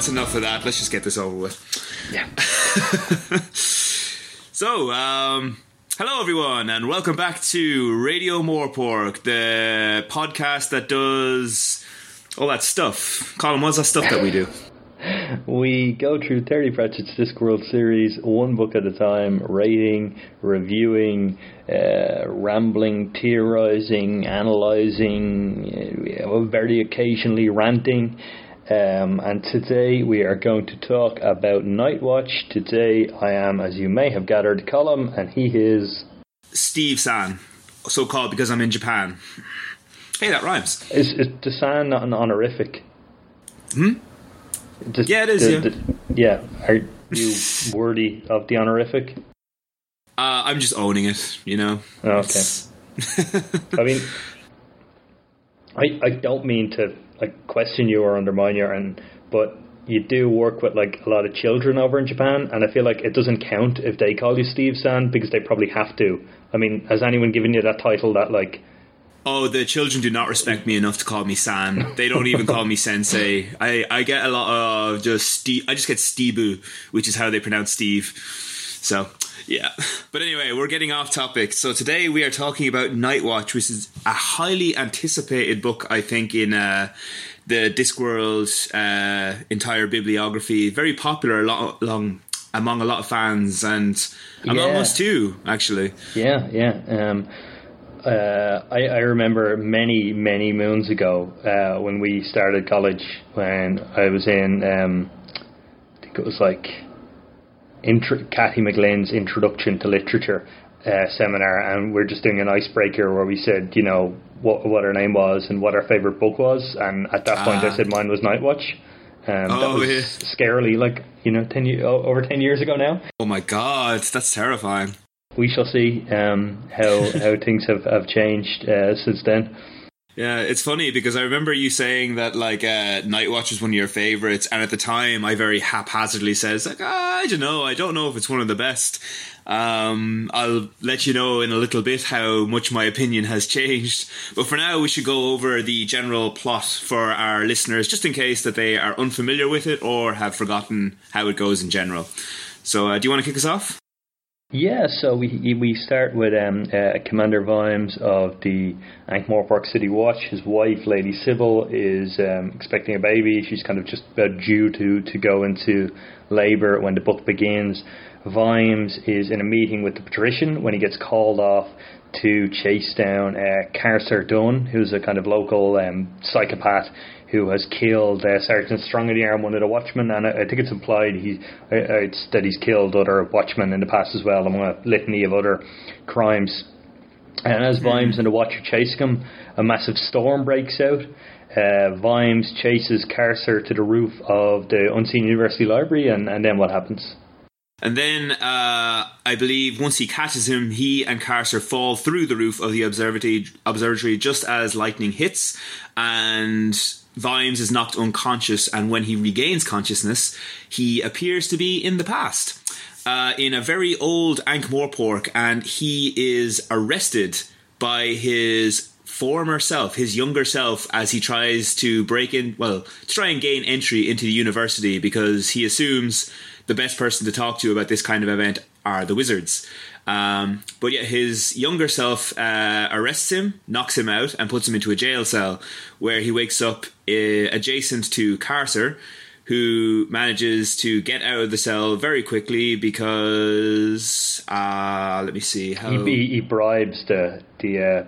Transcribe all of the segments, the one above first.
that's enough of that. Let's just get this over with. Yeah. so, um, hello everyone, and welcome back to Radio Morepork, the podcast that does all that stuff. Colin, what's that stuff that we do? We go through Terry Pratchett's Discworld series, one book at a time, rating, reviewing, uh, rambling, theorizing, analysing, uh, very occasionally ranting. Um, and today we are going to talk about Nightwatch. Today I am, as you may have gathered, Colin, and he is. Steve San, so called because I'm in Japan. Hey, that rhymes. Is, is the San not an honorific? Hmm? The- Yeah, it is, the- yeah. the- yeah. Are you worthy of the honorific? Uh, I'm just owning it, you know. Okay. I mean, I I don't mean to like question you or undermine you, and but you do work with like a lot of children over in Japan, and I feel like it doesn't count if they call you Steve San because they probably have to. I mean, has anyone given you that title that like? Oh, the children do not respect me enough to call me San. They don't even call me Sensei. I, I get a lot of just Steve. I just get Stebu, which is how they pronounce Steve. So yeah. But anyway, we're getting off topic. So today we are talking about Nightwatch, which is a highly anticipated book, I think, in uh, the Discworld uh, entire bibliography. Very popular a lot, long, among a lot of fans and among Yeah. us too, actually. Yeah, yeah. Um, uh, I, I remember many, many moons ago uh, when we started college, when I was in, um, I think it was like intro, Kathy McGlynn's Introduction to Literature uh, seminar, and we're just doing an icebreaker where we said, you know, what what our name was and what our favorite book was, and at that point Ah. I said mine was Nightwatch. Um, that Oh, was yeah. scarily like you know ten year, over ten years ago now Oh my god, that's terrifying. we shall see um, how how things have, have changed uh, since then. Yeah, it's funny because I remember you saying that like uh, Nightwatch was one of your favorites, and at the time I very haphazardly says like ah, I don't know, I don't know if it's one of the best. Um, I'll let you know in a little bit how much my opinion has changed. But for now, we should go over the general plot for our listeners, just in case that they are unfamiliar with it or have forgotten how it goes in general. So, uh, do you want to kick us off? Yeah, so we we start with um, uh, Commander Vimes of the Ankh-Morpork City Watch. His wife, Lady Sybil, is um, expecting a baby. She's kind of just about due to, to go into labour when the book begins. Vimes is in a meeting with the patrician when he gets called off to chase down uh, Carcer Dun, who's a kind of local um, psychopath who has killed uh, Sergeant Strong of the Arm, one of the watchmen, and I, I think it's implied he uh, it's that he's killed other watchmen in the past as well, among a litany of other crimes. And as Vimes and the Watcher chase him, a massive storm breaks out. Uh, Vimes chases Carcer to the roof of the Unseen University Library, and, and then what happens? And then uh, I believe once he catches him, he and Carcer fall through the roof of the observatory, observatory just as lightning hits, and Vimes is knocked unconscious. And when he regains consciousness, he appears to be in the past. Uh, in a very old Ankh Morpork, and he is arrested by his former self, his younger self, as he tries to break in, well, to try and gain entry into the university because he assumes the best person to talk to about this kind of event are the wizards. Um, but yet his younger self uh, arrests him, knocks him out, and puts him into a jail cell where he wakes up adjacent to Carcer, who manages to get out of the cell very quickly because uh, let me see how He, he, bribes the the uh,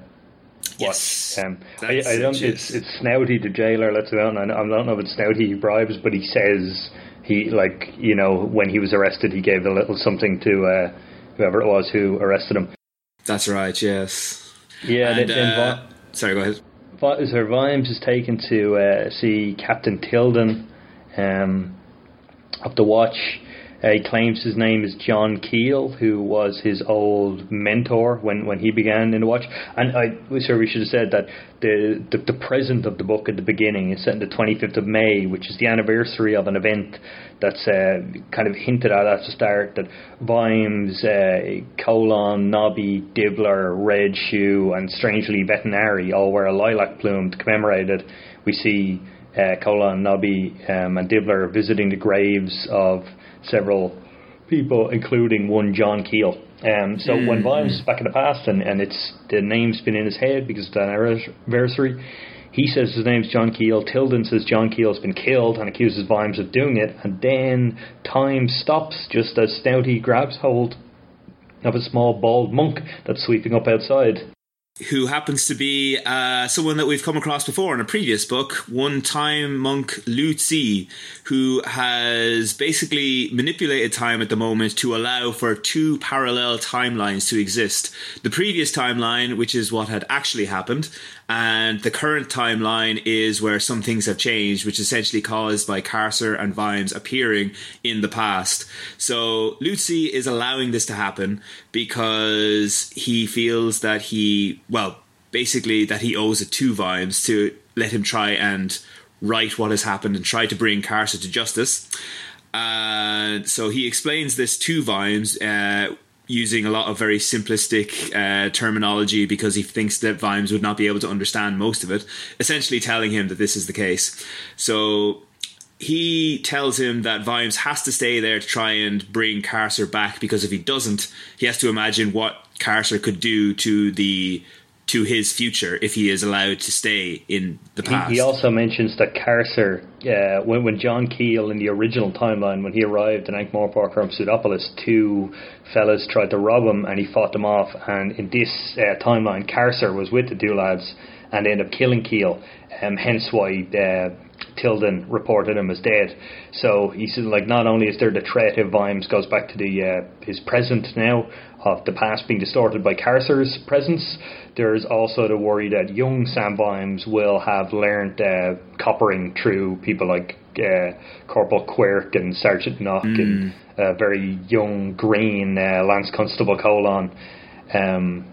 yes Um, I, I don't. It's it's Snouty the jailer. Let's know. I don't know if it's Snouty he bribes, but he says he like you know when he was arrested, he gave a little something to uh, whoever it was who arrested him. that's right yes Yeah. and, then uh, sorry go ahead Sir Vimes is taken to uh, see Captain Tilden um, of the Watch. Uh, he claims his name is John Keel, who was his old mentor when, when he began in the Watch. And I sure we should have said that the, the the present of the book at the beginning is set on the 25th of May, which is the anniversary of an event that's uh, kind of hinted at at the start that Vimes, uh, Colon, Nobby, Dibbler, Reg Shoe, and strangely Vetinari all wear a lilac plume to commemorate it. We see uh, Colon, Nobby, um, and Dibbler visiting the graves of several people, including one John Keel. Um, so mm. when Vimes is back in the past and, and it's the name's been in his head because it's an anniversary, he says his name's John Keel. Tilden says John Keel's been killed and accuses Vimes of doing it. And then time stops just as Snouty grabs hold of a small bald monk that's sweeping up outside who happens to be uh, someone that we've come across before in a previous book, one time monk Lu-Tze, who has basically manipulated time at the moment to allow for two parallel timelines to exist. The previous timeline, which is what had actually happened, and the current timeline is where some things have changed, which is essentially caused by Carcer and Vimes appearing in the past. So Lu-Tze is allowing this to happen because he feels that he, well, basically that he owes it to Vimes to let him try and right what has happened and try to bring Carcer to justice. Uh, so he explains this to Vimes, uh, using a lot of very simplistic uh, terminology because he thinks that Vimes would not be able to understand most of it, essentially telling him that this is the case. So he tells him that Vimes has to stay there to try and bring Carcer back because if he doesn't, he has to imagine what Carcer could do to the to his future if he is allowed to stay in the past. He, he also mentions that Carcer, uh, when, when John Keel in the original timeline, when he arrived in Ankh-Morpork from Pseudopolis, two fellas tried to rob him and he fought them off. And in this uh, timeline, Carcer was with the two lads and ended up killing Keel, um, hence why uh, Tilden reported him as dead. So he said, like, not only is there the threat if Vimes goes back to the uh, his present now of the past being distorted by Carcer's presence, there's also the worry that young Sam Vimes will have learned uh, coppering through people like uh, Corporal Quirke and Sergeant Knock mm. and uh, very young green uh, Lance Constable Colon. Um,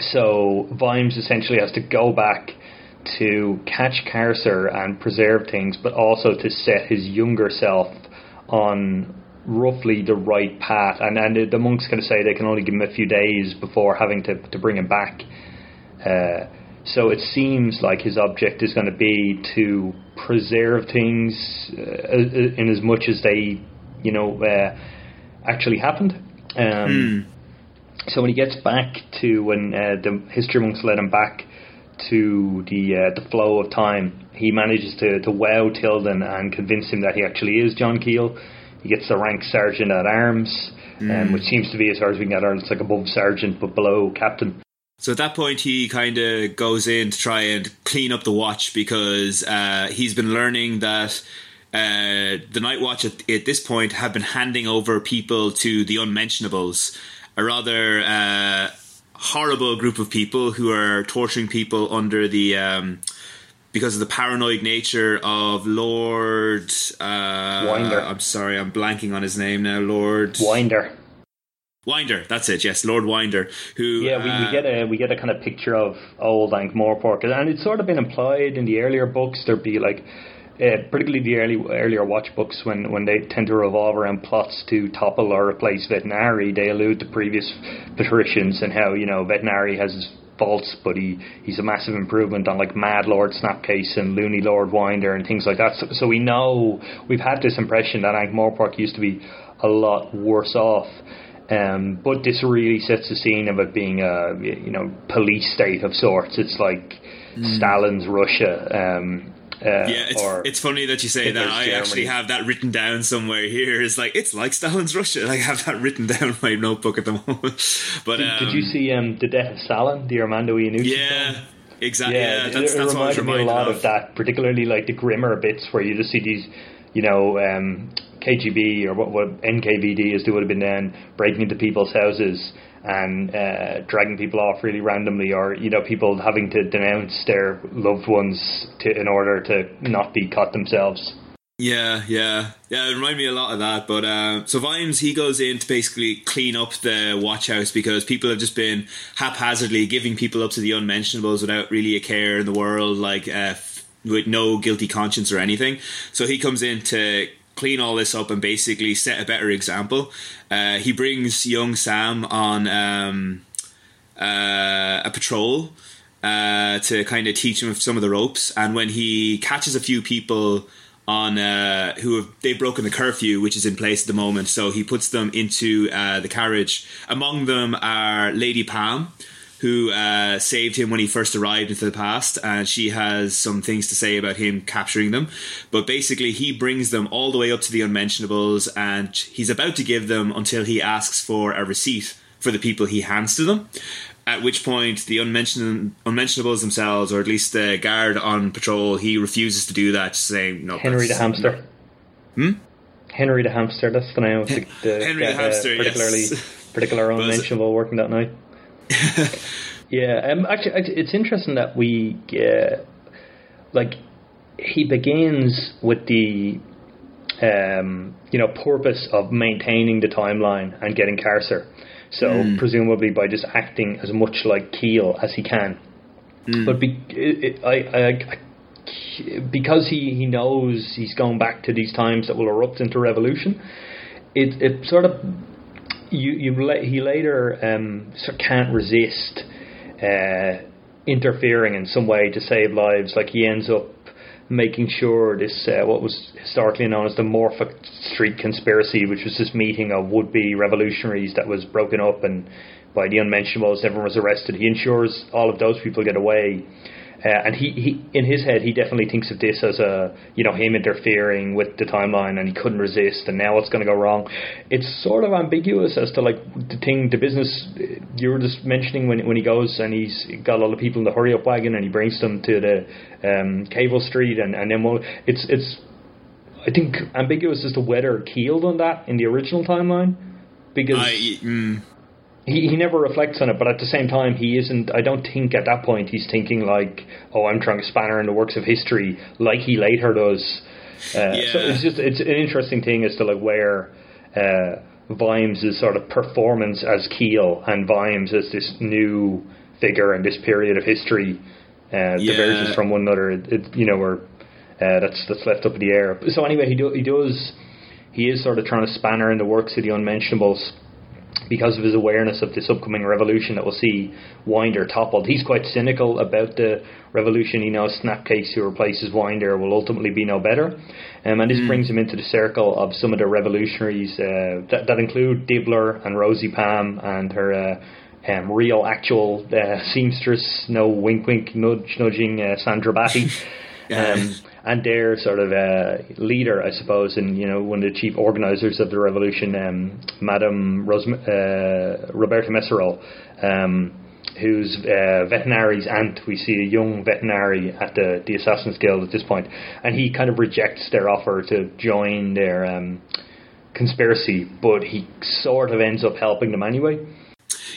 so Vimes essentially has to go back to catch Carcer and preserve things, but also to set his younger self on roughly the right path. And and the monks kind of say they can only give him a few days before having to to bring him back. Uh, so it seems like his object is going to be to preserve things uh, in as much as they, you know, uh, actually happened. Um, mm. So when he gets back to when uh, the history monks led him back to the uh, the flow of time, he manages to to wow Tilden and convince him that he actually is John Keel he gets the rank sergeant at arms, um, mm. um, which seems to be, as far as we can get, it's like above sergeant but below captain. So at that point, he kind of goes in to try and clean up the watch because uh, he's been learning that uh, the Night Watch at, at, this point have been handing over people to the unmentionables, a rather uh, horrible group of people who are torturing people under the um, because of the paranoid nature of Lord. Uh, Winder. I'm sorry, I'm blanking on his name now. Lord Winder. Winder, that's it. Yes, Lord Winder. Who? Yeah, we, uh, we, get a we get a kind of picture of old Ankh Morpork, and it's sort of been implied in the earlier books. There'd be like. Uh, particularly the early earlier watch books when, when they tend to revolve around plots to topple or replace Vetinari, they allude to previous patricians and how you know Vetinari has faults, but he, he's a massive improvement on like Mad Lord Snapcase and Loony Lord Winder and things like that. So, so we know we've had this impression that Ankh Morpork used to be a lot worse off. Um, but this really sets the scene of it being a you know police state of sorts. It's like mm. Stalin's Russia. Um, uh, yeah, it's, it's funny that you say that. I Germany. actually have that written down somewhere here. It's like it's like Stalin's Russia. Like, I have that written down in my notebook at the moment. But did, um, did you see um, the Death of Stalin, the Armando Iannucci Yeah. Film? Exactly. Yeah, yeah that's, it, that's reminded me a lot of. of. that, particularly like the grimmer bits where you just see these, you know, um, KGB or what, what NKVD as they would have been then breaking into people's houses and uh, dragging people off really randomly, or you know, people having to denounce their loved ones to, in order to not be caught themselves. Yeah, yeah, yeah. It reminded me a lot of that. But uh, so Vimes, he goes in to basically clean up the watch house because people have just been haphazardly giving people up to the unmentionables without really a care in the world, like uh, with no guilty conscience or anything. So he comes in to clean all this up and basically set a better example. Uh, he brings young Sam on um, uh, a patrol. Uh, to kind of teach him some of the ropes. And when he catches a few people on uh, who have they've broken the curfew, which is in place at the moment, so he puts them into uh, the carriage. Among them are Lady Palm, who uh, saved him when he first arrived into the past, and she has some things to say about him capturing them. But basically, he brings them all the way up to the unmentionables, and he's about to give them until he asks for a receipt for the people he hands to them. At which point, the unmention- unmentionables themselves, or at least the guard on patrol, he refuses to do that, saying, "No." Henry the hamster. Hmm. Henry the hamster. That's the name of the, the Henry the hamster, particularly yes. particular unmentionable working that night. Yeah, um, actually, it's interesting that we, uh, like, he begins with the, um, you know, purpose of maintaining the timeline and getting Carcer. So presumably by just acting as much like Keel as he can. But be, it, it, I, I, I, because he, he knows he's going back to these times that will erupt into revolution, it it sort of you you he later um, can't resist uh, interfering in some way to save lives. Like he ends up making sure this uh, what was historically known as the Morphic Street conspiracy, which was this meeting of would-be revolutionaries that was broken up and by the unmentionables, everyone was arrested. He ensures all of those people get away. Uh, and he, he, in his head, he definitely thinks of this as a, you know, him interfering with the timeline, and he couldn't resist, and now it's going to go wrong? It's sort of ambiguous as to like the thing, the business you were just mentioning when when he goes and he's got all the people in the hurry up wagon, and he brings them to the um, Cable Street, and and then well, it's it's, I think ambiguous as to whether Keel done that in the original timeline, because I, mm, he, he never reflects on it, but at the same time, he isn't. I don't think at that point he's thinking like, "Oh, I'm trying to spanner in the works of history," like he later does. Uh, So it's just it's an interesting thing as to like where uh, Vimes' sort of performance as Keel and Vimes as this new figure in this period of history uh, diverges from one another. It, it, you know, where uh, that's that's left up in the air. So anyway, he do, he does he is sort of trying to spanner in the works of the unmentionables because of his awareness of this upcoming revolution that will see Winder toppled. He's quite cynical about the revolution. He knows Snapcase, who replaces Winder, will ultimately be no better. Um, and this brings him into the circle of some of the revolutionaries uh, that, that include Dibbler and Rosie Palm and her uh, um, real, actual uh, seamstress, no wink wink, nudge nudging uh, Sandra Battye. Um, and their sort of uh, leader, I suppose, and you know one of the chief organisers of the revolution, um, Madame Ros- uh, Roberta Meserole, um, who's uh, Vetinari's aunt. We see a young Vetinari at the the Assassin's Guild at this point, and he kind of rejects their offer to join their um, conspiracy, but he sort of ends up helping them anyway.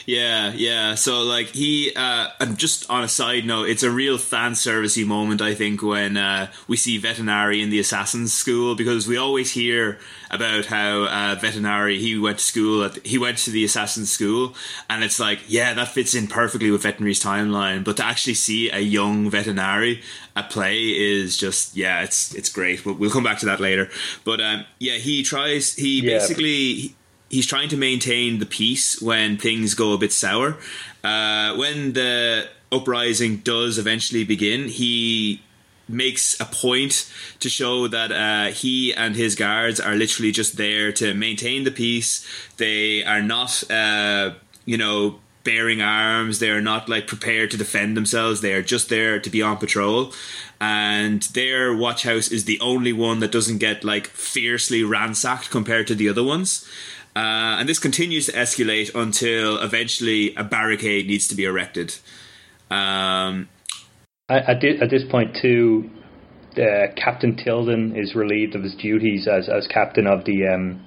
Yeah, yeah. So like he, uh, and just on a side note, it's a real fan servicey moment. I think when uh, we see Vetinari in the assassin's school because we always hear about how uh, Vetinari he went to school at he went to the assassin's school, and it's like yeah that fits in perfectly with Vetinari's timeline. But to actually see a young Vetinari at play is just yeah it's it's great. But we'll come back to that later. But um, yeah, he tries. He Yeah. basically he's trying to maintain the peace when things go a bit sour. Uh, when the uprising does eventually begin, he makes a point to show that uh, he and his guards are literally just there to maintain the peace. They are not, uh, you know, bearing arms. They are not like prepared to defend themselves. They are just there to be on patrol. And their watch house is the only one that doesn't get like fiercely ransacked compared to the other ones. Uh, and this continues to escalate until eventually a barricade needs to be erected. Um, At, at, thi- at this point, too, uh, Captain Tilden is relieved of his duties as, as captain of the. Um,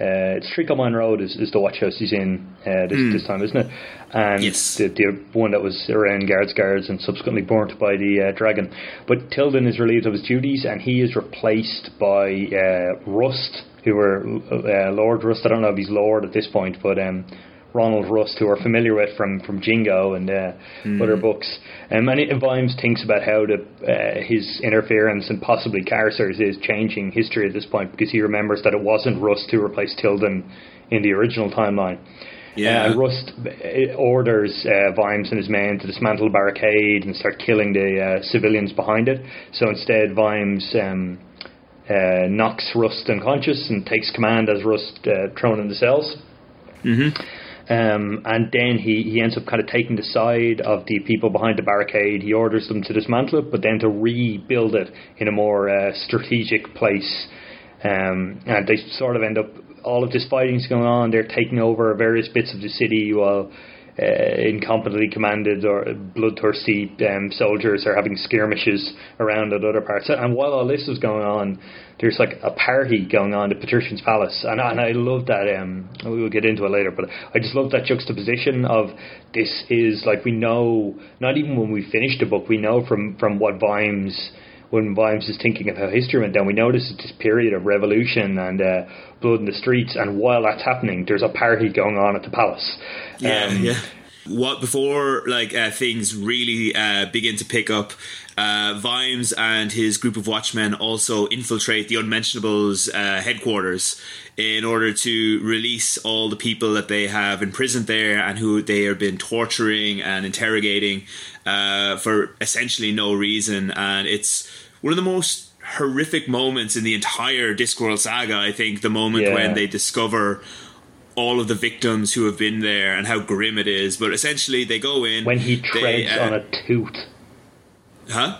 uh, Treacle Road is, is the watch house he's in uh, this, this time, isn't it? And Yes. the, the one that was around guards guards and subsequently burnt by the uh, dragon. But Tilden is relieved of his duties and he is replaced by uh, Rust, who were uh, Lord Rust. I don't know if he's Lord at this point, but um, Ronald Rust, who we're familiar with from, from Jingo and uh, other books. Um, and it, Vimes thinks about how the, uh, his interference and possibly Carcer's is changing history at this point because he remembers that it wasn't Rust who replaced Tilden in the original timeline. Yeah. Uh, Rust uh, orders uh, Vimes and his men to dismantle the barricade and start killing the uh, civilians behind it. So instead, Vimes um, uh, knocks Rust unconscious and takes command as Rust uh, thrown in the cells. Mm-hmm. Um, and then he, he ends up kind of taking the side of the people behind the barricade. He orders them to dismantle it, but then to rebuild it in a more uh, strategic place. Um, and they sort of end up, all of this fighting's going on. They're taking over various bits of the city while uh, incompetently commanded or bloodthirsty um, soldiers are having skirmishes around at other parts. And while all this is going on, there's like a party going on at Patrician's Palace, and, and I love that. Um, we will get into it later, but I just love that juxtaposition of this is like we know not even when we finish the book, we know from from what Vimes when Vimes is thinking of how history went down, we notice it's this period of revolution and uh, blood in the streets, and while that's happening, there's a party going on at the palace. Yeah, Um, yeah. What before like uh, things really uh, begin to pick up, uh, Vimes and his group of watchmen also infiltrate the Unmentionables uh, headquarters in order to release all the people that they have imprisoned there and who they have been torturing and interrogating uh, for essentially no reason. And it's one of the most horrific moments in the entire Discworld saga. I think the moment Yeah. when they discover all of the victims who have been there and how grim it is. But essentially, they go in when he they, treads uh, on a tooth. Huh?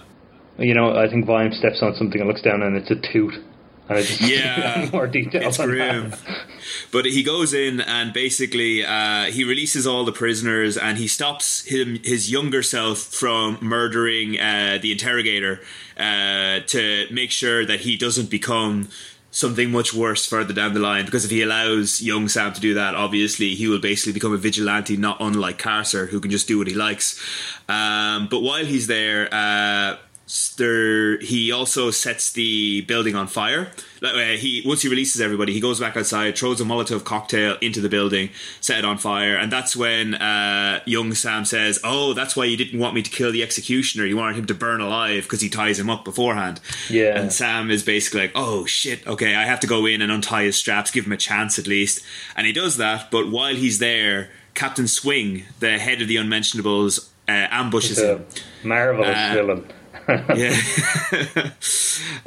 You know, I think Vimes steps on something and looks down, and it's a toot. And I just Yeah, more detail. it's on grim. that. But he goes in and basically uh, he releases all the prisoners and he stops him his younger self from murdering uh, the interrogator uh, to make sure that he doesn't become something much worse further down the line. Because if he allows young Sam to do that, obviously he will basically become a vigilante, not unlike Carcer, who can just do what he likes. Um, but while he's there. Uh, there he also sets the building on fire. Like, uh, he once he releases everybody, he goes back outside, throws a Molotov cocktail into the building, set it on fire, and that's when uh, young Sam says, "Oh, that's why you didn't want me to kill the executioner. You wanted him to burn alive because he ties him up beforehand." Yeah. And Sam is basically like, "Oh shit, okay, I have to go in and untie his straps, give him a chance at least," and he does that. But while he's there, Captain Swing, the head of the Unmentionables, uh, ambushes him marvelous Uh, villain. yeah.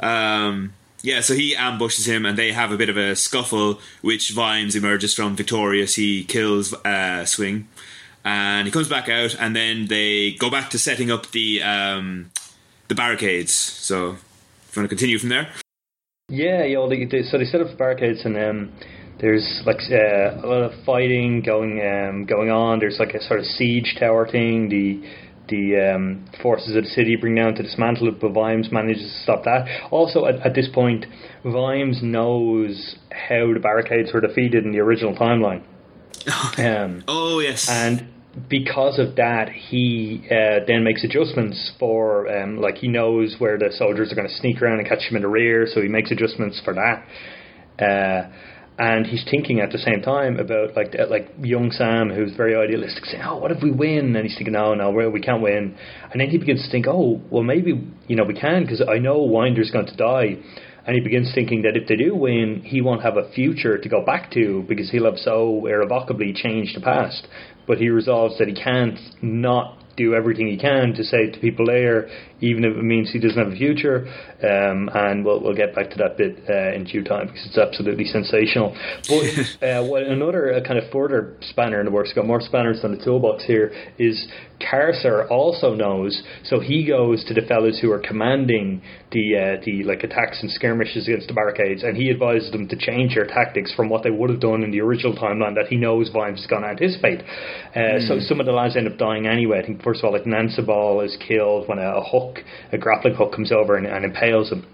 um, yeah, so he ambushes him and they have a bit of a scuffle, which Vimes emerges from victorious. He kills uh, Swing and he comes back out and then they go back to setting up the um, the barricades. So, if you want to continue from there? Yeah, yeah. Well, they, they, so they set up the barricades, and um, there's like uh, a lot of fighting going um, going on. There's like a sort of siege tower thing. The the um, forces of the city bring down to dismantle it, but Vimes manages to stop that. Also, at, at this point, Vimes knows how the barricades were defeated in the original timeline. Um, Oh, yes. and because of that, he uh, then makes adjustments for um, like he knows where the soldiers are going to sneak around and catch him in the rear, so he makes adjustments for that. Uh, and he's thinking at the same time about like uh, like young Sam, who's very idealistic, saying, "Oh, what if we win?" And he's thinking, "No, no, we can't win." And then he begins to think, "Oh, well, maybe you know we can because I know Winder's going to die." And he begins thinking that if they do win, he won't have a future to go back to because he'll have so irrevocably changed the past. But he resolves that he can't not do everything he can to save the people there, even if it means he doesn't have a future. Um, and we'll, we'll get back to that bit uh, in due time because it's absolutely sensational. But uh, what another uh, kind of further spanner in the works, got more spanners than the toolbox here, is Carcer also knows, so he goes to the fellows who are commanding the uh, the like attacks and skirmishes against the barricades, and he advises them to change their tactics from what they would have done in the original timeline that he knows Vimes is going to anticipate. Uh, So some of the lads end up dying anyway. I think first of all, like Nancyball is killed when a, a hook, a grappling hook, comes over and, and impales him.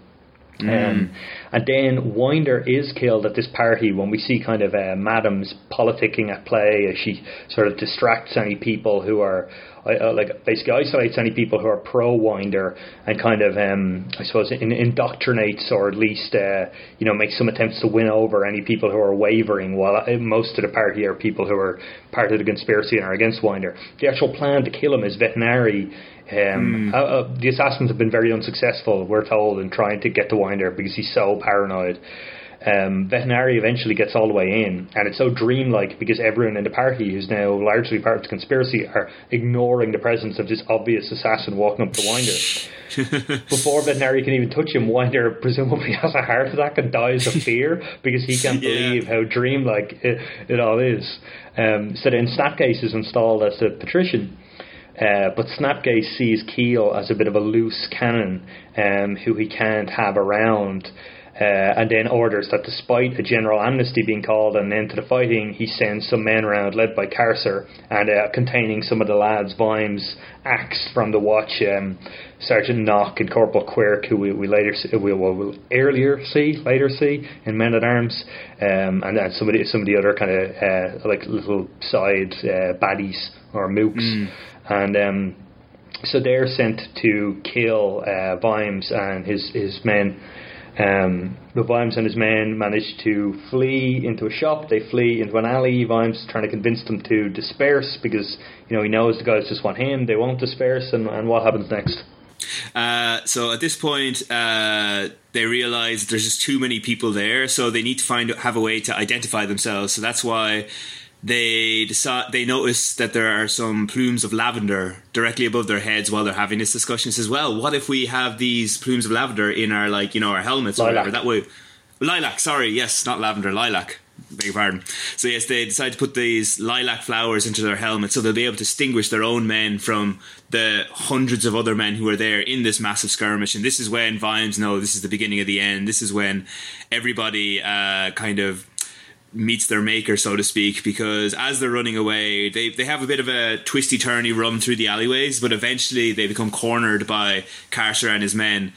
Um, and then Winder is killed at this party when we see kind of uh, Madam's politicking at play as she sort of distracts any people who are uh, like basically isolates any people who are pro Winder and kind of um, I suppose in, indoctrinates or at least uh, you know makes some attempts to win over any people who are wavering while uh, most of the party are people who are part of the conspiracy and are against Winder. The actual plan to kill him is Vetinari um, uh, uh, the assassins have been very unsuccessful, we're told, in trying to get to Winder because he's so paranoid. Um, Vetinari eventually gets all the way in, and it's so dreamlike because everyone in the party, who's now largely part of the conspiracy, are ignoring the presence of this obvious assassin walking up to Winder. Before Vetinari can even touch him, Winder presumably has a heart attack and dies of fear because he can't Yeah. believe how dreamlike it, it all is. Um, so then Snapcase is installed as the patrician. Uh, but Snapcase sees Keel as a bit of a loose cannon um, who he can't have around. Uh, and then orders that despite a general amnesty being called and an end to the fighting, he sends some men around led by Carcer and uh, containing some of the lads' Vimes acts from the watch. Um, Sergeant Knock and Corporal Quirke, who we, we later see, we will we'll earlier see, later see in Men at Arms, um, and then some of the some of the other kind of uh, like little side uh, baddies or mooks, and um, so they're sent to kill uh, Vimes and his his men. Um, but Vimes and his men manage to flee into a shop. They flee into an alley. Vimes trying to convince them to disperse because you know he knows the guys just want him. They won't disperse, and, and what happens next? Uh, so at this point, uh, they realize there's just too many people there, so they need to find have a way to identify themselves. So that's why they decide they notice that there are some plumes of lavender directly above their heads while they're having this discussion. Says, "Well, what if we have these plumes of lavender in our like you know our helmets or whatever? That way, lilac. Sorry, yes, not lavender, lilac." Beg your pardon. So yes, they decide to put these lilac flowers into their helmets, so they'll be able to distinguish their own men from the hundreds of other men who are there in this massive skirmish. And this is when Vimes know this is the beginning of the end. This is when everybody uh, kind of meets their maker, so to speak, because as they're running away, they they have a bit of a twisty turny run through the alleyways, but eventually they become cornered by Carcer and his men.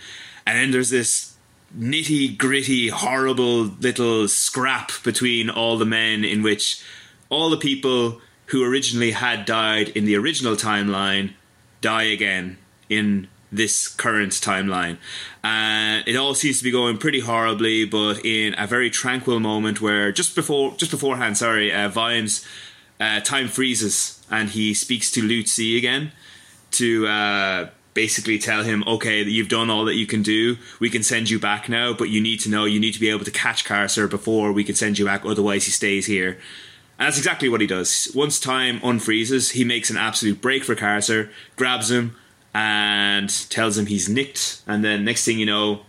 And then there's this nitty gritty, horrible little scrap between all the men in which all the people who originally had died in the original timeline die again in this current timeline. And it all seems to be going pretty horribly, but in a very tranquil moment where just before, just beforehand, sorry, uh, Vimes, uh, time freezes and he speaks to Lu-Tze again to uh, basically tell him, okay, you've done all that you can do. We can send you back now, but you need to know you need to be able to catch Carcer before we can send you back. Otherwise, he stays here. And that's exactly what he does. Once time unfreezes, he makes an absolute break for Carcer, grabs him, and tells him he's nicked. And then next thing you know,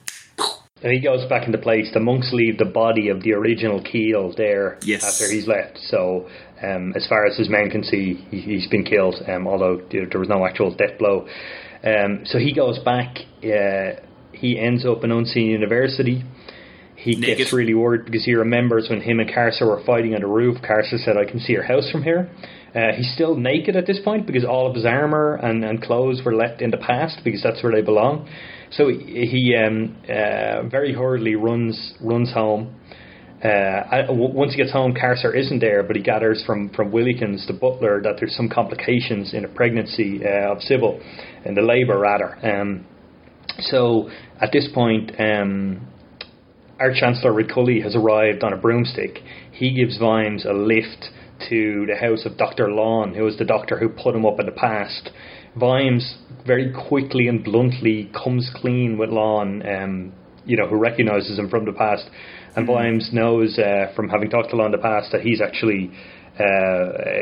And he goes back into place. The monks leave the body of the original Keel there Yes. after he's left. So, um, as far as his men can see, he, he's been killed. Um, although there there was no actual death blow. Um, so he goes back. Uh, he ends up in Unseen University. He Naked. gets really worried because he remembers when him and Carcer were fighting on the roof. Carcer said, "I can see your house from here." Uh, he's still naked at this point because all of his armor and, and clothes were left in the past because that's where they belong. So he, he um, uh, very hurriedly runs runs home. Uh, I- w- once he gets home, Carcer isn't there, but he gathers from from Willikins, the butler, that there's some complications in a pregnancy uh, of Sybil, in the labour rather. Um, so at this point, um, Archchancellor Ridcully has arrived on a broomstick. He gives Vimes a lift to the house of Dr. Lawn, who was the doctor who put him up in the past. Vimes very quickly and bluntly comes clean with Lawn, um, you know, who recognises him from the past. And Vimes knows uh, from having talked to Lawn in the past that he's actually uh,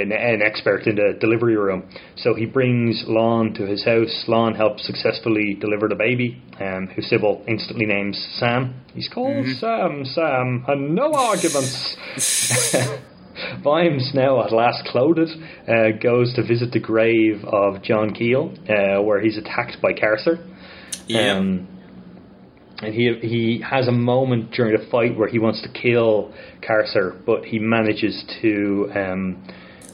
an, an expert in the delivery room. So he brings Lawn to his house. Lawn helps successfully deliver the baby, um, who Sybil instantly names Sam. He's called Sam, Sam, and no arguments. Vimes, now at last clothed, uh, goes to visit the grave of John Keel, uh, where he's attacked by Carcer. yeah, Um, and he he has a moment during the fight where he wants to kill Carcer, but he manages to um,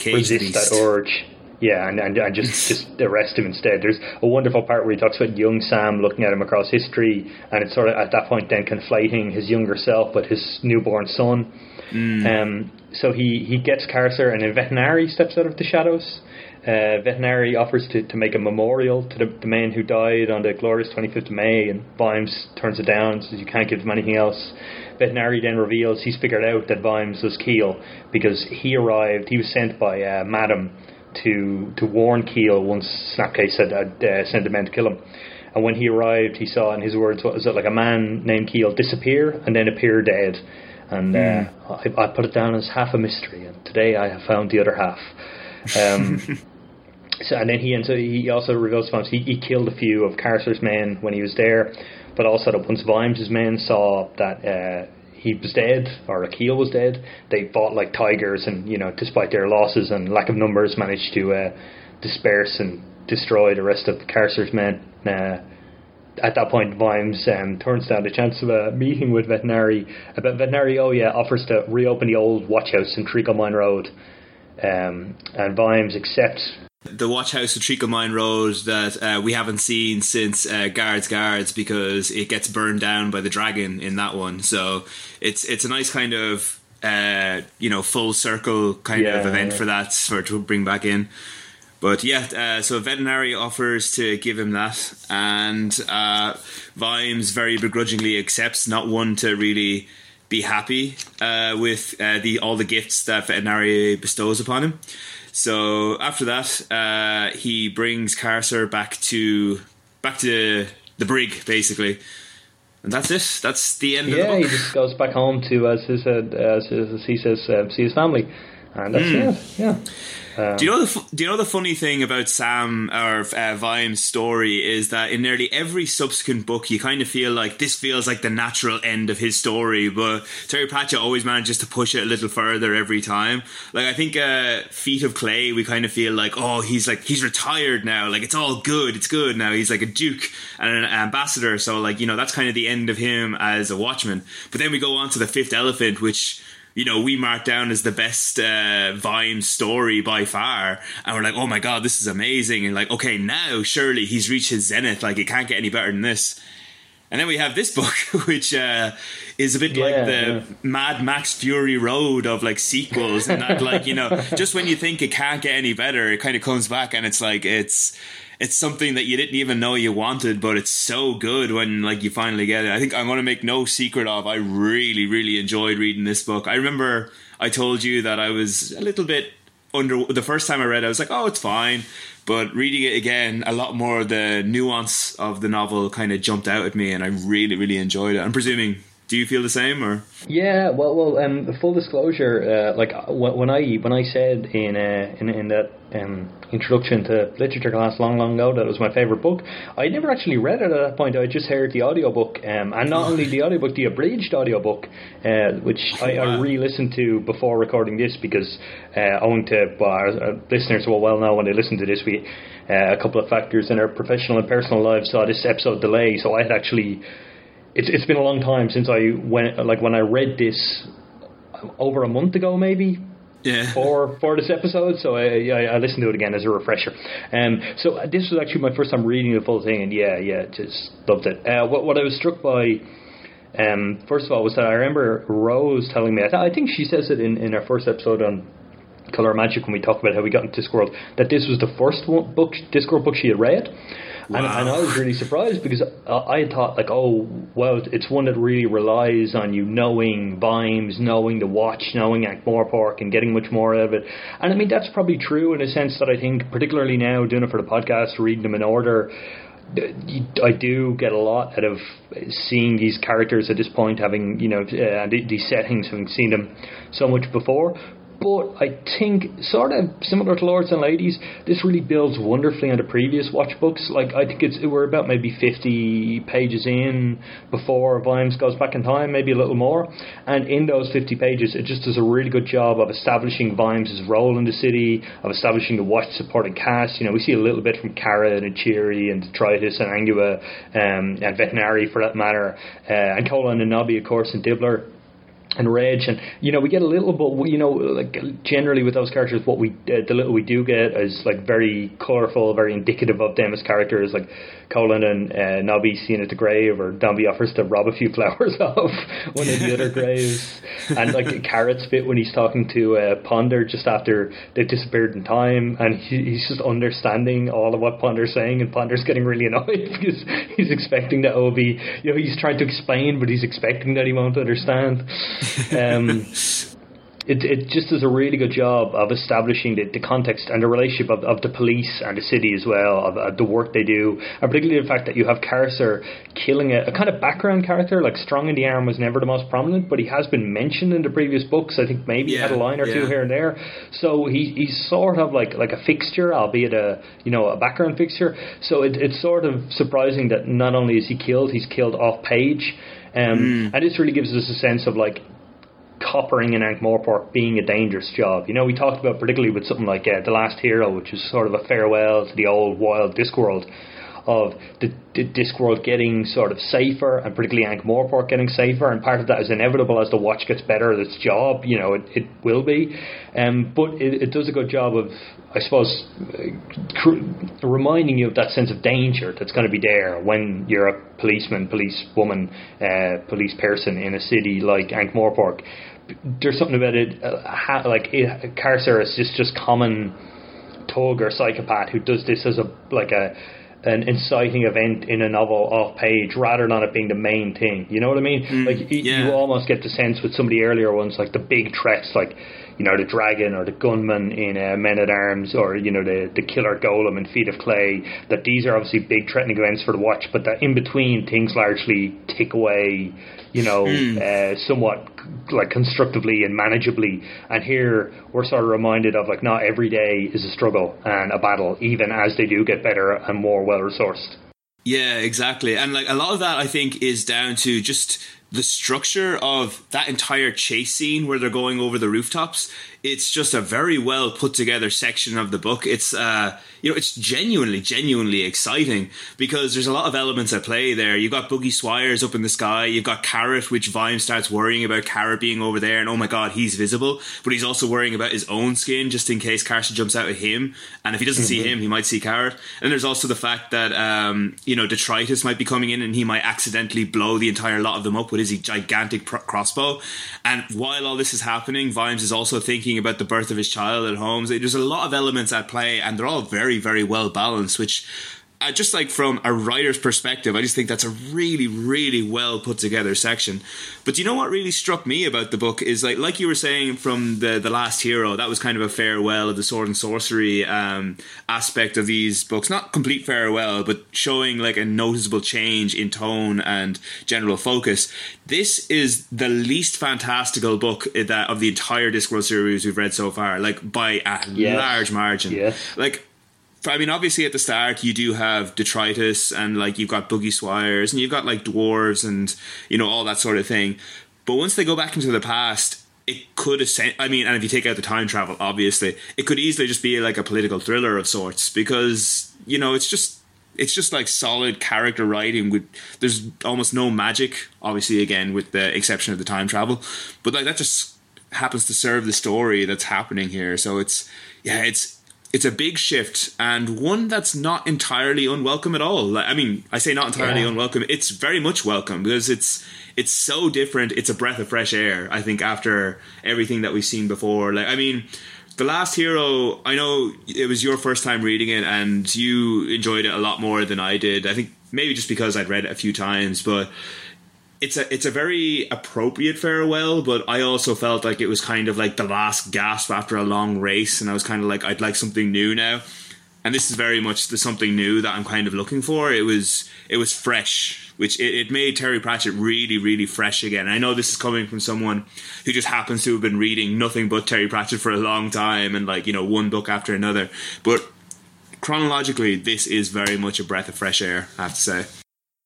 resist beast. that urge. Yeah, and, and, and just, just arrest him instead. There's a wonderful part where he talks about young Sam looking at him across history, and it's sort of at that point then conflating his younger self with his newborn son. Um, so he, he gets Carcer, and then Vetinari steps out of the shadows. Uh, Vetinari offers to, to make a memorial to the, the men who died on the glorious 25th of May, and Vimes turns it down, says you can't give them anything else. Vetinari then reveals he's figured out that Vimes was Keel because he arrived, he was sent by uh, Madam to to warn Keel once Snapcase had uh, sent the men to kill him. And when he arrived, he saw, in his words, what was it, like a man named Keel disappear and then appear dead. And uh, I, I put it down as half a mystery, and today I have found the other half. Um, so, and then he ends up, he also reveals to he, he killed a few of Carcer's men when he was there, but also that once Vimes' men saw that uh, he was dead or Akil was dead, they fought like tigers, and you know, despite their losses and lack of numbers, managed to uh, disperse and destroy the rest of Carcer's men. Uh, at that point, Vimes um, turns down the chance of a meeting with Vetinari. But Vetinari, oh yeah, offers to reopen the old watch house in Treacle Mine Road. Um, and Vimes accepts the watch house at Treacle Mine Road that uh, we haven't seen since uh, Guards Guards because it gets burned down by the dragon in that one. So it's it's a nice kind of uh, you know full circle kind yeah, of event yeah. for that for to bring back in. But yeah, uh, so Vetinari offers to give him that, and uh, Vimes very begrudgingly accepts, not one to really be happy uh, with uh, the all the gifts that Vetinari bestows upon him. So after that, uh, he brings Carcer back to back to the brig, basically. And that's it. That's the end yeah, of the he just goes back home to, as, his, uh, as, as he says, see his family. And that's mm. it. Yeah. Um, do you know the Do you know the funny thing about Sam or uh, Vimes' story is that in nearly every subsequent book, you kind of feel like this feels like the natural end of his story, but Terry Pratchett always manages to push it a little further every time. Like I think uh, Feet of Clay, we kind of feel like oh he's like he's retired now, like it's all good, it's good now. He's like a duke and an ambassador, so like you know that's kind of the end of him as a watchman. But then we go on to the Fifth Elephant, which you know, we mark down as the best uh, Vimes story by far. And we're like, oh my God, this is amazing. And like, okay, now surely he's reached his zenith. Like, it can't get any better than this. And then we have this book, which uh, is a bit yeah, like the yeah. Mad Max Fury Road of like sequels, and that like you know, just when you think it can't get any better, it kind of comes back, and it's like it's it's something that you didn't even know you wanted, but it's so good when like you finally get it. I think I'm going to make no secret of I really really enjoyed reading this book. I remember I told you that I was a little bit under the first time I read. it, I was like, oh, it's fine. But reading it again, a lot more of the nuance of the novel kind of jumped out at me, and I really, really enjoyed it. I'm presuming do you feel the same, or? Yeah, well, well, um, full disclosure, uh, like when I when I said in uh, in, in that um, introduction to literature class long, long ago that it was my favorite book, I never actually read it at that point. I just heard the audiobook, um, and not only the audiobook, the abridged audiobook, uh, which I, I re-listened to before recording this because uh, owing to well, our, our listeners will well know when they listen to this, we uh, a couple of factors in our professional and personal lives saw this episode delay, so I had actually it's it's been a long time since I went like when I read this over a month ago maybe yeah. for for this episode. So I, I, I listened to it again as a refresher. Um, so this was actually my first time reading the full thing, and yeah, yeah, just loved it. Uh, what what I was struck by. Um, first of all, was that I remember Rose telling me. I, th- I think she says it in, in our first episode on Color Magic when we talked about how we got into Discworld that this was the first one, book Discworld book she had read. Wow. And, and, I was really surprised because I, I thought like, oh, well, it's one that really relies on you knowing Vimes, knowing the watch, knowing Ankh-Morpork, and getting much more out of it. And I mean, that's probably true in a sense that I think, particularly now doing it for the podcast, reading them in order. I do get a lot out of seeing these characters at this point, having you know uh, these settings, having seen them so much before. But I think, sort of similar to Lords and Ladies, this really builds wonderfully on the previous watch books. Like I think it's we're about maybe fifty pages in before Vimes goes back in time, maybe a little more. And in those fifty pages, it just does a really good job of establishing Vimes' role in the city, of establishing the watch supporting cast. You know, we see a little bit from Carrot and Cheery and Detritus and Angua um, and Vetinari for that matter, uh, and Colon and Nobby, of course, and Dibbler and Reg, and you know we get a little bit, you know, like generally with those characters, what we uh, the little we do get is like very colourful, very indicative of them as characters, like Colon and uh, Nobby seeing at the grave, or Dombey offers to rob a few flowers off one of the other graves, and like Carrot's bit when he's talking to uh, Ponder just after they've disappeared in time, and he, he's just understanding all of what Ponder's saying, and Ponder's getting really annoyed because he's expecting that Obi, you know, he's trying to explain, but he's expecting that he won't understand. Um, it, it just does a really good job of establishing the, the context and the relationship of, of the police and the city as well, of, of the work they do, and particularly the fact that you have Carcer killing a, a, kind of background character. Like Strong in the Arm was never the most prominent, but he has been mentioned in the previous books. I think maybe yeah, he had a line or yeah. two here and there. So he, he's sort of like like a fixture, albeit a you know a background fixture. So it, it's sort of surprising that not only is he killed, he's killed off page. Um, mm. And this really gives us a sense of like coppering in Ankh-Morpork being a dangerous job. You know, we talked about particularly with something like uh, The Last Hero, which is sort of a farewell to the old wild Discworld of the, the Discworld getting sort of safer, and particularly Ankh-Morpork getting safer, and part of that is inevitable as the watch gets better at its job. You know, it, it will be, um, but it, it does a good job of, I suppose, uh, cr- reminding you of that sense of danger that's going to be there when you're a policeman, police woman, uh, police person in a city like Ankh-Morpork. There's something about it, uh, like it, Carcer is just just common thug or psychopath who does this as a like a an inciting event in a novel off page rather than it being the main thing. You know what I mean? Mm, like you, yeah. you almost get the sense with some of the earlier ones, like the big threats, like you know the dragon or the gunman in uh, Men at Arms, or you know the the killer golem in Feet of Clay. That these are obviously big threatening events for the watch, but that in between things largely tick away. You know, mm. uh, somewhat like constructively and manageably. And here we're sort of reminded of like not every day is a struggle and a battle, even as they do get better and more well resourced. Yeah, exactly. And like a lot of that I think is down to just the structure of that entire chase scene where they're going over the rooftops it's just a very well put together section of the book. It's uh you know it's genuinely genuinely exciting because there's a lot of elements at play there. You've got Buggy Swires up in the sky. You've got carrot which vime starts worrying about carrot being over there and oh my god he's visible. But he's also worrying about his own skin just in case Carcer jumps out at him. And if he doesn't mm-hmm. see him he might see carrot and there's also the fact that um you know detritus might be coming in and he might accidentally blow the entire lot of them up with his gigantic pr- crossbow. And while all this is happening, Vimes is also thinking about the birth of his child at home. There's a lot of elements at play, and they're all very, very well balanced, which uh, just like from a writer's perspective, I just think that's a really, really well put together section. But you know what really struck me about the book is like, like you were saying from the the Last Hero, that was kind of a farewell of the sword and sorcery um, aspect of these books. Not complete farewell, but showing like a noticeable change in tone and general focus. This is the least fantastical book that of the entire Discworld series we've read so far, like by a yes. large margin. Yes. Like I mean, obviously at the start you do have detritus and like you've got Buggy Swires and you've got like dwarves and you know all that sort of thing. But once they go back into the past, it could ascend. I mean, and if you take out the time travel, obviously, it could easily just be like a political thriller of sorts because you know it's just it's just like solid character writing with there's almost no magic obviously again with the exception of the time travel but like that just happens to serve the story that's happening here so it's yeah it's it's a big shift and one that's not entirely unwelcome at all. I mean, I say not entirely yeah. unwelcome. It's very much welcome because it's it's so different. It's a breath of fresh air. I think after everything that we've seen before. Like, I mean, the last hero. I know it was your first time reading it and you enjoyed it a lot more than I did. I think maybe just because I'd read it a few times, but it's a it's a very appropriate farewell, but I also felt like it was kind of like the last gasp after a long race, and I was kind of like I'd like something new now, and this is very much the something new that I'm kind of looking for. It was it was fresh, which it, it made Terry Pratchett really really fresh again. I know this is coming from someone who just happens to have been reading nothing but Terry Pratchett for a long time, and like you know one book after another, but chronologically, this is very much a breath of fresh air. I have to say.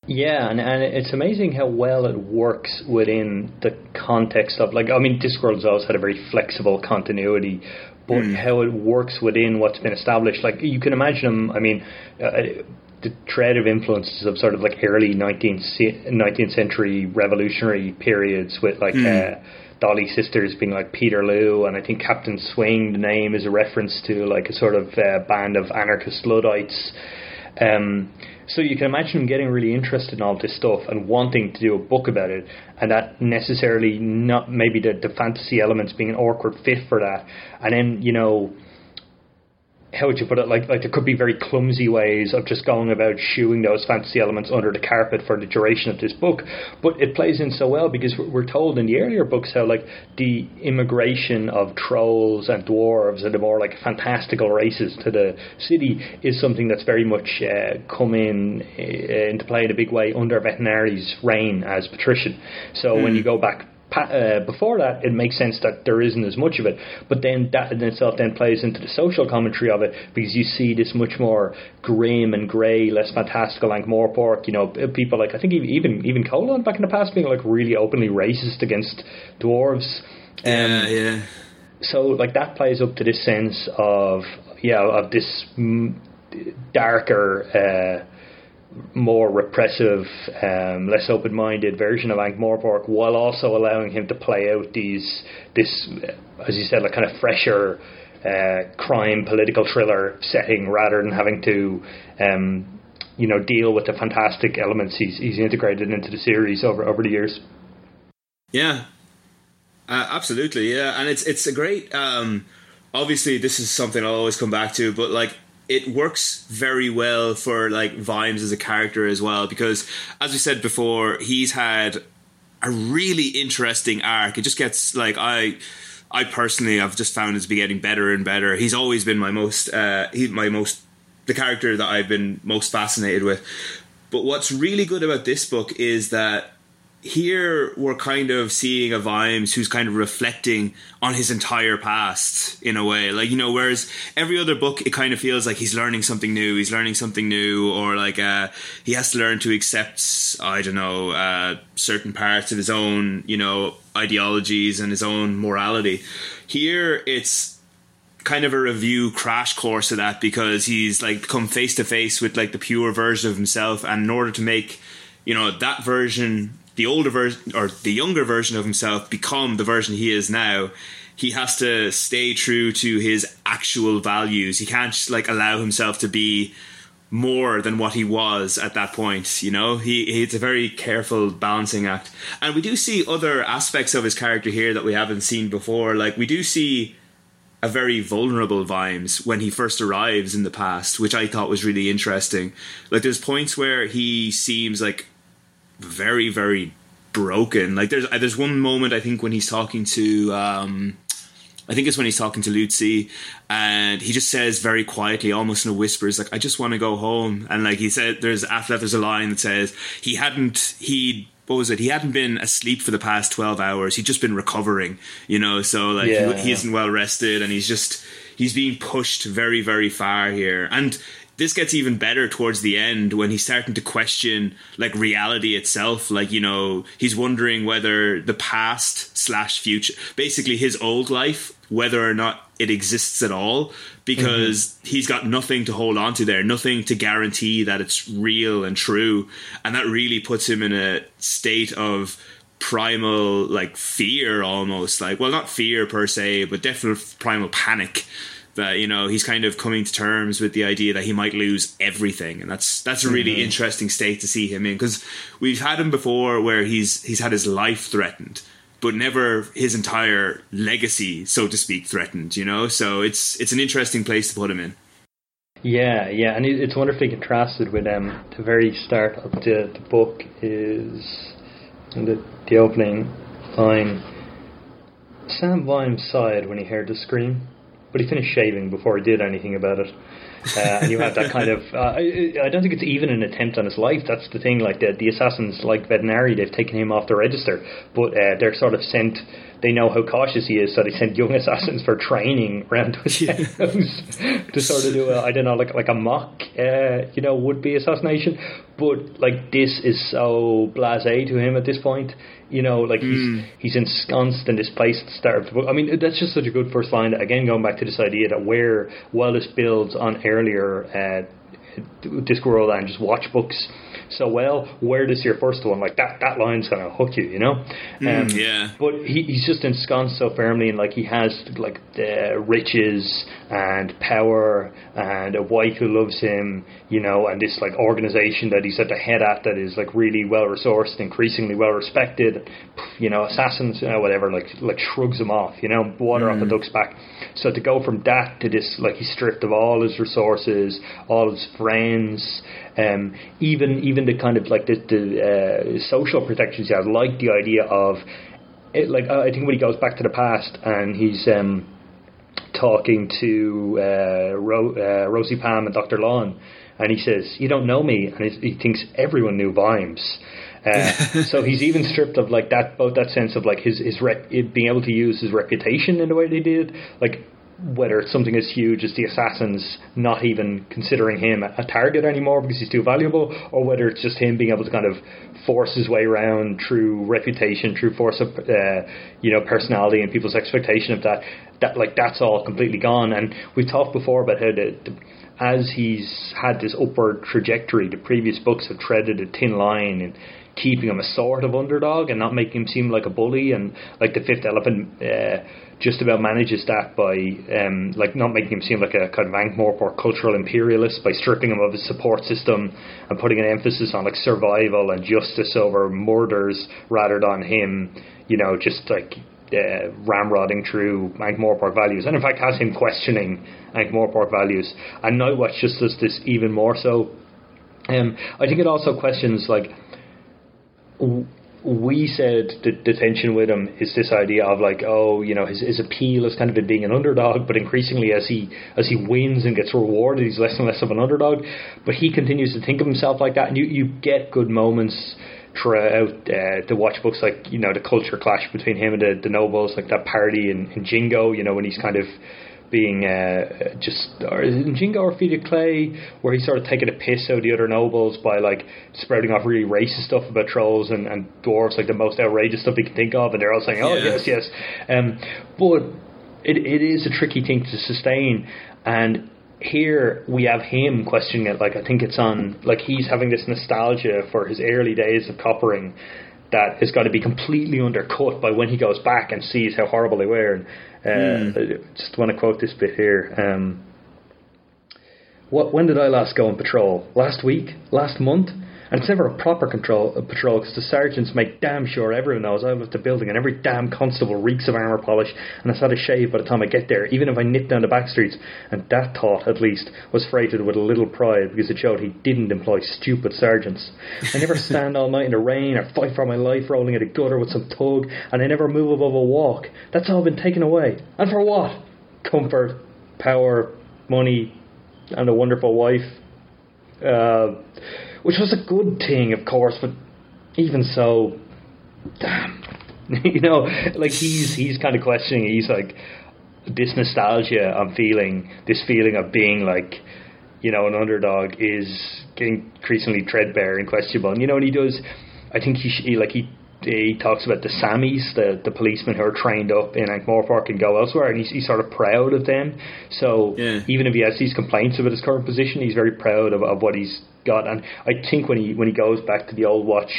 Yeah, and, and it's amazing how well it works within the context of like I mean, Discworld's always had a very flexible continuity, but mm. how it works within what's been established. Like you can imagine them. I mean, uh, the thread of influences of sort of like early 19th, 19th century revolutionary periods with like. Mm. Uh, Dolly Sisters being like Peterloo, and I think Captain Swing, the name is a reference to like a sort of uh, band of anarchist Luddites. Um, so you can imagine him getting really interested in all this stuff and wanting to do a book about it, and that necessarily not maybe the, the fantasy elements being an awkward fit for that, and then you know how would you put it? Like like there could be very clumsy ways of just going about shooing those fantasy elements under the carpet for the duration of this book, but it plays in so well because we're told in the earlier books how like the immigration of trolls and dwarves and the more like fantastical races to the city is something that's very much uh, come in uh, into play in a big way under Vetinari's reign as patrician. So mm. when you go back uh, before that, it makes sense that there isn't as much of it. But then that in itself then plays into the social commentary of it because you see this much more grim and grey, less fantastical like more pork. You know, people like I think even even Colon back in the past being like really openly racist against dwarves. Um, yeah, yeah. So like that plays up to this sense of yeah of this darker. Uh, more repressive, um, less open-minded version of Ankh Morpork, while also allowing him to play out these this, as you said, like kind of fresher uh, crime political thriller setting, rather than having to. Um, you know, deal with the fantastic elements he's he's integrated into the series over over the years. Yeah, uh, absolutely. Yeah, and it's it's a great. Um, obviously, this is something I'll always come back to, but like it works very well for like Vimes as a character as well because as we said before, he's had a really interesting arc. It just gets like I I personally I've just found it to be getting better and better. He's always been my most uh he's my most the character that I've been most fascinated with. But what's really good about this book is that here we're kind of seeing a Vimes who's kind of reflecting on his entire past in a way. Like, you know, whereas every other book, it kind of feels like he's learning something new, he's learning something new, or like uh, he has to learn to accept, I don't know, uh, certain parts of his own, you know, ideologies and his own morality. Here, it's kind of a review crash course of that because he's like come face to face with like the pure version of himself and in order to make you know that version the older version or the younger version of himself become the version he is now he has to stay true to his actual values. He can't just, like allow himself to be more than what he was at that point you know? He it's a very careful balancing act. And we do see other aspects of his character here that we haven't seen before. Like we do see a very vulnerable Vimes when he first arrives in the past, which I thought was really interesting. Like there's points where he seems like very very broken. Like there's there's one moment I think when he's talking to um, I think it's when he's talking to Lucy and he just says very quietly, almost in a whisper, "Is like I just want to go home." And like he said, there's after that there's a line that says he hadn't he what was it? He hadn't been asleep for the past twelve hours. He'd just been recovering, you know. So like yeah. he, he isn't well rested, and he's just he's being pushed very very far here. And this gets even better towards the end when he's starting to question like reality itself. Like you know he's wondering whether the past slash future basically his old life whether or not it exists at all because mm-hmm. he's got nothing to hold on to there nothing to guarantee that it's real and true. And that really puts him in a state of primal like fear almost. Like well not fear per se but definitely primal panic that you know he's kind of coming to terms with the idea that he might lose everything, and that's that's a really mm-hmm. interesting state to see him in because we've had him before where he's he's had his life threatened, but never his entire legacy, so to speak, threatened. You know, so it's it's an interesting place to put him in. Yeah, yeah, and it's wonderfully contrasted with um, the very start of the, the book is the the opening line. Sam Vimes sighed when he heard the scream but he finished shaving before he did anything about it. Uh, and you have that kind of. Uh, I, I, don't think it's even an attempt on his life. That's the thing. Like the, the assassins, like Vetinari, they've taken him off the register, but uh, they're sort of sent. They know how cautious he is, so they send young assassins for training around his house to sort of do a, I don't know, like like a mock, uh, you know, would be assassination. But like this is so blasé to him at this point. You know, like mm. he's he's ensconced in this place at the start of. I mean, that's just such a good first line. That, Again, going back to this idea that where while this builds on earlier uh, Discworld and just watch books so well. Where does your first one? Like that that line's gonna hook you, you know. Mm, um, yeah. But he, he's just ensconced so firmly, and like he has like the riches and power and a wife who loves him, you know, and this like organization that he's at the head at that is like really well resourced, increasingly well respected. You know, assassins, you know, whatever, like like shrugs him off, you know, water mm. off the duck's back. So to go from that to this, like he's stripped of all his resources, all his friends, um, even even the kind of like the, the uh, social protections he has, like the idea of it, like I think when he goes back to the past and he's um, talking to uh, Ro- uh, Rosie Palm and Dr. Lawn, and he says, "You don't know me," and he thinks everyone knew Vimes. Uh, so he's even stripped of like that, both that sense of like his his rep, being able to use his reputation in the way they did. Like whether it's something as huge as the assassins not even considering him a target anymore because he's too valuable, or whether it's just him being able to kind of force his way around through reputation, through force of uh, you know personality and people's expectation of that. That like that's all completely gone. And we've talked before about how the, the as he's had this upward trajectory, the previous books have treaded a thin line and keeping him a sort of underdog and not making him seem like a bully. And like the Fifth Elephant uh, just about manages that by um, like not making him seem like a kind of Ankh-Morpork or cultural imperialist by stripping him of his support system and putting an emphasis on like survival and justice over murders rather than him, you know, just like uh, ramrodding through Ankh-Morpork values, and in fact has him questioning Ankh-Morpork values. And now, Nightwatch just does this even more so. Um, I think it also questions like we said the, tension with him is this idea of like, oh, you know, his, his appeal is kind of in being an underdog, but increasingly as he as he wins and gets rewarded, he's less and less of an underdog. But he continues to think of himself like that, and you, you get good moments throughout uh, the watch books, like you know, the culture clash between him and the, the nobles, like that party in, in Jingo, you know, when he's kind of being uh, just or is it Jingo or Feet of Clay where he's sort of taking a piss out of the other nobles by like sprouting off really racist stuff about trolls and, and dwarves like the most outrageous stuff he can think of and they're all saying oh yeah. yes yes um, but it, it is a tricky thing to sustain and here we have him questioning it like I think it's on like he's having this nostalgia for his early days of coppering that has got to be completely undercut by when he goes back and sees how horrible they were. And uh, mm. just want to quote this bit here. Um, what? When did I last go on patrol? Last week? Last month? And it's never a proper control a patrol because the sergeants make damn sure everyone knows I left the building and every damn constable reeks of armour polish and I've had a shave by the time I get there, even if I nip down the back streets. And that thought, at least, was freighted with a little pride because it showed he didn't employ stupid sergeants. I never stand all night in the rain or fight for my life rolling in a gutter with some tug and I never move above a walk. That's all been taken away. And for what? Comfort, power, money, and a wonderful wife. Uh, which was a good thing, of course, but even so, damn, you know, like he's he's kind of questioning. He's like this nostalgia I'm feeling, this feeling of being like, you know, an underdog is increasingly threadbare and questionable. And you know, and he does. I think he, he like he he talks about the Sammies, the, the policemen who are trained up in Ankh-Morpork and go elsewhere, and he's, he's sort of proud of them. So yeah. even if he has these complaints about his current position, he's very proud of, of what he's got. And I think when he when he goes back to the old watch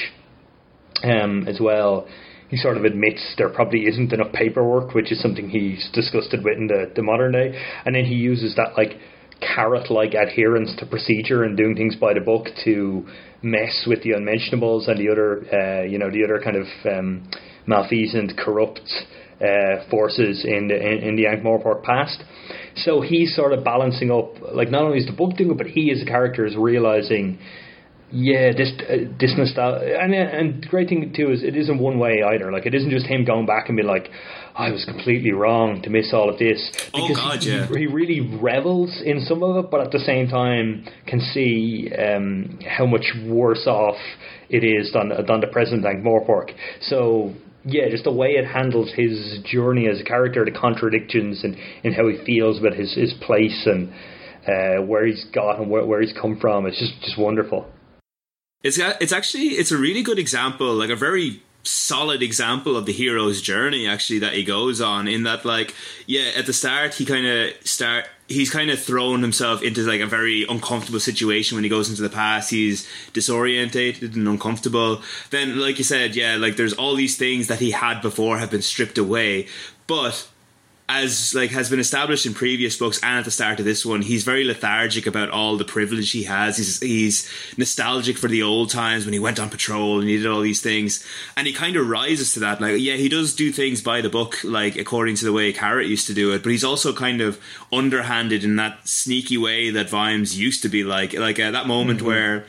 um, as well, he sort of admits there probably isn't enough paperwork, which is something he's disgusted with in the, the modern day. And then he uses that like carrot like adherence to procedure and doing things by the book to mess with the unmentionables and the other, uh, you know, the other kind of um, malfeasant, corrupt uh, forces in the in, in the Ankh-Morpork past. So he's sort of balancing up, like not only is the book doing it, but he as a character is realizing yeah, this uh, this nostalgia, and and the great thing too is it isn't one way either. Like it isn't just him going back and being like, I was completely wrong to miss all of this. Oh, because oh God, he, yeah. he really revels in some of it, but at the same time can see um, how much worse off it is than than the present Ankh-Morpork. So yeah, just the way it handles his journey as a character, the contradictions and in how he feels about his his place and. Uh, where he's got and where, where he's come from. It's just, just wonderful. It's it's actually it's a really good example, like a very solid example of the hero's journey actually that he goes on in that like yeah at the start he kind of start he's kind of thrown himself into like a very uncomfortable situation when he goes into the past. He's disorientated and uncomfortable. Then, like you said, yeah, like there's all these things that he had before have been stripped away, but as like has been established in previous books and at the start of this one, he's very lethargic about all the privilege he has. He's he's nostalgic for the old times when he went on patrol and he did all these things, and he kind of rises to that. Like, yeah, he does do things by the book, like according to the way Carrot used to do it, but he's also kind of underhanded in that sneaky way that Vimes used to be like. Like uh, that moment mm-hmm. where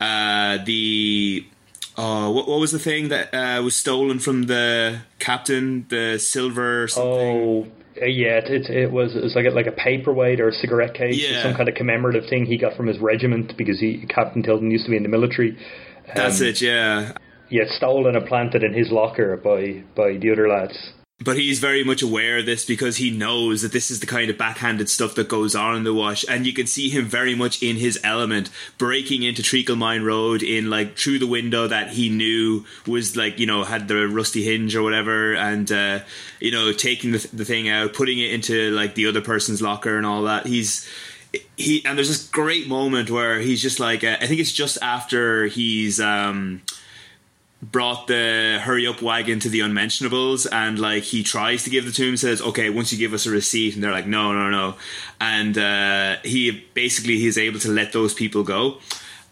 uh, the Oh, what, what was the thing that uh, was stolen from the captain? The silver something. Oh, yeah, it, it, it was it was like a, like a paperweight or a cigarette case, yeah. some kind of commemorative thing he got from his regiment because he Captain Tilden used to be in the military. Um, That's it, yeah. Yeah, stolen and planted in his locker by by the other lads but he's very much aware of this because he knows that this is the kind of backhanded stuff that goes on in the wash. And you can see him very much in his element breaking into treacle mine road in like through the window that he knew was like you know had the rusty hinge or whatever and uh, you know taking the, the thing out putting it into like the other person's locker and all that. He's he and there's this great moment where he's just like uh, i think it's just after he's um brought the hurry up wagon to the unmentionables and like he tries to give the to him says okay once you give us a receipt and they're like no no no. And uh, he basically he's able to let those people go.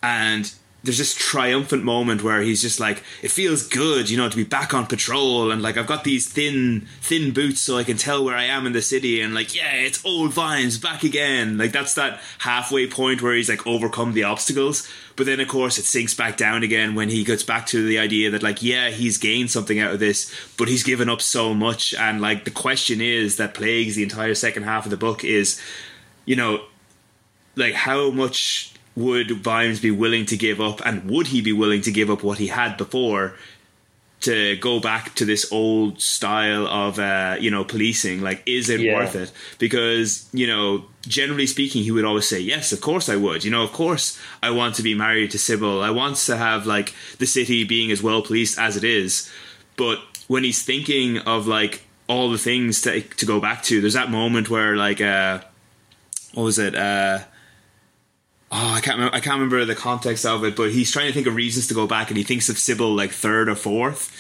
And there's this triumphant moment where he's just like, it feels good, you know, to be back on patrol, and like I've got these thin, thin boots, so I can tell where I am in the city, and like, yeah, it's old Vimes back again. Like that's that halfway point where he's like overcome the obstacles, but then of course it sinks back down again when he gets back to the idea that like, yeah, he's gained something out of this, but he's given up so much, and like the question is that plagues the entire second half of the book is, you know, like how much would Vimes be willing to give up, and would he be willing to give up what he had before to go back to this old style of uh, you know policing? Like, is it yeah. worth it? Because you know, generally speaking, he would always say, "Yes, of course I would." You know, of course I want to be married to Sybil. I want to have like the city being as well policed as it is. But when he's thinking of like all the things to to go back to, there's that moment where like uh, what was it? Uh, oh, I can't remember, I can't remember the context of it, but he's trying to think of reasons to go back, and he thinks of Sybil like third or fourth.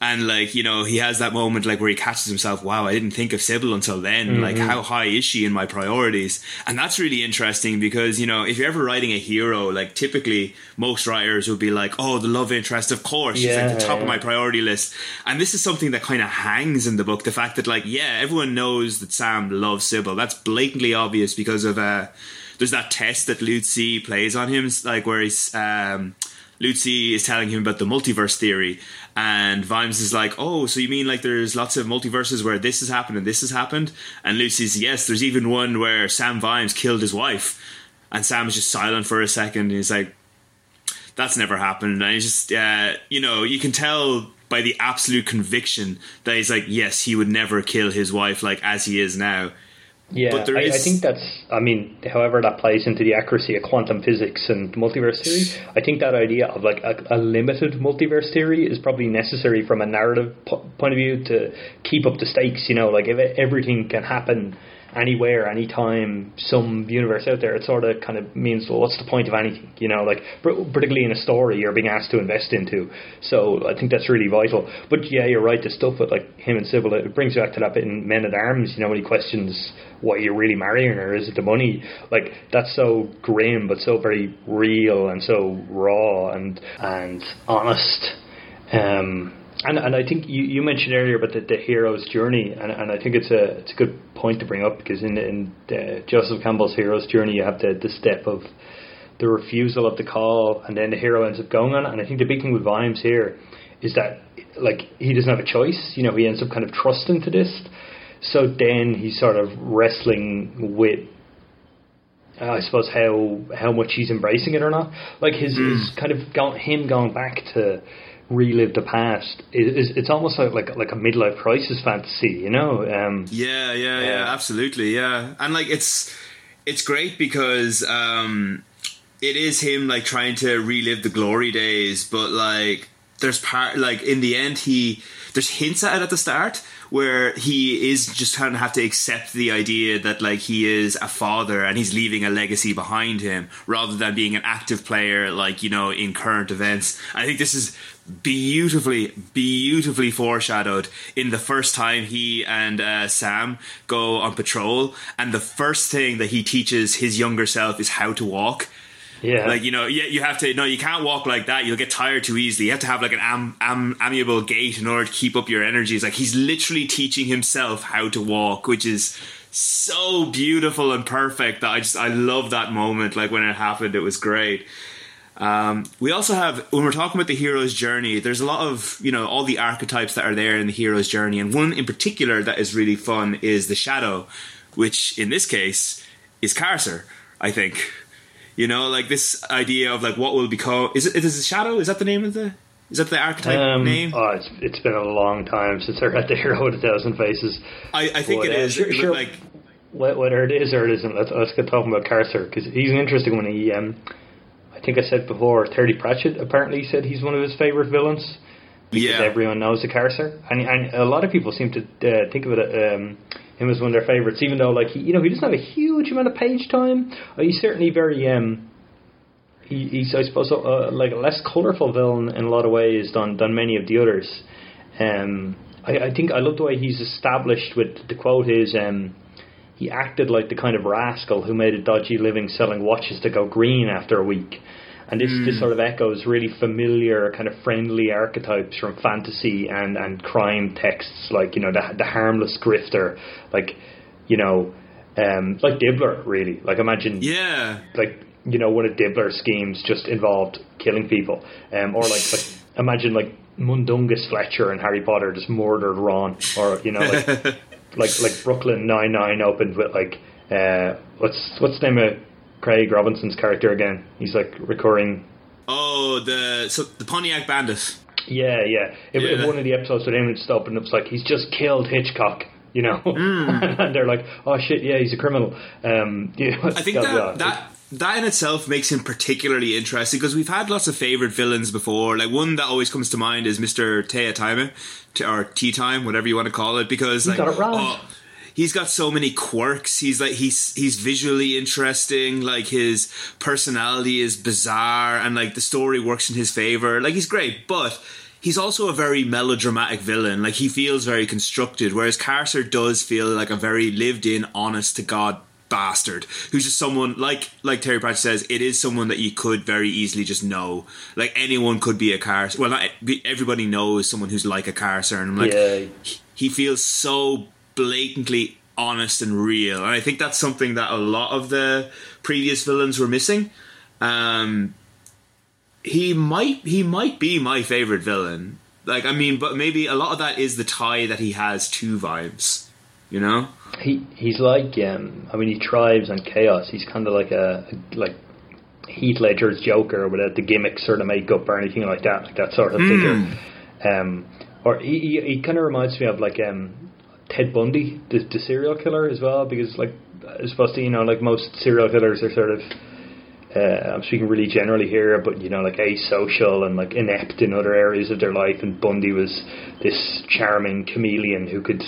And like you know, he has that moment like where he catches himself. Wow, I didn't think of Sybil until then. Mm-hmm. Like, how high is she in my priorities? And that's really interesting because you know, if you're ever writing a hero, like typically most writers would be like, "Oh, the love interest, of course, she's yeah, like the top yeah. of my priority list." And this is something that kind of hangs in the book. The fact that like, yeah, everyone knows that Sam loves Sybil. That's blatantly obvious because of uh, there's that test that Lucy plays on him, like where he's um, Lucy is telling him about the multiverse theory, and Vimes is like, "Oh, so you mean like there's lots of multiverses where this has happened and this has happened?" And Lucy's, "Yes, there's even one where Sam Vimes killed his wife." And Sam is just silent for a second. And he's like, "That's never happened." And he's just, uh, you know, you can tell by the absolute conviction that he's like, "Yes, he would never kill his wife like as he is now." Yeah, but I, I, think that's. I mean, however that plays into the accuracy of quantum physics and multiverse theory, I think that idea of like a, a limited multiverse theory is probably necessary from a narrative po- point of view to keep up the stakes. You know, like if everything can happen anywhere, anytime, some universe out there, it sort of kind of means, well, what's the point of anything? You know, like particularly in a story you're being asked to invest into. So I think that's really vital. But yeah, you're right. The stuff with like him and Sybil, it brings you back to that bit in Men at Arms. You know, when he questions why you're really marrying her, is it the money? Like that's so grim, but so very real and so raw and and honest. Um, and and I think you, you mentioned earlier about the, the hero's journey, and, and I think it's a it's a good point to bring up because in in Joseph Campbell's hero's journey, you have the the step of the refusal of the call, and then the hero ends up going on. And I think the big thing with Vimes here is that like he doesn't have a choice. You know, he ends up kind of trusting to this. So then he's sort of wrestling with uh, I suppose how how much he's embracing it or not. Like his, mm. his kind of him going back to relive the past. It, it's almost like, like like a midlife crisis fantasy, you know? Um, yeah, yeah, yeah, absolutely, yeah. And like it's it's great because um, it is him like trying to relive the glory days, but like there's part like in the end he there's hints at it at the start where he is just kind of have to accept the idea that like he is a father and he's leaving a legacy behind him rather than being an active player like you know in current events. I think this is beautifully beautifully foreshadowed in the first time he and uh, sam go on patrol. And the first thing that he teaches his younger self is how to walk yeah. Like, you know, yeah, you have to, no, you can't walk like that. You'll get tired too easily. You have to have like an am, am, amiable gait in order to keep up your energy. It's like he's literally teaching himself how to walk, which is so beautiful and perfect that I just, I love that moment. Like when it happened, it was great. Um, we also have when we're talking about the hero's journey. There's a lot of you know all the archetypes that are there in the hero's journey, and one in particular that is really fun is the shadow, which in this case is Carcer. I think you know, like this idea of like what will become. Is it is it Shadow? Is that the name of the? Is that the archetype um, name? Oh, it's, it's been a long time since I read the Hero with a Thousand Faces. I, I think but, it is. Sure, sure. Like whether it is or it isn't, let's, let's get talking about Carcer because he's an interesting one. He, um, I think I said before, Terry Pratchett apparently said he's one of his favorite villains because yeah. everyone knows the Carcer, and and a lot of people seem to uh, think of it. Um, him as one of their favorites, even though like he, you know he doesn't have a huge amount of page time. Uh, he's certainly very um, he, he's I suppose uh, like a less colourful villain in a lot of ways than than many of the others. Um, I, I think I love the way he's established. With the quote is. Um, he acted like the kind of rascal who made a dodgy living selling watches to go green after a week. And this, mm. this sort of echoes really familiar, kind of friendly archetypes from fantasy and, and crime texts, like, you know, the, the harmless grifter, like, you know, um, like Dibbler, really. Like, imagine. Yeah. Like, you know, one of Dibbler's schemes just involved killing people. Um, or, like, like, imagine, like, Mundungus Fletcher and Harry Potter just murdered Ron. Or, you know, like, like, like Brooklyn Nine-Nine opened with, like, uh, what's what's the name of Craig Robinson's character again. He's like recurring. Oh, the so the Pontiac Bandit. Yeah, yeah. If, yeah. one of the episodes with him just opened, it was like he's just killed Hitchcock. You know, mm. and they're like, "Oh shit, yeah, he's a criminal." Um, I think that, that that in itself makes him particularly interesting because we've had lots of favorite villains before. Like one that always comes to mind is Mister Teatime, or Teatime, whatever you want to call it, because you like, got it. Oh, he's got so many quirks. He's like he's he's visually interesting. Like his personality is bizarre, and like the story works in his favor. Like he's great, but he's also a very melodramatic villain. Like he feels very constructed, whereas Carcer does feel like a very lived in, honest to god bastard who's just someone like like Terry Pratchett says it is someone that you could very easily just know like anyone could be a car well not everybody knows someone who's like a Carcer and I'm like yeah. he feels so blatantly honest and real. And I think that's something that a lot of the previous villains were missing. Um, he might he might be my favorite villain. Like I mean, but maybe a lot of that is the tie that he has to Vimes. You know, he he's like um, I mean he thrives on chaos. He's kind of like a, like Heath Ledger's Joker without the gimmicks or the makeup or anything like that, like that sort of mm. figure. Um, or he, he, he kind of reminds me of like um, Ted Bundy, the, the serial killer as well, because like as supposed to you know like most serial killers are sort of uh, I'm speaking really generally here, but you know, like asocial and like inept in other areas of their life. And Bundy was this charming chameleon who could,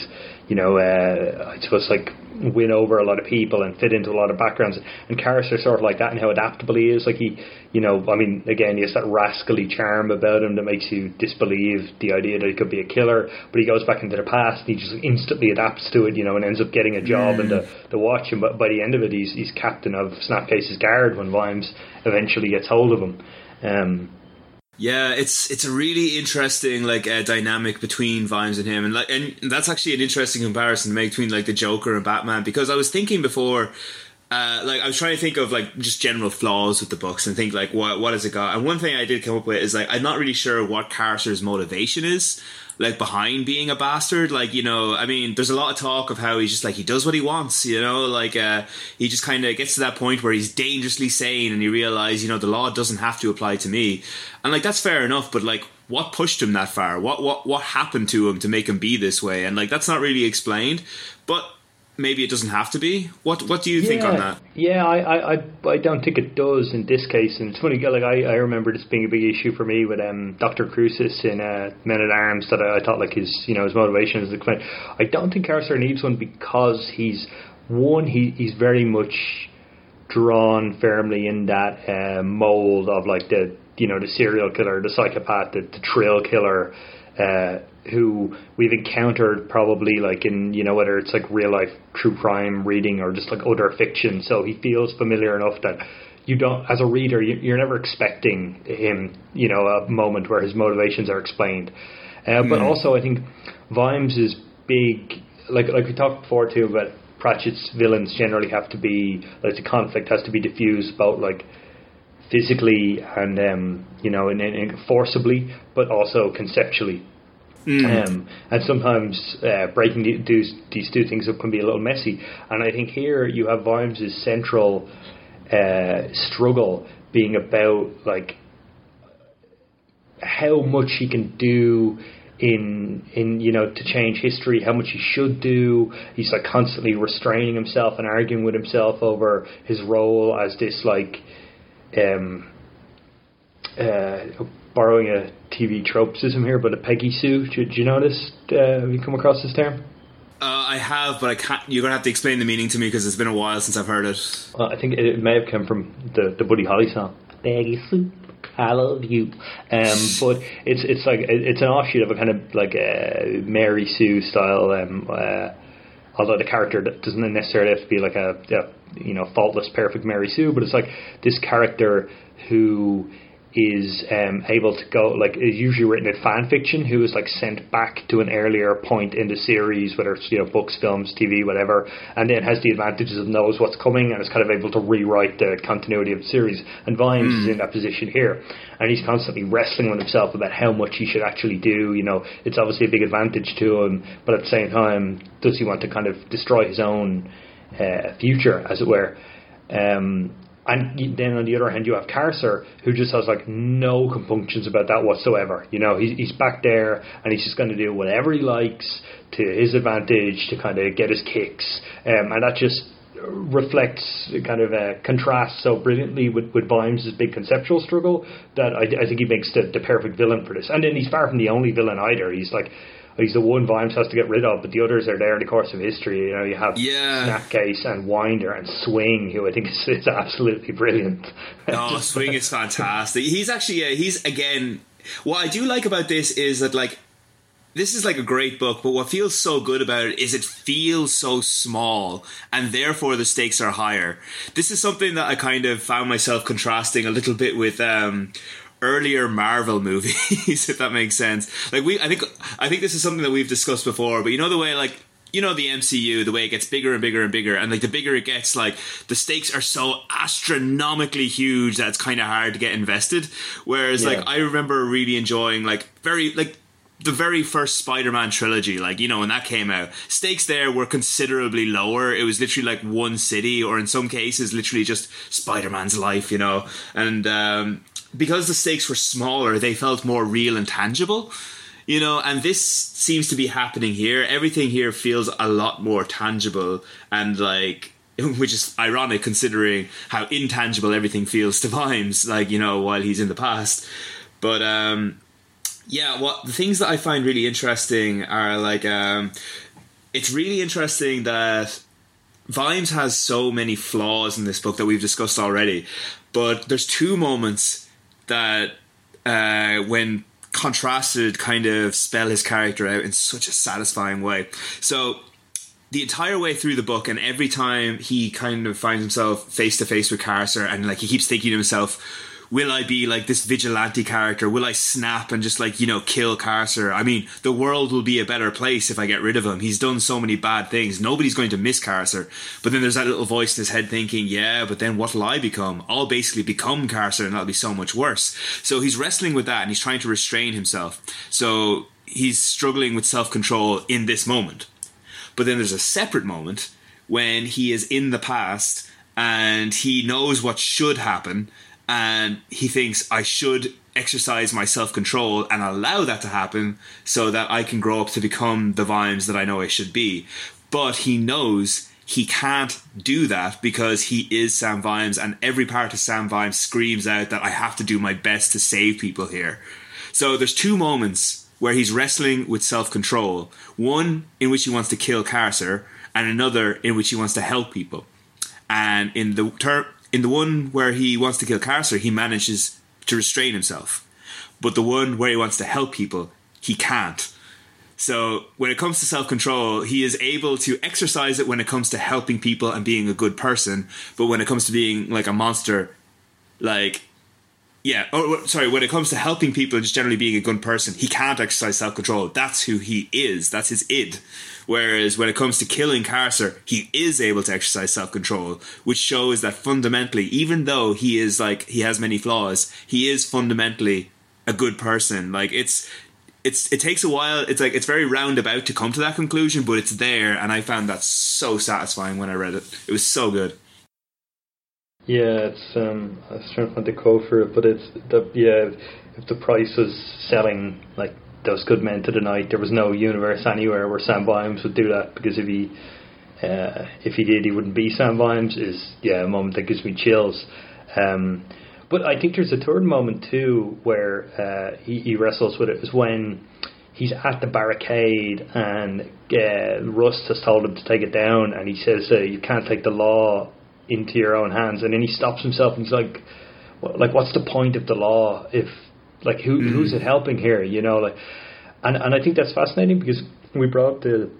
you know, uh, I suppose like win over a lot of people and fit into a lot of backgrounds. And Carcer sort of like that and how adaptable he is. Like he, you know, I mean, again, he has that rascally charm about him that makes you disbelieve the idea that he could be a killer. But he goes back into the past and he just instantly adapts to it, you know, and ends up getting a job mm. in the, the watch. And by, by the end of it, he's, he's captain of Snapcase's guard when Vimes eventually gets hold of him. Um, yeah, it's it's a really interesting like uh, dynamic between Vimes and him, and like, and that's actually an interesting comparison to make between like the Joker and Batman because I was thinking before, uh, like I was trying to think of like just general flaws with the books and think like what what has it got, and one thing I did come up with is like I'm not really sure what Carcer's motivation is like behind being a bastard. Like, you know, I mean, there's a lot of talk of how he's just like he does what he wants, you know, like uh he just kind of gets to that point where he's dangerously sane and he realizes, you know, the law doesn't have to apply to me. And like that's fair enough, but like what pushed him that far? What what what happened to him to make him be this way? And like that's not really explained. But maybe it doesn't have to be. What What do you yeah, think on that? Yeah, I, I I don't think it does in this case. And it's funny, like I, I remember this being a big issue for me with um, Doctor Cruces in uh, Men at Arms. That I, I, thought like his you know his motivation is explained. I don't think Carcer needs one because he's one he he's very much drawn firmly in that uh, mold of like the you know the serial killer, the psychopath, the, the trail killer. Uh, who we've encountered probably like in you know whether it's like real life true crime reading or just like other fiction. So he feels familiar enough that you don't, as a reader, you're never expecting him, you know, a moment where his motivations are explained. Uh, but hmm. also, I think Vimes is big, like like we talked before too about Pratchett's villains generally have to be like the conflict has to be diffused about like physically and um, you know and, and forcibly, but also conceptually. Mm. Um, and sometimes uh, breaking the, these, these two things up can be a little messy. And I think here you have Vimes' central uh, struggle being about like how much he can do in in you know to change history, how much he should do. He's like constantly restraining himself and arguing with himself over his role as this like um, uh, borrowing a TV tropism here, but a Peggy Sue. Do you notice? Uh, have you come across this term? Uh, I have, but I can't. You're gonna have to explain the meaning to me because it's been a while since I've heard it. Well, I think it, it may have come from the the Buddy Holly song, Peggy Sue. I love you, um, but it's it's like it's an offshoot of a kind of like a Mary Sue style. Um, uh, although the character doesn't necessarily have to be like a, a you know faultless, perfect Mary Sue, but it's like this character who is um, able to go like is usually written in fan fiction who is like sent back to an earlier point in the series whether it's you know books films tv whatever and then has the advantages of knows what's coming and is kind of able to rewrite the continuity of the series and Vimes mm. is hmm. in that position here and he's constantly wrestling with himself about how much he should actually do you know it's obviously a big advantage to him but at the same time does he want to kind of destroy his own uh, future as it were um, and then on the other hand, you have Carcer, who just has like no compunctions about that whatsoever. You know, he's, he's back there and he's just going to do whatever he likes to his advantage to kind of get his kicks. Um, and that just reflects kind of a contrast so brilliantly with, with Vimes' big conceptual struggle that I, I think he makes the, the perfect villain for this. And then he's far from the only villain either. He's like he's the one Vimes has to get rid of, but the others are there in the course of history. You know, you have yeah. Snapcase and Winder and Swing, who I think is, is absolutely brilliant. Oh, Swing is fantastic. He's actually, yeah, he's again. What I do like about this is that like this is like a great book, but what feels so good about it is it feels so small and therefore the stakes are higher. This is something that I kind of found myself contrasting a little bit with um, earlier Marvel movies, if that makes sense. Like we, I think, I think this is something that we've discussed before. But you know the way, like you know the MCU, the way it gets bigger and bigger and bigger, and like the bigger it gets, like the stakes are so astronomically huge that it's kind of hard to get invested. Whereas, yeah. like I remember really enjoying like very like the very first Spider-Man trilogy, like you know, when that came out, stakes there were considerably lower. It was literally like one city, or in some cases, literally just Spider-Man's life, you know. And um, because the stakes were smaller, they felt more real and tangible. You know, and this seems to be happening here. Everything here feels a lot more tangible and like which is ironic considering how intangible everything feels to Vimes, like, you know, while he's in the past. But um yeah, what the things that I find really interesting are like um it's really interesting that Vimes has so many flaws in this book that we've discussed already. But there's two moments that uh, when contrasted kind of spell his character out in such a satisfying way. So the entire way through the book and every time he kind of finds himself face to face with Carcer and like he keeps thinking to himself will I be like this vigilante character? Will I snap and just like, you know, kill Carcer? I mean, the world will be a better place if I get rid of him. He's done so many bad things. Nobody's going to miss Carcer. But then there's that little voice in his head thinking, yeah, but then what'll I become? I'll basically become Carcer and that'll be so much worse. So he's wrestling with that and he's trying to restrain himself. So he's struggling with self control in this moment. But then there's a separate moment when he is in the past and he knows what should happen and he thinks I should exercise my self control and allow that to happen so that I can grow up to become the Vimes that I know I should be. But he knows he can't do that because he is Sam Vimes, and every part of Sam Vimes screams out that I have to do my best to save people here. So there's two moments where he's wrestling with self control. One in which he wants to kill Carcer, and another in which he wants to help people. And in the ter- in the one where he wants to kill Carcer, he manages to restrain himself. But the one where he wants to help people, he can't. So when it comes to self control, he is able to exercise it when it comes to helping people and being a good person. But when it comes to being like a monster, like yeah, oh, sorry. When it comes to helping people and just generally being a good person, he can't exercise self control. That's who he is. That's his id. Whereas when it comes to killing Carcer, he is able to exercise self control, which shows that fundamentally, even though he is like he has many flaws, he is fundamentally a good person. Like it's it's it takes a while. It's like it's very roundabout to come to that conclusion, but it's there, and I found that so satisfying when I read it. It was so good. Yeah, it's um, I was trying to find the quote for it, but it's the yeah. If the price was selling like those good men to the night, there was no universe anywhere where Sam Vimes would do that because if he uh, if he did, he wouldn't be Sam Vimes. Is yeah, a moment that gives me chills. Um, but I think there's a third moment too where uh, he, he, wrestles with it is when he's at the barricade and uh, Rust has told him to take it down, and he says uh, you can't take the law into your own hands, and then he stops himself and he's like, like what's the point of the law if like who mm-hmm. who's it helping here? You know, like, and and I think that's fascinating because we brought up the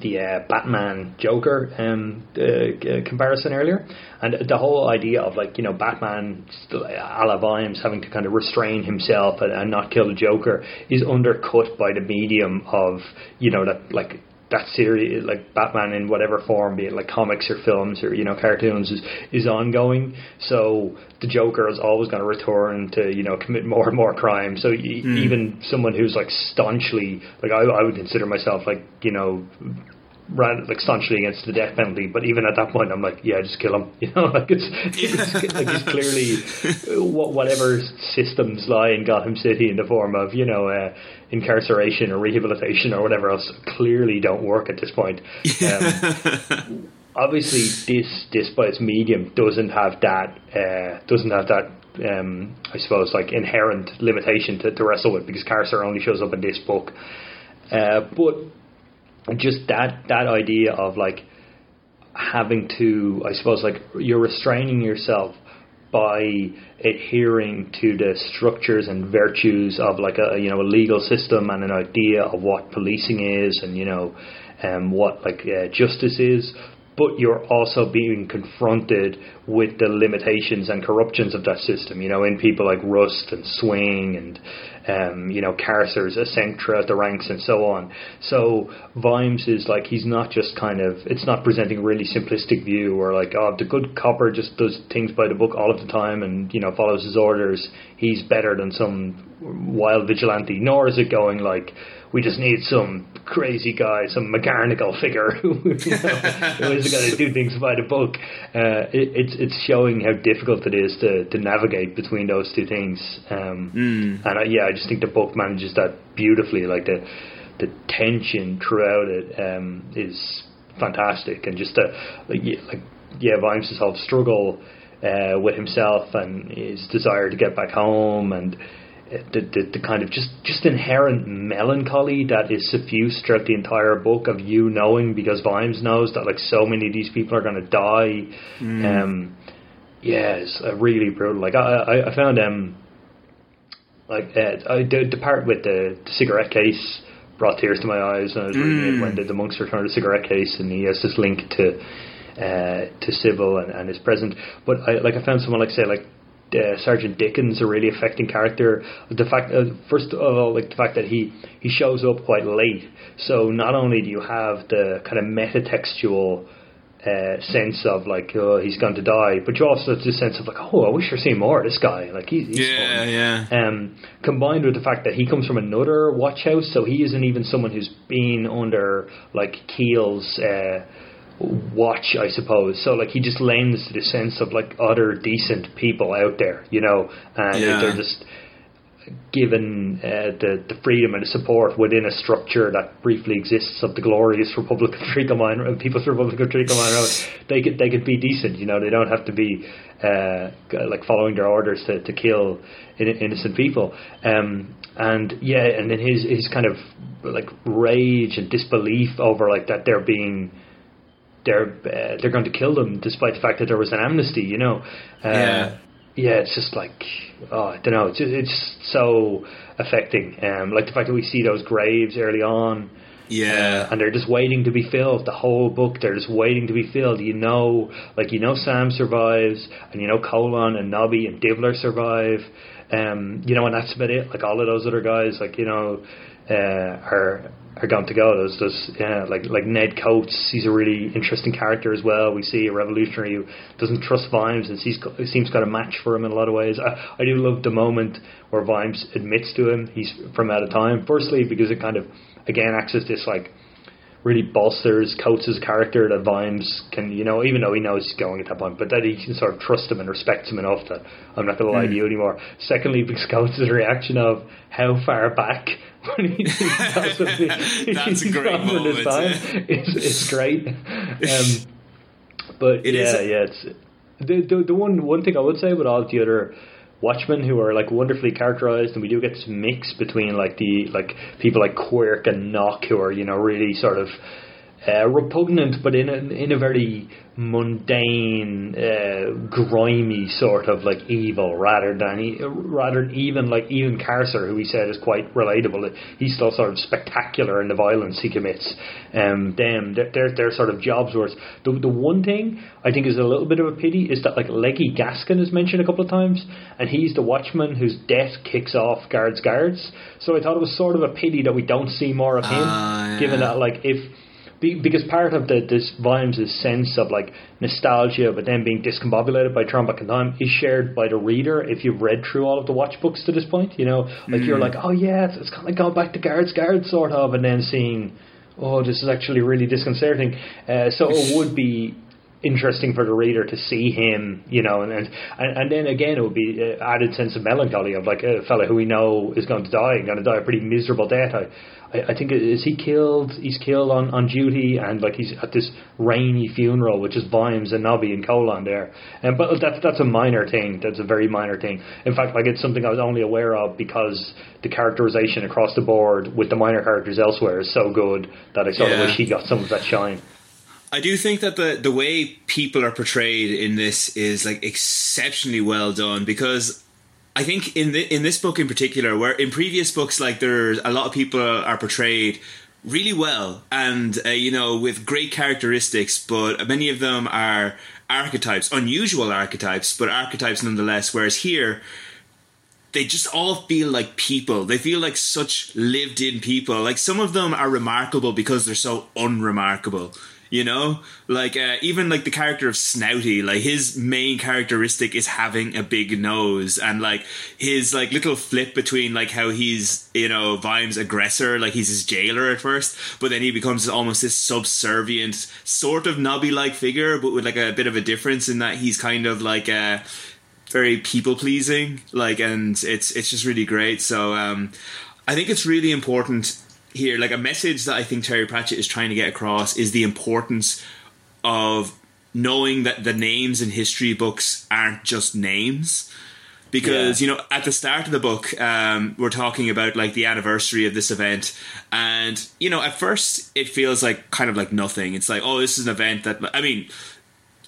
the uh, Batman Joker um, uh, comparison earlier, and the whole idea of like you know Batman a la Vimes having to kind of restrain himself and, and not kill the Joker is undercut by the medium of you know that like that series, like Batman in whatever form, be it like comics or films or you know cartoons, is is ongoing. So the Joker is always going to return to you know commit more and more crime. So mm. even someone who's like staunchly, like I, I would consider myself like you know ran like staunchly against the death penalty. But even at that point, I'm like, yeah, just kill him. You know, like it's, it's like he's clearly whatever systems lie in Gotham City in the form of you know uh, incarceration or rehabilitation or whatever else clearly don't work at this point. Um, obviously, this this by its medium doesn't have that uh, doesn't have that. Um, I suppose like inherent limitation to, to wrestle with because Carcer only shows up in this book. Uh, but just that that idea of like having to, I suppose, like you're restraining yourself by adhering to the structures and virtues of like a you know a legal system and an idea of what policing is and you know um, what like uh, justice is but you're also being confronted with the limitations and corruptions of that system. You know, in people like Rust and Swing and um, you know Carcer's throughout the ranks and so on. So Vimes is like he's not just kind of it's not presenting a really simplistic view or like oh the good copper just does things by the book all of the time and you know follows his orders. He's better than some wild vigilante. Nor is it going like we just need some crazy guy, some McGarnagle figure who, you know, who is going to do things by the book. Uh, it, it's it's showing how difficult it is to, to navigate between those two things. Um, mm. And I, yeah, I just think the book manages that beautifully. Like the the tension throughout it um, is fantastic, and just the like, like yeah, Vimes' whole struggle uh, with himself and his desire to get back home and the, the, the kind of just, just inherent melancholy that is suffused throughout the entire book of you knowing because Vimes knows that like so many of these people are going to die. Mm. Um, yeah, it's uh, really brutal. Like I, I, I found um, like uh, I the, the part with the, the cigarette case brought tears to my eyes when I was reading it mm. when the, the monks return the cigarette case and he has this link to uh, to Sybil and, and his present. But I like I found someone like say like uh, Sergeant Dickins a really affecting character. The fact, uh, first of all, like the fact that he he shows up quite late. So not only do you have the kind of metatextual uh, sense of like oh he's going to die, but you also have this sense of like oh I wish I'd seen more of this guy. Like he's, he's yeah fun. yeah. Um, combined with the fact that he comes from another watch house, so he isn't even someone who's been under like Keel's. Uh, watch, I suppose. So like he just lends the sense of like other decent people out there, you know, and yeah. they're just given uh, the the freedom and the support within a structure that briefly exists of the glorious Republic of Treacle Mine, People's Republic of Treacle Mine, they could they could be decent. You know, they don't have to be uh, like following their orders to, to kill innocent people. Um, and yeah, and then his his kind of like rage and disbelief over like that they're being they're uh, they're going to kill them despite the fact that there was an amnesty. You know. Uh, yeah yeah, it's just like oh, I don't know. It's just, it's so affecting. Um, like the fact that we see those graves early on. Yeah, uh, and they're just waiting to be filled. The whole book, they're just waiting to be filled. You know, like you know, Sam survives, and you know, Colon and Nobby and Dibbler survive. Um, you know, and that's about it. Like all of those other guys, like you know, uh, are are going to go. There's, there's yeah, like like Ned Coates. He's a really interesting character as well. We see a revolutionary who doesn't trust Vimes and sees seems kind of match for him in a lot of ways. I, I do love the moment where Vimes admits to him he's from out of time. Firstly, because it kind of again acts as this like really bolsters Coates' character that Vimes can, you know, even though he knows he's going at that point, but that he can sort of trust him and respect him enough that I'm not going to lie mm. to hmm. you anymore. Secondly, because Coates' reaction of how far back when he does That's a great moment. This time, it's, it's great. Um, but it yeah, yeah, it's the, the the one one thing I would say with all the other Watchmen who are like wonderfully characterized, and we do get this mix between like the like people like Quirke and Knock who are you know really sort of uh, repugnant, but in a, in a very mundane, uh, grimy sort of like evil, rather than rather than even like even Carcer, who he said is quite relatable. He's still sort of spectacular in the violence he commits. Um, them, they're, they're sort of jobs worth. The the one thing I think is a little bit of a pity is that like Leggy Gaskin is mentioned a couple of times, and he's the watchman whose death kicks off guards guards. So I thought it was sort of a pity that we don't see more of him, uh, yeah. given that like if because part of the this Vimes' sense of like nostalgia, but then being discombobulated by Tron Back in Time is shared by the reader if you've read through all of the watch books to this point. You know, like mm. you're like, oh yeah, it's, it's kind of going back to Guards Guard sort of, and then seeing, oh, this is actually really disconcerting. Uh, so it would be interesting for the reader to see him, you know, and and, and then again it would be uh, added sense of melancholy of like a fella who we know is going to die, and going to die a pretty miserable death. I, I, I think is he killed? He's killed on, on duty, and like he's at this rainy funeral, which is Vimes and Nobby and Colon there. And but that's that's a minor thing. That's a very minor thing. In fact, like it's something I was only aware of because the characterization across the board with the minor characters elsewhere is so good that I sort yeah. of wish he got some of that shine. I do think that the the way people are portrayed in this is like exceptionally well done because I think in the in this book in particular, where in previous books, like there's a lot of people are portrayed really well and uh, you know with great characteristics, but many of them are archetypes, unusual archetypes, but archetypes nonetheless. Whereas here, they just all feel like people. They feel like such lived in people. Like some of them are remarkable because they're so unremarkable you know? Like uh, even like the character of snouty like his main characteristic is having a big nose and like his like little flip between like how he's you know Vimes aggressor like he's his jailer at first but then he becomes almost this subservient sort of Nobby like figure but with like a bit of a difference in that he's kind of like a uh, very people pleasing like and it's it's just really great. So um I think it's really important here, like a message that I think Terry Pratchett is trying to get across is the importance of knowing that the names in history books aren't just names. Because yeah. you know, at the start of the book, um, we're talking about like the anniversary of this event, and you know, at first it feels like kind of like nothing. It's like, oh, this is an event that I mean,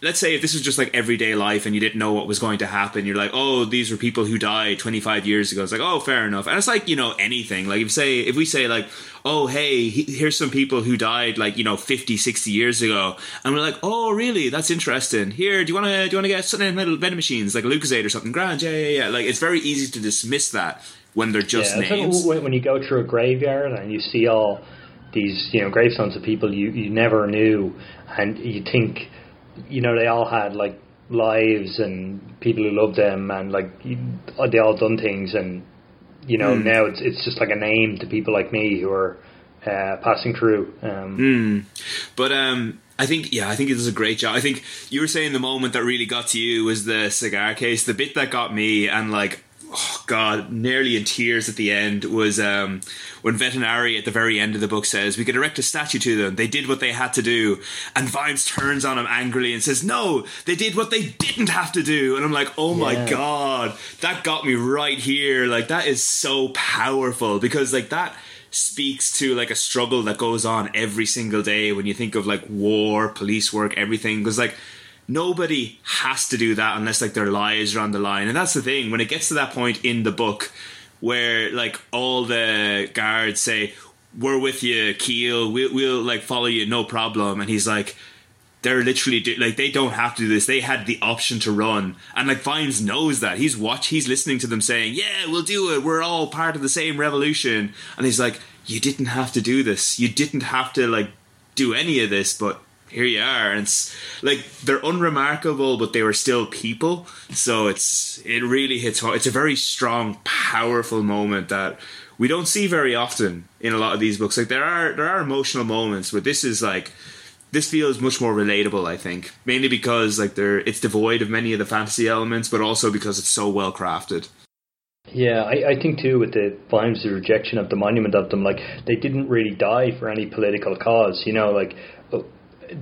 let's say if this was just like everyday life and you didn't know what was going to happen, you're like, oh, these were people who died 25 years ago. It's like, oh, fair enough. And it's like, you know, anything. Like if say, if we say like, oh, hey, here's some people who died like, you know, 50, 60 years ago. And we're like, oh, really? That's interesting. Here, do you want to, do you want to get something in vending machines like a Lucozade or something? Grand. Yeah, yeah, yeah. Like it's very easy to dismiss that when they're just yeah, names. When you go through a graveyard and you see all these, you know, gravestones of people you, you never knew and you think, you know, they all had like lives and people who loved them and like they all done things and you know mm. now it's it's just like a name to people like me who are uh, passing through. Um, mm. But um, I think yeah, I think it does a great job. I think you were saying the moment that really got to you was the cigar case. The bit that got me and like oh god, nearly in tears at the end was um, when Vetinari at the very end of the book says, "We could erect a statue to them. They did what they had to do." And Vimes turns on him angrily and says, "No, they did what they didn't have to do." And I'm like, "Oh my Yeah. god, that got me right here. Like that is so powerful because like that." speaks to like a struggle that goes on every single day when you think of like war police work everything because like nobody has to do that unless like their lives are on the line. And that's the thing. When it gets to that point in the book where like all the guards say we're with you keel. We'll, we'll like follow you. No problem. And he's like they're literally do, like they don't have to do this. They had the option to run. And like Vimes knows that. He's watch he's listening to them saying yeah we'll do it. We're all part of the same revolution. And he's like you didn't have to do this. You didn't have to like do any of this but here you are. And it's like they're unremarkable but they were still people. So it's it really hits hard it's a very strong powerful moment that we don't see very often in a lot of these books. Like there are there are emotional moments but this is like this feels much more relatable i think. Mainly because like there it's devoid of many of the fantasy elements but also because it's so well crafted. Yeah, I, I think too with the Vimes' rejection of the monument of them, like they didn't really die for any political cause. You know, like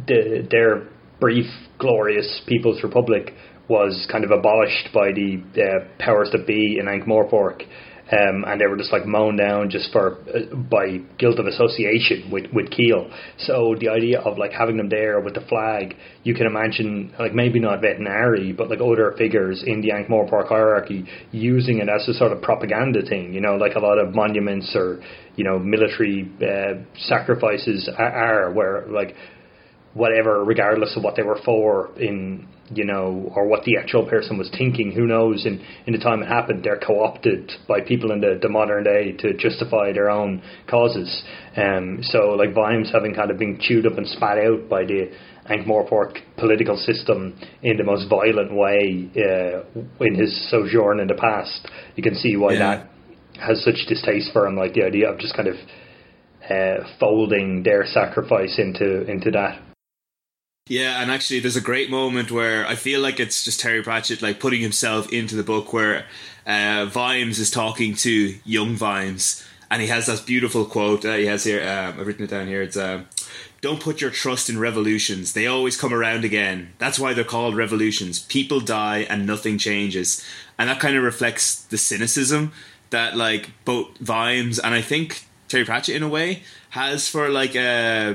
the, their brief, glorious People's Republic was kind of abolished by the uh, powers that be in Ankh-Morpork. Um, and they were just like mown down just for uh, by guilt of association with with Keel. So the idea of like having them there with the flag, you can imagine like maybe not Vetinari, but like other figures in the Ankh-Morpork hierarchy using it as a sort of propaganda thing. You know, like a lot of monuments or you know military uh, sacrifices are, are where like whatever, regardless of what they were for in you know, or what the actual person was thinking, who knows, in, in the time it happened, they're co-opted by people in the, the modern day to justify their own causes. Um, so, like, Vimes having kind of been chewed up and spat out by the Ankh-Morpork political system in the most violent way uh, in his sojourn in the past, you can see why Yeah. that has such distaste for him, like the idea of just kind of uh, folding their sacrifice into into that. Yeah, and actually, there's a great moment where I feel like it's just Terry Pratchett like putting himself into the book, where uh, Vimes is talking to young Vimes, and he has that beautiful quote. Uh, he has here. Um, I've written it down here. It's uh, "Don't put your trust in revolutions; they always come around again. That's why they're called revolutions. People die and nothing changes." And that kind of reflects the cynicism that like both Vimes and I think Terry Pratchett in a way has for like uh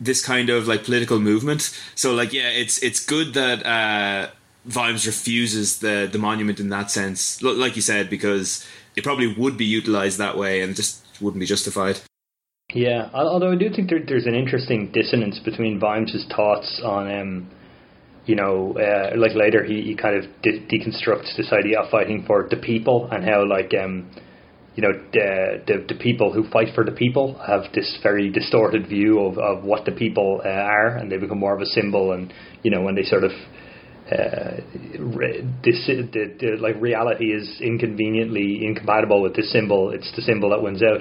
this kind of like political movement. So like yeah, it's it's good that uh Vimes refuses the the monument in that sense. Like you said, because it probably would be utilized that way and just wouldn't be justified. Yeah, although I do think there, there's an interesting dissonance between Vimes' thoughts on, um, you know, uh, like later he, he kind of de- deconstructs this idea of fighting for the people and how like, um, you know, the, the the people who fight for the people have this very distorted view of, of what the people uh, are, and they become more of a symbol, and you know, when they sort of uh, this the, the like reality is inconveniently incompatible with this symbol. It's the symbol that wins out.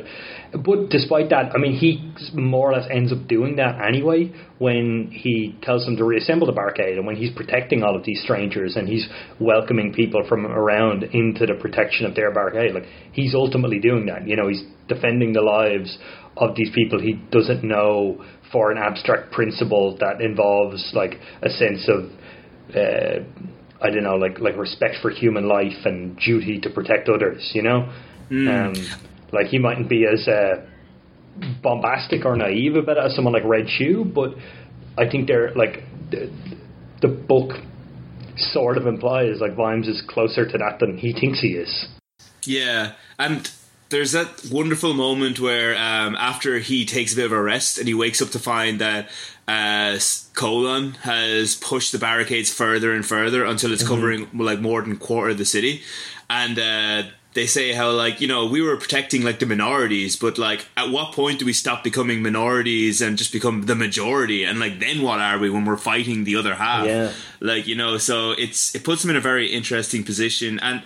But despite that, I mean, he more or less ends up doing that anyway when he tells them to reassemble the barricade and when he's protecting all of these strangers and he's welcoming people from around into the protection of their barricade. Like he's ultimately doing that. You know, he's defending the lives of these people he doesn't know for an abstract principle that involves like a sense of uh, I don't know, like like respect for human life and duty to protect others. You know, um, like he mightn't be as uh, bombastic or naive about it as someone like Reg Shoe, but I think they're like the, the book sort of implies like Vimes is closer to that than he thinks he is. Yeah, and there's that wonderful moment where um, after he takes a bit of a rest and he wakes up to find that uh, Colon has pushed the barricades further and further until it's covering like more than quarter of the city, and uh, they say how like you know we were protecting like the minorities, but like at what point do we stop becoming minorities and just become the majority? And like then what are we when we're fighting the other half? Yeah. like you know so it's it puts him in a very interesting position and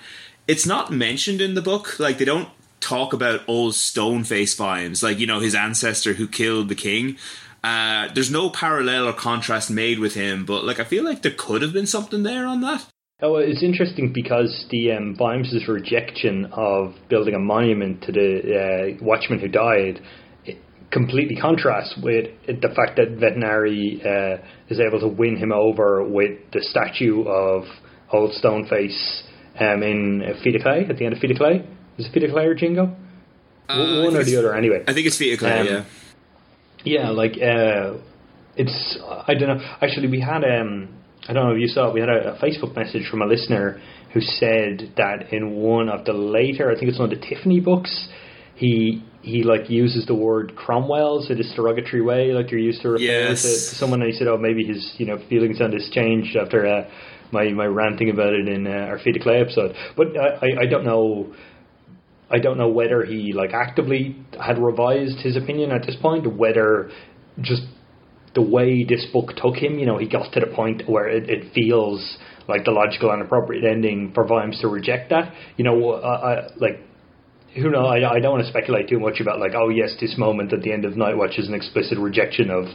it's not mentioned in the book like they don't talk about old stone face Vimes like you know his ancestor who killed the king uh, there's no parallel or contrast made with him but like i feel like there could have been something there on that Oh, it's interesting because the um, Vimes' rejection of building a monument to the uh, watchman who died completely contrasts with the fact that Vetinari uh, is able to win him over with the statue of Old Stoneface um, in of Clay at the end of of Clay. Is it of Clay or Jingo? Uh, One or the other, anyway. I think it's of Clay. Um, yeah. Yeah, like uh, it's I don't know. Actually, we had um I don't know if you saw it. We had a, a Facebook message from a listener who said that in one of the later, I think it's one of the Tiffany books, he he like uses the word Cromwell's in a derogatory way, like you're used to refer yes. to, to, someone. And he said, "Oh, maybe his you know feelings on this changed after uh, my my ranting about it in uh, our Feet of Clay episode." But I, I don't know. I don't know whether he like actively had revised his opinion at this point, whether just the way this book took him, you know, he got to the point where it, it feels like the logical and appropriate ending for Vimes to reject that. You know, I, I, like who know? I, I don't want to speculate too much about like, oh yes, this moment at the end of Night Watch is an explicit rejection of,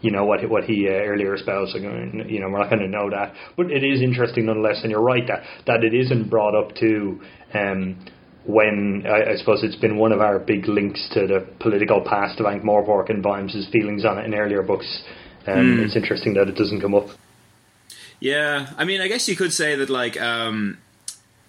you know, what what he uh, earlier espoused. Like, you know, we're not going to know that, but it is interesting nonetheless. And you're right that that it isn't brought up to. Um, when I, I suppose it's been one of our big links to the political past of Ankh-Morpork and Vimes' feelings on it in earlier books. Um, mm. It's interesting that it doesn't come up. Yeah, I mean, I guess you could say that, like, um,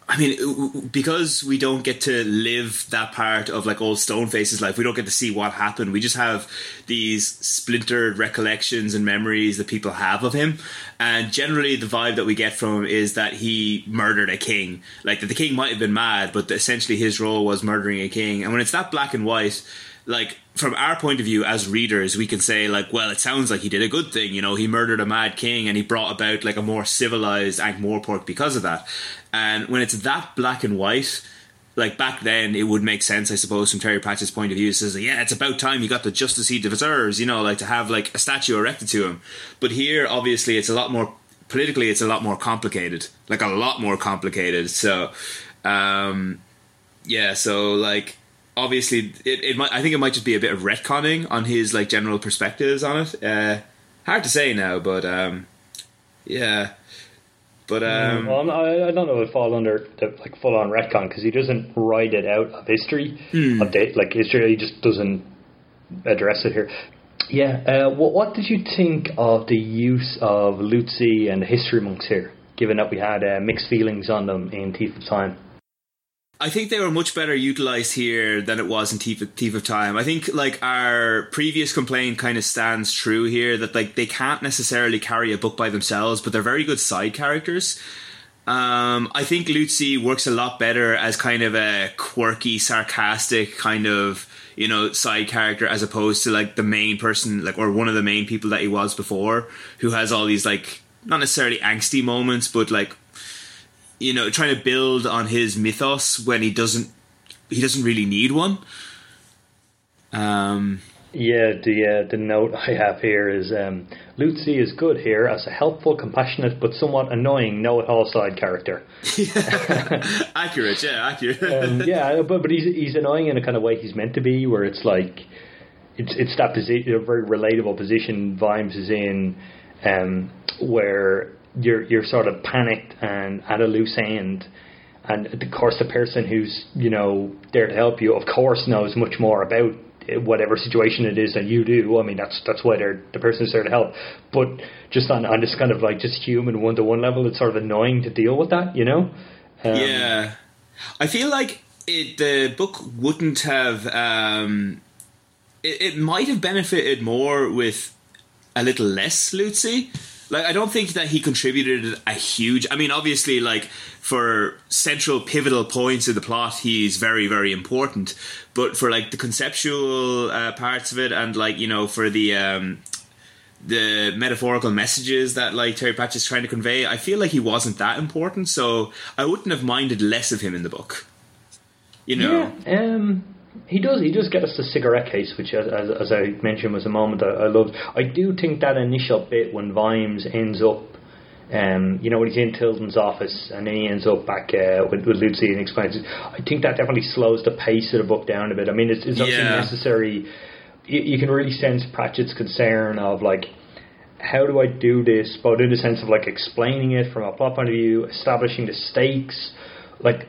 I mean, because we don't get to live that part of like old Stoneface's life, we don't get to see what happened. We just have these splintered recollections and memories that people have of him. And generally, the vibe that we get from him is that he murdered a king. Like that the king might have been mad, but essentially his role was murdering a king. And when it's that black and white, like from our point of view as readers, we can say like, well, it sounds like he did a good thing. You know, he murdered a mad king and he brought about like a more civilized Ankh Morpork because of that. And when it's that black and white, like back then, it would make sense, I suppose, from Terry Pratchett's point of view. It says, yeah, it's about time he got the justice he deserves, you know, like to have like a statue erected to him. But here, obviously, it's a lot more politically, it's a lot more complicated, like a lot more complicated. So, um, yeah, so like obviously, it, it might. I think it might just be a bit of retconning on his like general perspectives on it. Uh, hard to say now, but um, yeah. But mm, um, well, I, I don't know if it fall under the like full on retcon because he doesn't write it out of history mm. of date like history. He just doesn't address it here. Yeah. Uh, what what did you think of the use of Lu-Tze and the history monks here? Given that we had uh, mixed feelings on them in Thief of Time. I think they were much better utilized here than it was in Thief of, Thief of Time. I think like our previous complaint kind of stands true here that like they can't necessarily carry a book by themselves, but they're very good side characters. Um, I think Lu-Tze works a lot better as kind of a quirky, sarcastic kind of you know side character as opposed to like the main person, like or one of the main people that he was before, who has all these like not necessarily angsty moments, but like you know, trying to build on his mythos when he doesn't he doesn't really need one. Um, yeah, the uh, the note I have here is um, Lu-Tze is good here as a helpful, compassionate, but somewhat annoying know-it-all side character. accurate, yeah, accurate. um, yeah, but but he's he's annoying in a kind of way he's meant to be, where it's like it's it's that position, a very relatable position Vimes is in, um, where you're you're sort of panicked and at a loose end. And of course the person who's you know there to help you of course knows much more about whatever situation it is that you do. I mean that's that's why they're the person who's there to help. But just on on this kind of like just human one to one level it's sort of annoying to deal with that you know? Um, yeah. I feel like it the book wouldn't have um it, it might have benefited more with a little less Lu-Tze like I don't think that he contributed a huge. I mean, obviously, like for central pivotal points of the plot, he's very very important. But for like the conceptual uh, parts of it, and like you know, for the um, the metaphorical messages that like Terry Pratchett is trying to convey, I feel like he wasn't that important. So I wouldn't have minded less of him in the book. You know. Yeah. Um he does. He does get us the cigarette case, which, as, as I mentioned, was a moment I, I loved. I do think that initial bit when Vimes ends up, um, you know, when he's in Tilden's office and then he ends up back uh, with, with Lu-Tze and explains it. I think that definitely slows the pace of the book down a bit. I mean, it's, it's obviously yeah. necessary. You, you can really sense Pratchett's concern of like how do I do this, But in the sense of like explaining it from a plot point of view, establishing the stakes, like,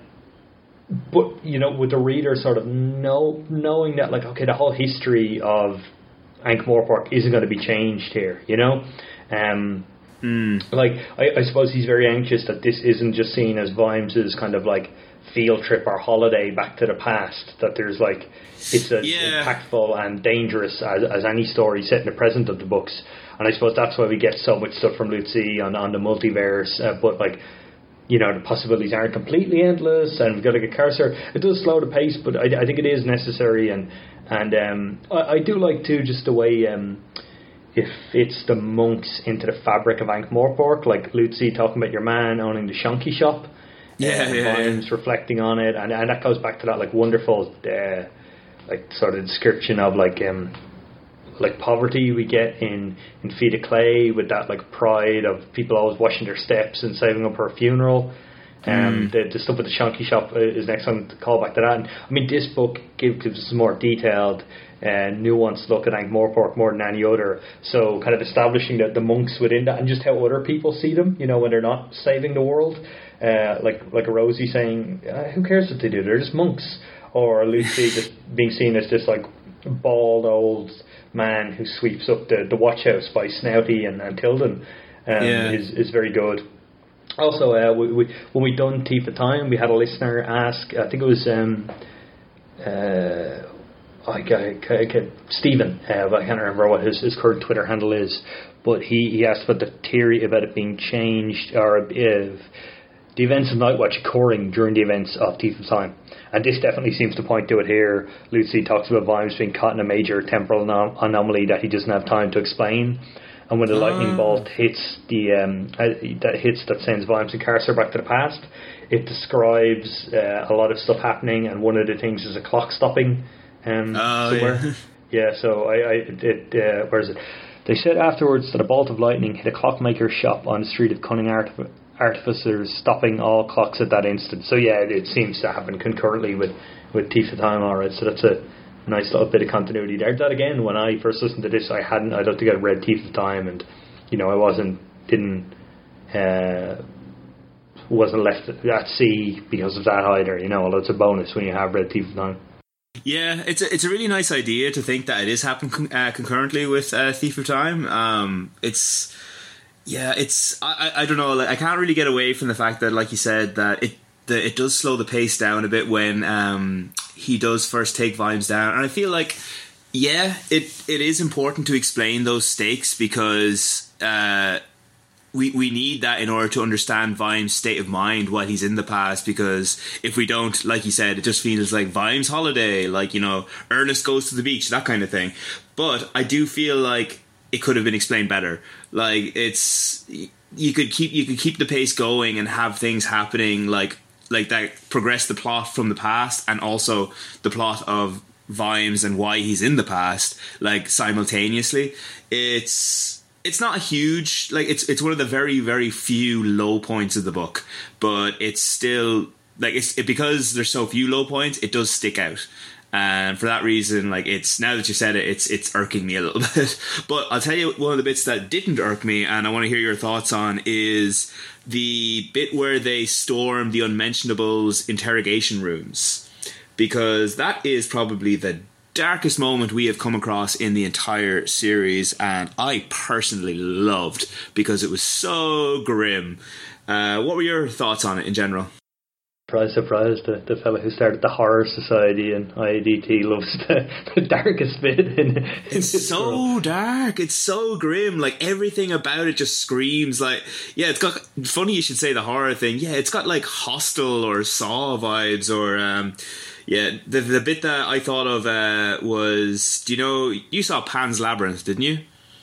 but you know, with the reader sort of know knowing that like okay, the whole history of Ankh Morpork isn't going to be changed here, you know, um. Mm. Like I, I suppose he's very anxious that this isn't just seen as Vimes' kind of like field trip or holiday back to the past. That there's like it's as Yeah. impactful and dangerous as, as any story set in the present of the books. And I suppose that's why we get so much stuff from Lu-Tze on on the multiverse. Uh, but like you know the possibilities aren't completely endless, and we've got to get Carcer. It does slow the pace, but I, I think it is necessary. And and um, I, I do like too just the way. Um, it fits the monks into the fabric of Ankh Morpork, like Lu-Tze talking about your man owning the shonky shop. Yeah, yeah, yeah. Reflecting on it, and, and that goes back to that like wonderful, uh, like sort of description of like um, like poverty we get in in Feet of Clay with that like pride of people always washing their steps and saving up for a funeral. Um, the, the stuff with the shonky shop uh, is next one to call back to that. And, I mean, this book gives, gives us more detailed, uh, nuanced look at Ankh Morpork more than any other. So, kind of establishing the, the monks within that and just how other people see them. You know, when they're not saving the world, uh, like like a Rosie saying, uh, "Who cares what they do? They're just monks." Or Lu-Tze just being seen as this like bald old man who sweeps up the, the watch house by Snouty and, and Tilden um, Yeah. is is very good. Also, uh, we, we, when we done Thief of Time, we had a listener ask. I think it was um, uh, I, I, I, I, Stephen. Uh, I can't remember what his, his current Twitter handle is. But he, he asked about the theory about it being changed or if the events of Nightwatch occurring during the events of Thief of Time. And this definitely seems to point to it here. Lu-Tze talks about Vimes being caught in a major temporal anom- anomaly that he doesn't have time to explain. And when the lightning Ah. bolt hits the um, uh, that hits that sends Vimes and Carcer back to the past, it describes uh, a lot of stuff happening, and one of the things is a clock stopping um, Oh, somewhere. yeah. Yeah, so I, I it, uh, where is it? They said afterwards that a bolt of lightning hit a clockmaker's shop on the street of Cunning Artif- Artificers, stopping all clocks at that instant. So yeah, it, it seems to happen concurrently with with Thief of Time. All right, so that's a nice little bit of continuity there. That again, when I first listened to this, I hadn't. I don't think I'd read Thief of Time, and you know, I wasn't didn't. Uh, wasn't left at sea because of that either, you know, although it's a bonus when you have read Thief of Time. Yeah, it's a, it's a really nice idea to think that it is happening uh, concurrently with uh, Thief of Time. Um, it's yeah, it's I, I don't know. Like, I can't really get away from the fact that, like you said, that it that it does slow the pace down a bit when um, he does first take Vimes down, and I feel like yeah, it it is important to explain those stakes because. Uh, we, we need that in order to understand Vimes' state of mind while he's in the past because if we don't, like you said, it just feels like Vimes' holiday, like, you know, Ernest goes to the beach, that kind of thing. But I do feel like it could have been explained better. Like it's you could keep you could keep the pace going and have things happening like like that progress the plot from the past and also the plot of Vimes and why he's in the past like simultaneously. It's it's not a huge like it's it's one of the very very few low points of the book, but it's still like it's it, because there's so few low points, it does stick out. And for that reason, like it's now that you said it, it's it's irking me a little bit. But I'll tell you one of the bits that didn't irk me, and I want to hear your thoughts on is the bit where they storm the unmentionables interrogation rooms, because that is probably the darkest moment we have come across in the entire series, and I personally loved because it was so grim. Uh, what were your thoughts on it in general? Surprise, surprise, the, the fellow who started the Horror Society in IADT loves the, the darkest bit in, in It's so world. dark. It's so grim. Like everything about it just screams like yeah. It's got funny you should say the horror thing. Yeah, it's got like Hostel or Saw vibes or um, yeah. The the bit that I thought of uh, was do you know you saw Pan's Labyrinth didn't you?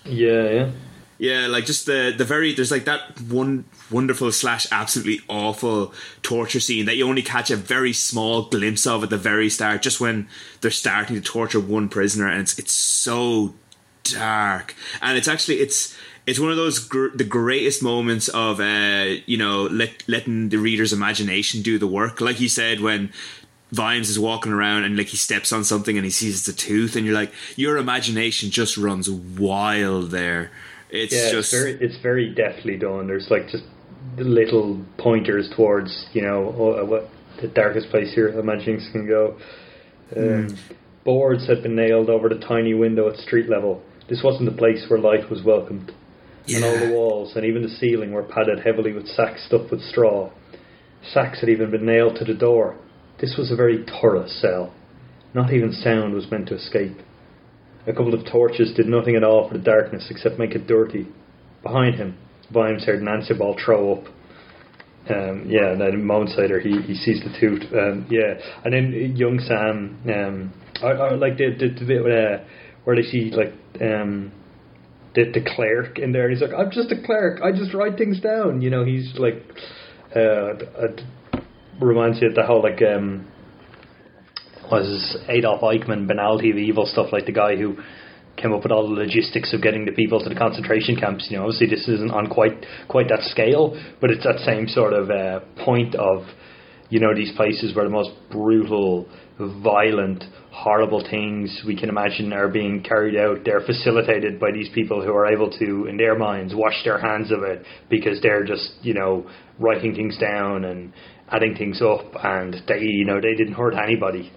Yeah, yeah. Yeah, like just the the very there's like that one wonderful slash absolutely awful torture scene that you only catch a very small glimpse of at the very start, just when they're starting to torture one prisoner, and it's it's so dark, and it's actually it's it's one of those gr- the greatest moments of uh you know let, letting the reader's imagination do the work, like you said when. Vimes is walking around and like he steps on something and he sees it's a tooth and you're like your imagination just runs wild there It's yeah, just it's very, it's very deftly done. There's like just little pointers towards you know oh, what the darkest place here imaginings can go. Um, Hmm. Boards had been nailed over the tiny window at street level. This wasn't the place where light was welcomed. And all the walls and even the ceiling were padded heavily with sacks stuffed with straw. Sacks had even been nailed to the door. This was a very thorough cell. Not even sound was meant to escape. A couple of torches did nothing at all for the darkness except make it dirty. Behind him, Vimes heard Nancyball throw up. Um, yeah, and then moments later he, he sees the tooth. Um, yeah, and then young Sam, um, I, I like the, the, the bit uh, where they see like um, the, the clerk in there, and he's like, "I'm just a clerk. I just write things down." You know, he's like, uh, reminds you of the whole like um, was Adolf Eichmann banality of evil stuff, like the guy who came up with all the logistics of getting the people to the concentration camps. You know, obviously this isn't on quite quite that scale, but it's that same sort of uh, point of you know these places where the most brutal, violent, horrible things we can imagine are being carried out. They're facilitated by these people who are able to, in their minds, wash their hands of it because they're just you know writing things down and adding things up, and they you know they didn't hurt anybody.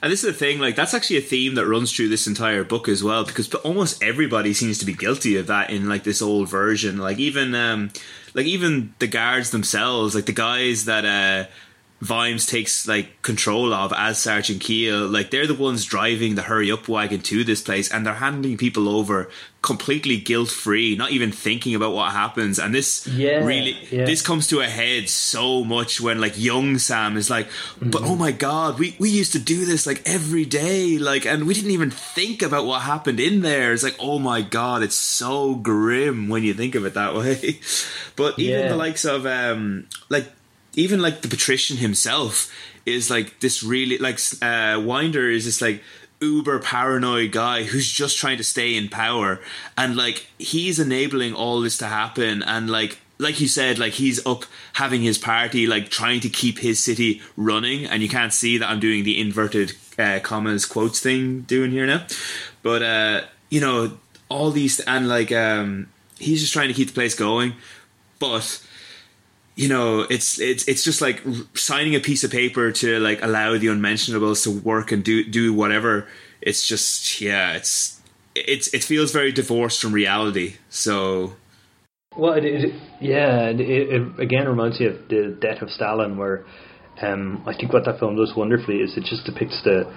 And this is the thing, like that's actually a theme that runs through this entire book as well, because almost everybody seems to be guilty of that in like this old version. Like even, um, like even the guards themselves, like the guys that uh, Vimes takes like control of as Sergeant Keel, like they're the ones driving the hurry up wagon to this place, and they're handing people over completely guilt free, not even thinking about what happens. And this Yeah, really, yeah. this comes to a head so much when like young Sam is like, but oh my god, we, we used to do this like every day, like, and we didn't even think about what happened in there. It's like, oh my god, it's so grim when you think of it that way. but even Yeah. the likes of um, like even like the patrician himself is like this really like uh, Winder is this like uber paranoid guy who's just trying to stay in power. And like he's enabling all this to happen. And like like you said like he's up having his party like trying to keep his city running. And you can't see that I'm doing the inverted uh, commas quotes thing doing here now. But uh you know all these and like um he's just trying to keep the place going. But you know it's it's it's just like signing a piece of paper to like allow the unmentionables to work and do do whatever it's just yeah it's it's it feels very divorced from reality so. Well, it, it, yeah, it, it again reminds me of the death of Stalin, where um, I think what that film does wonderfully is it just depicts the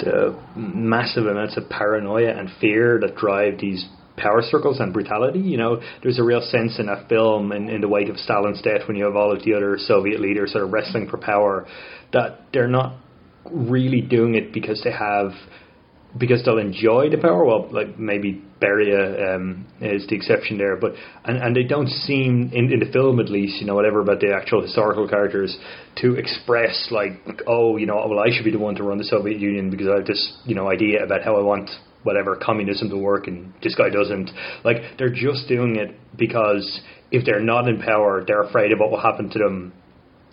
the massive amounts of paranoia and fear that drive these power circles and brutality. You know, there's a real sense in that film, in, in the wake of Stalin's death, when you have all of the other Soviet leaders sort of wrestling for power, that they're not really doing it because they have because they'll enjoy the power. Well, like maybe Beria um, is the exception there, but and, and they don't seem in, in the film at least, you know, whatever about the actual historical characters to express like, oh, you know, well, I should be the one to run the Soviet Union because I have this, you know, idea about how I want whatever communism to work, and this guy doesn't. Like they're just doing it because if they're not in power, they're afraid of what will happen to them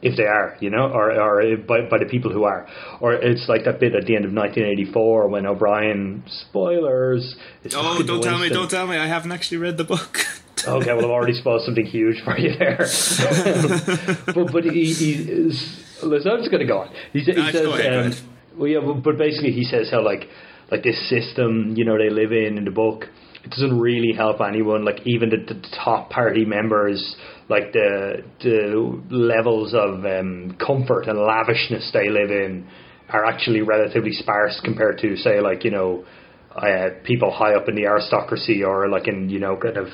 if they are, you know, or or by, by the people who are, or it's like that bit at the end of 1984 when O'Brien spoilers. oh don't tell me don't tell me I haven't actually read the book Okay, well I've already spoiled something huge for you there. but but he, he is. Listen, I'm just going to go on. He, he No, says, go ahead, go um, ahead. well, yeah, but basically he says how like like this system, you know, they live in in the book. It doesn't really help anyone. Like even the, the top party members, like the the levels of um, comfort and lavishness they live in, are actually relatively sparse compared to say like you know uh, people high up in the aristocracy or like in you know kind of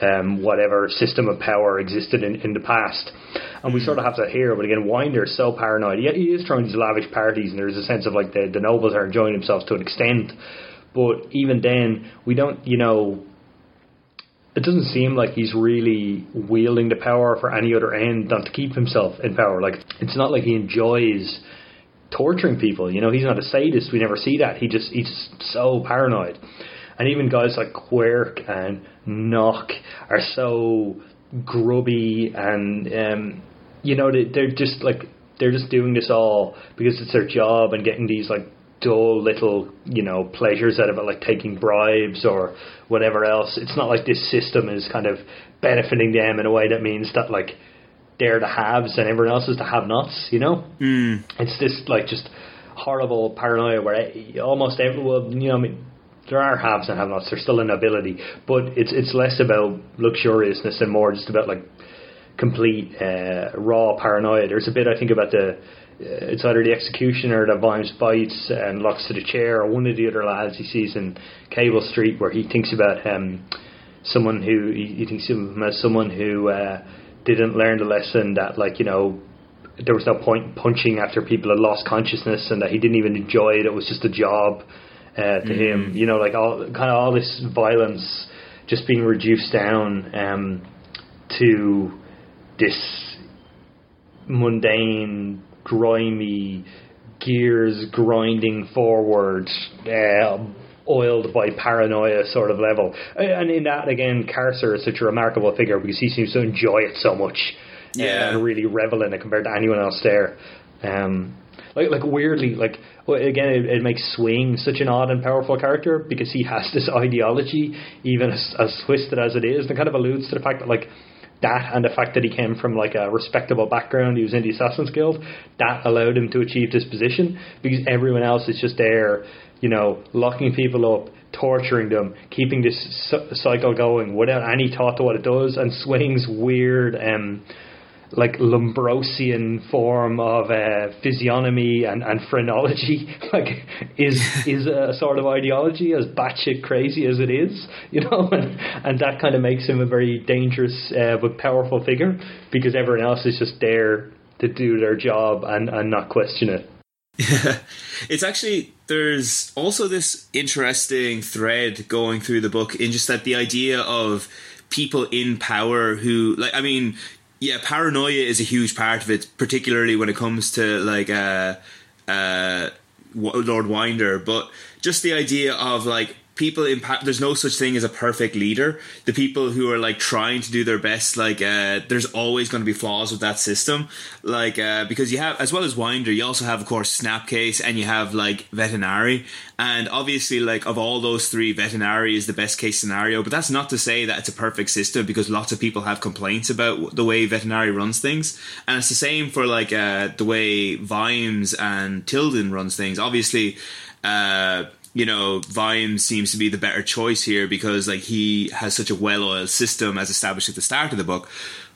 um, whatever system of power existed in, in the past. And we sort of have that here, but again, Winder's so paranoid. Yeah, he is throwing these lavish parties, and there's a sense of like the, the nobles are enjoying themselves to an extent. But even then, we don't, you know, it doesn't seem like he's really wielding the power for any other end than to keep himself in power. Like, it's not like he enjoys torturing people. You know, he's not a sadist. We never see that. He just he's so paranoid. And even guys like Quirke and Knock are so grubby and um, you know they, they're just like they're just doing this all because it's their job and getting these like dull little you know pleasures out of it, like taking bribes or whatever else. It's not like this system is kind of benefiting them in a way that means that like they're the haves and everyone else is the have-nots. You know, mm. it's this like just horrible paranoia where almost everyone, you know, I mean, there are haves and have-nots. There's still a nobility, but it's it's less about luxuriousness and more just about like complete uh, raw paranoia. There's a bit I think about the uh, it's either the executioner that Vimes bites and locks to the chair, or one of the other lads he sees in Cable Street, where he thinks about um, someone who he, he thinks of him as someone who uh, didn't learn the lesson that, like you know, there was no point punching after people had lost consciousness, and that he didn't even enjoy it. It was just a job uh, to mm-hmm. him. You know, like all kind of all this violence just being reduced down um, to this mundane grimy gears grinding forward, uh, oiled by paranoia sort of level. And in that, again, Carcer is such a remarkable figure because he seems to enjoy it so much. Uh, yeah. and really revel in it compared to anyone else there. Um, like, like weirdly, like again, it, it, makes Swing such an odd and powerful character because he has this ideology, even as, as twisted as it is, and kind of alludes to the fact that like that and the fact that he came from like a respectable background, he was in the Assassin's Guild, that allowed him to achieve this position because everyone else is just there, you know, locking people up, torturing them, keeping this cycle going without any thought to what it does, and Swing's weird um, like Lombrosian form of uh, physiognomy and, and phrenology, like is is a sort of ideology as batshit crazy as it is, you know, and, and that kind of makes him a very dangerous uh, but powerful figure because everyone else is just there to do their job and, and not question it. Yeah, it's actually there's also this interesting thread going through the book in just that the idea of people in power who like I mean yeah, paranoia is a huge part of it, particularly when it comes to like uh, uh, Lord Winder. But just the idea of like people in there's no such thing as a perfect leader. The people who are like trying to do their best like uh, there's always going to be flaws with that system. Like uh, because you have as well as winder you also have of course snapcase and you have like vetinari and obviously like of all those three vetinari is the best case scenario. But that's not to say that it's a perfect system because lots of people have complaints about the way vetinari runs things. And it's the same for like uh, the way vimes and tilden runs things. Obviously uh, you know, Vimes seems to be the better choice here because like he has such a well-oiled system as established at the start of the book.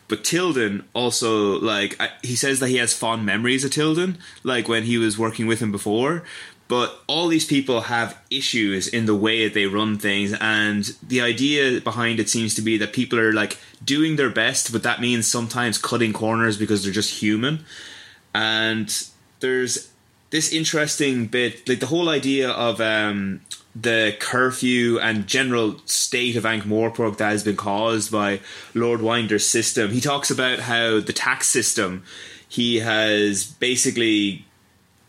But Tilden also like he says that he has fond memories of Tilden, like when he was working with him before. But all these people have issues in the way that they run things, and the idea behind it seems to be that people are like doing their best, but that means sometimes cutting corners because they're just human. And there's this interesting bit, like the whole idea of um, the curfew and general state of Ankh Morpork that has been caused by Lord Winder's system. He talks about how the tax system he has basically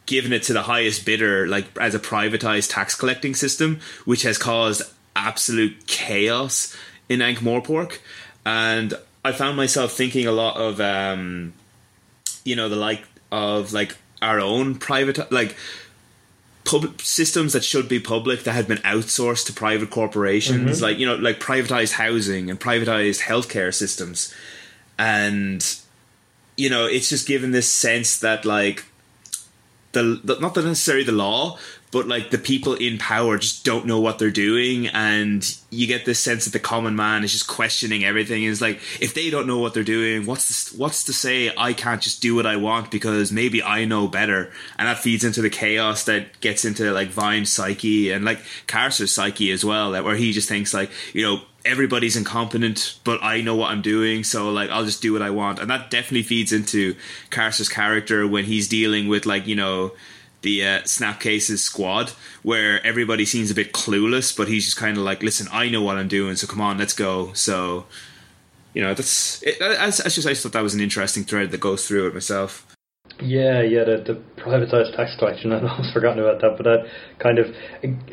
given it to the highest bidder, like as a privatized tax collecting system, which has caused absolute chaos in Ankh Morpork. And I found myself thinking a lot of, um, you know, the like of like our own private like public systems that should be public that had been outsourced to private corporations mm-hmm. like you know like privatized housing and privatized healthcare systems and you know it's just given this sense that like the, the not necessarily the law but like the people in power just don't know what they're doing and you get this sense that the common man is just questioning everything is like if they don't know what they're doing what's the, what's to say i can't just do what i want because maybe i know better and that feeds into the chaos that gets into like vimes' psyche and like carcer's psyche as well that where he just thinks like you know everybody's incompetent, but I know what I'm doing, so like I'll just do what I want. And that definitely feeds into Carcer's character when he's dealing with like, you know, the uh, Snapcase's squad, where everybody seems a bit clueless, but he's just kind of like, "Listen, I know what I'm doing, so come on, let's go." So, you know, that's it, just I just thought that was an interesting thread that goes through it myself. Yeah, yeah, the, the privatized tax collection. I'd almost forgotten about that, but that kind of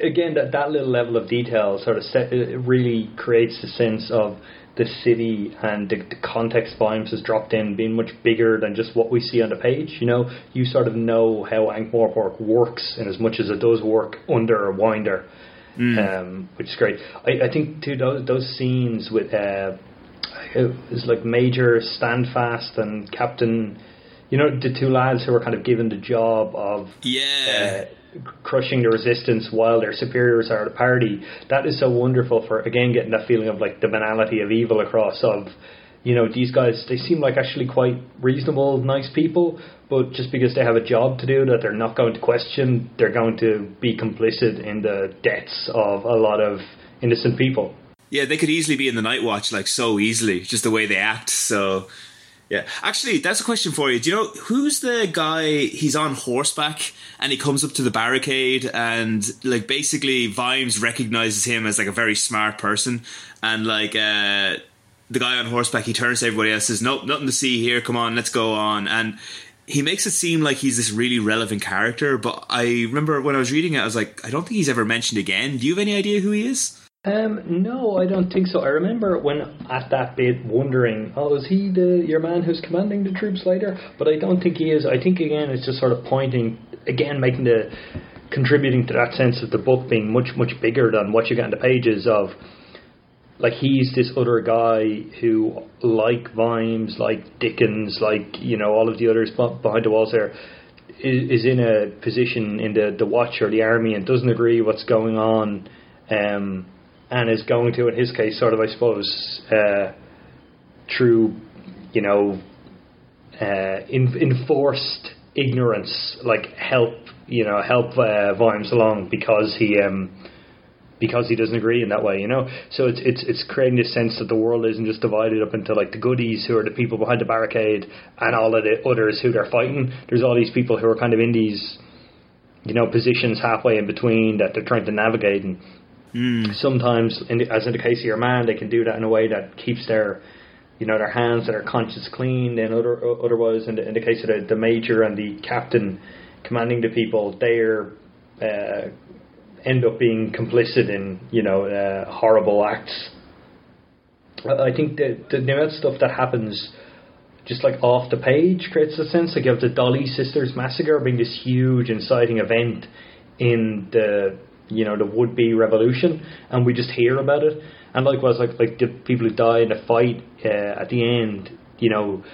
again that that little level of detail sort of set, it really creates a sense of the city and the, the context volumes has dropped in being much bigger than just what we see on the page. You know, you sort of know how Ankh Morpork works in as much as it does work under a Winder, mm. um, which is great. I, I think too those those scenes with uh, it's like Major Standfast and Captain. You know the two lads who were kind of given the job of yeah. Uh, crushing the resistance while their superiors are at a party. That is so wonderful for again getting that feeling of like the banality of evil across of you know these guys they seem like actually quite reasonable nice people but just because they have a job to do that they're not going to question they're going to be complicit in the deaths of a lot of innocent people yeah they could easily be in the night watch like so easily just the way they act so yeah, actually, that's a question for you. Do you know who's the guy? He's on horseback and he comes up to the barricade, and like basically, Vimes recognizes him as like a very smart person, and like uh, the guy on horseback, he turns to everybody else, says, "Nope, nothing to see here. Come on, let's go on." And he makes it seem like he's this really relevant character, but I remember when I was reading it, I was like, I don't think he's ever mentioned again. Do you have any idea who he is? Um, no, I don't think so. I remember when at that bit wondering, oh, is he the your man who's commanding the troops later? But I don't think he is. I think again it's just sort of pointing again, making the contributing to that sense of the book being much much bigger than what you get in the pages of. Like he's this other guy who, like Vimes, like Dickins, like you know all of the others behind the walls there, is, is in a position in the the watch or the army and doesn't agree what's going on. Um, and is going to, in his case, sort of, I suppose, uh, through, you know, uh, in, enforced ignorance, like help, you know, help uh, Vimes along because he, um, because he doesn't agree in that way, you know. So it's it's it's creating this sense that the world isn't just divided up into like the goodies who are the people behind the barricade and all of the others who they're fighting. There's all these people who are kind of in these, you know, positions halfway in between that they're trying to navigate and Mm. Sometimes, in the, as in the case of your man, they can do that in a way that keeps their, you know, their hands and their conscience clean. And other, otherwise, in the, in the case of the, the major and the captain commanding the people, they're uh, end up being complicit in, you know, uh, horrible acts. I think the the amount of stuff that happens just like off the page creates a sense like you have the Dolly sisters massacre being this huge inciting event in the you know the would be revolution, and we just hear about it. And likewise, like like the people who die in the fight uh, at the end, you know,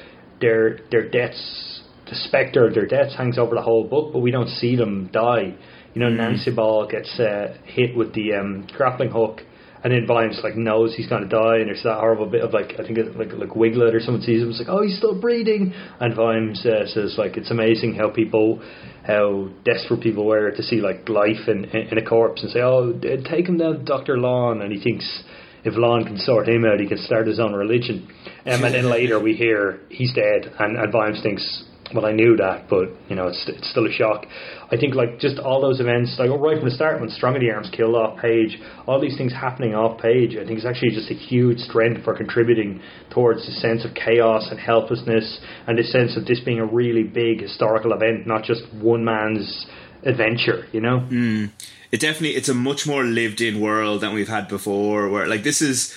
their their deaths, the specter of their deaths hangs over the whole book, but we don't see them die. You know, mm. Nancyball gets uh, hit with the um, grappling hook and then Vimes like knows he's to die, and there's that horrible bit of like I think it, like like Wiglet or someone sees him, it's like oh he's still breathing, and Vimes uh, says like it's amazing how people, how desperate people were to see like life in in a corpse, and say oh take him down to Doctor Lawn, and he thinks if Lawn can sort him out, he can start his own religion. Um, and then later we hear he's dead, and, and Vimes thinks well, I knew that, but you know, it's it's still a shock. I think like just all those events, like right from the start when Strong of the Arms killed off Page, all these things happening off Page, I think it's actually just a huge strength for contributing towards the sense of chaos and helplessness, and the sense of this being a really big historical event, not just one man's adventure. You know, mm. it definitely it's a much more lived in world than we've had before. Where like this is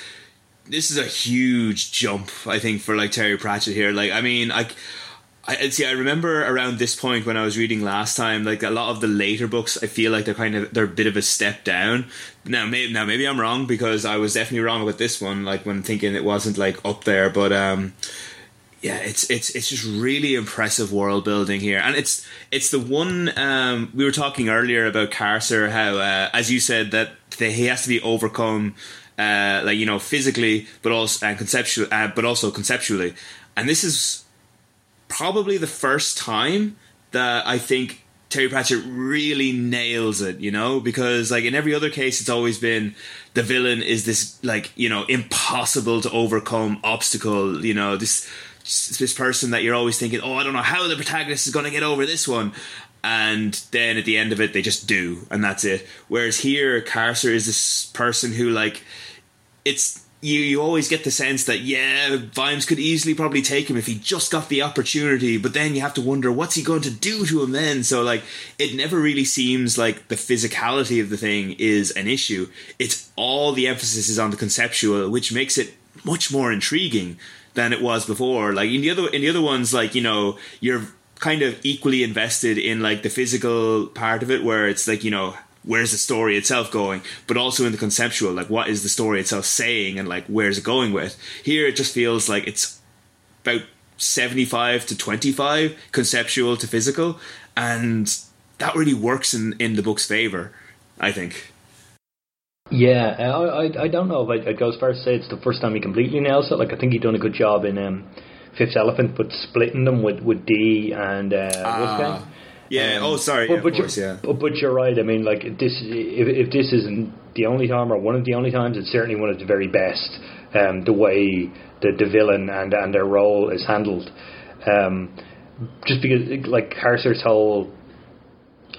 this is a huge jump, I think, for like Terry Pratchett here. Like, I mean, I I see. I remember around this point when I was reading last time, like a lot of the later books, I feel like they're kind of they're a bit of a step down. Now, maybe now maybe I'm wrong because I was definitely wrong with this one. Like when thinking it wasn't like up there, but um, yeah, it's it's it's just really impressive world building here, and it's it's the one um, we were talking earlier about Carcer, how uh, as you said that they, he has to be overcome. Uh, like you know, physically, but also and conceptual, uh, but also conceptually, and this is probably the first time that I think Terry Pratchett really nails it, you know, because like in every other case, it's always been the villain is this like you know impossible to overcome obstacle, you know? This this person that you're always thinking, oh, I don't know how the protagonist is going to get over this one, and then at the end of it, they just do, and that's it. Whereas here, Carcer is this person who like it's you you always get the sense that yeah, Vimes could easily probably take him if he just got the opportunity, but then you have to wonder what's he going to do to him then. So like it never really seems like the physicality of the thing is an issue. It's all the emphasis is on the conceptual, which makes it much more intriguing than it was before. Like in the other in the other ones, like you know, you're kind of equally invested in like the physical part of it, where it's like you know where's the story itself going, but also in the conceptual, like what is the story itself saying and like where's it going with. Here it just feels like it's about 75 to 25 conceptual to physical and that really works in, in the book's favor, I think. Yeah, I, I, I don't know if I'd, I'd, go as far as to say it's the first time he completely nails it. Like I think he'd done a good job in um, Fifth Elephant, but splitting them with, with D and uh, uh Yeah. Um, oh, sorry. But, yeah, but, course, you're, yeah. but, but, you're right. I mean, like this. If, if this isn't the only time or one of the only times, it's certainly one of the very best. Um, the way the, the villain and and their role is handled. Um, just because, like Carcer's whole,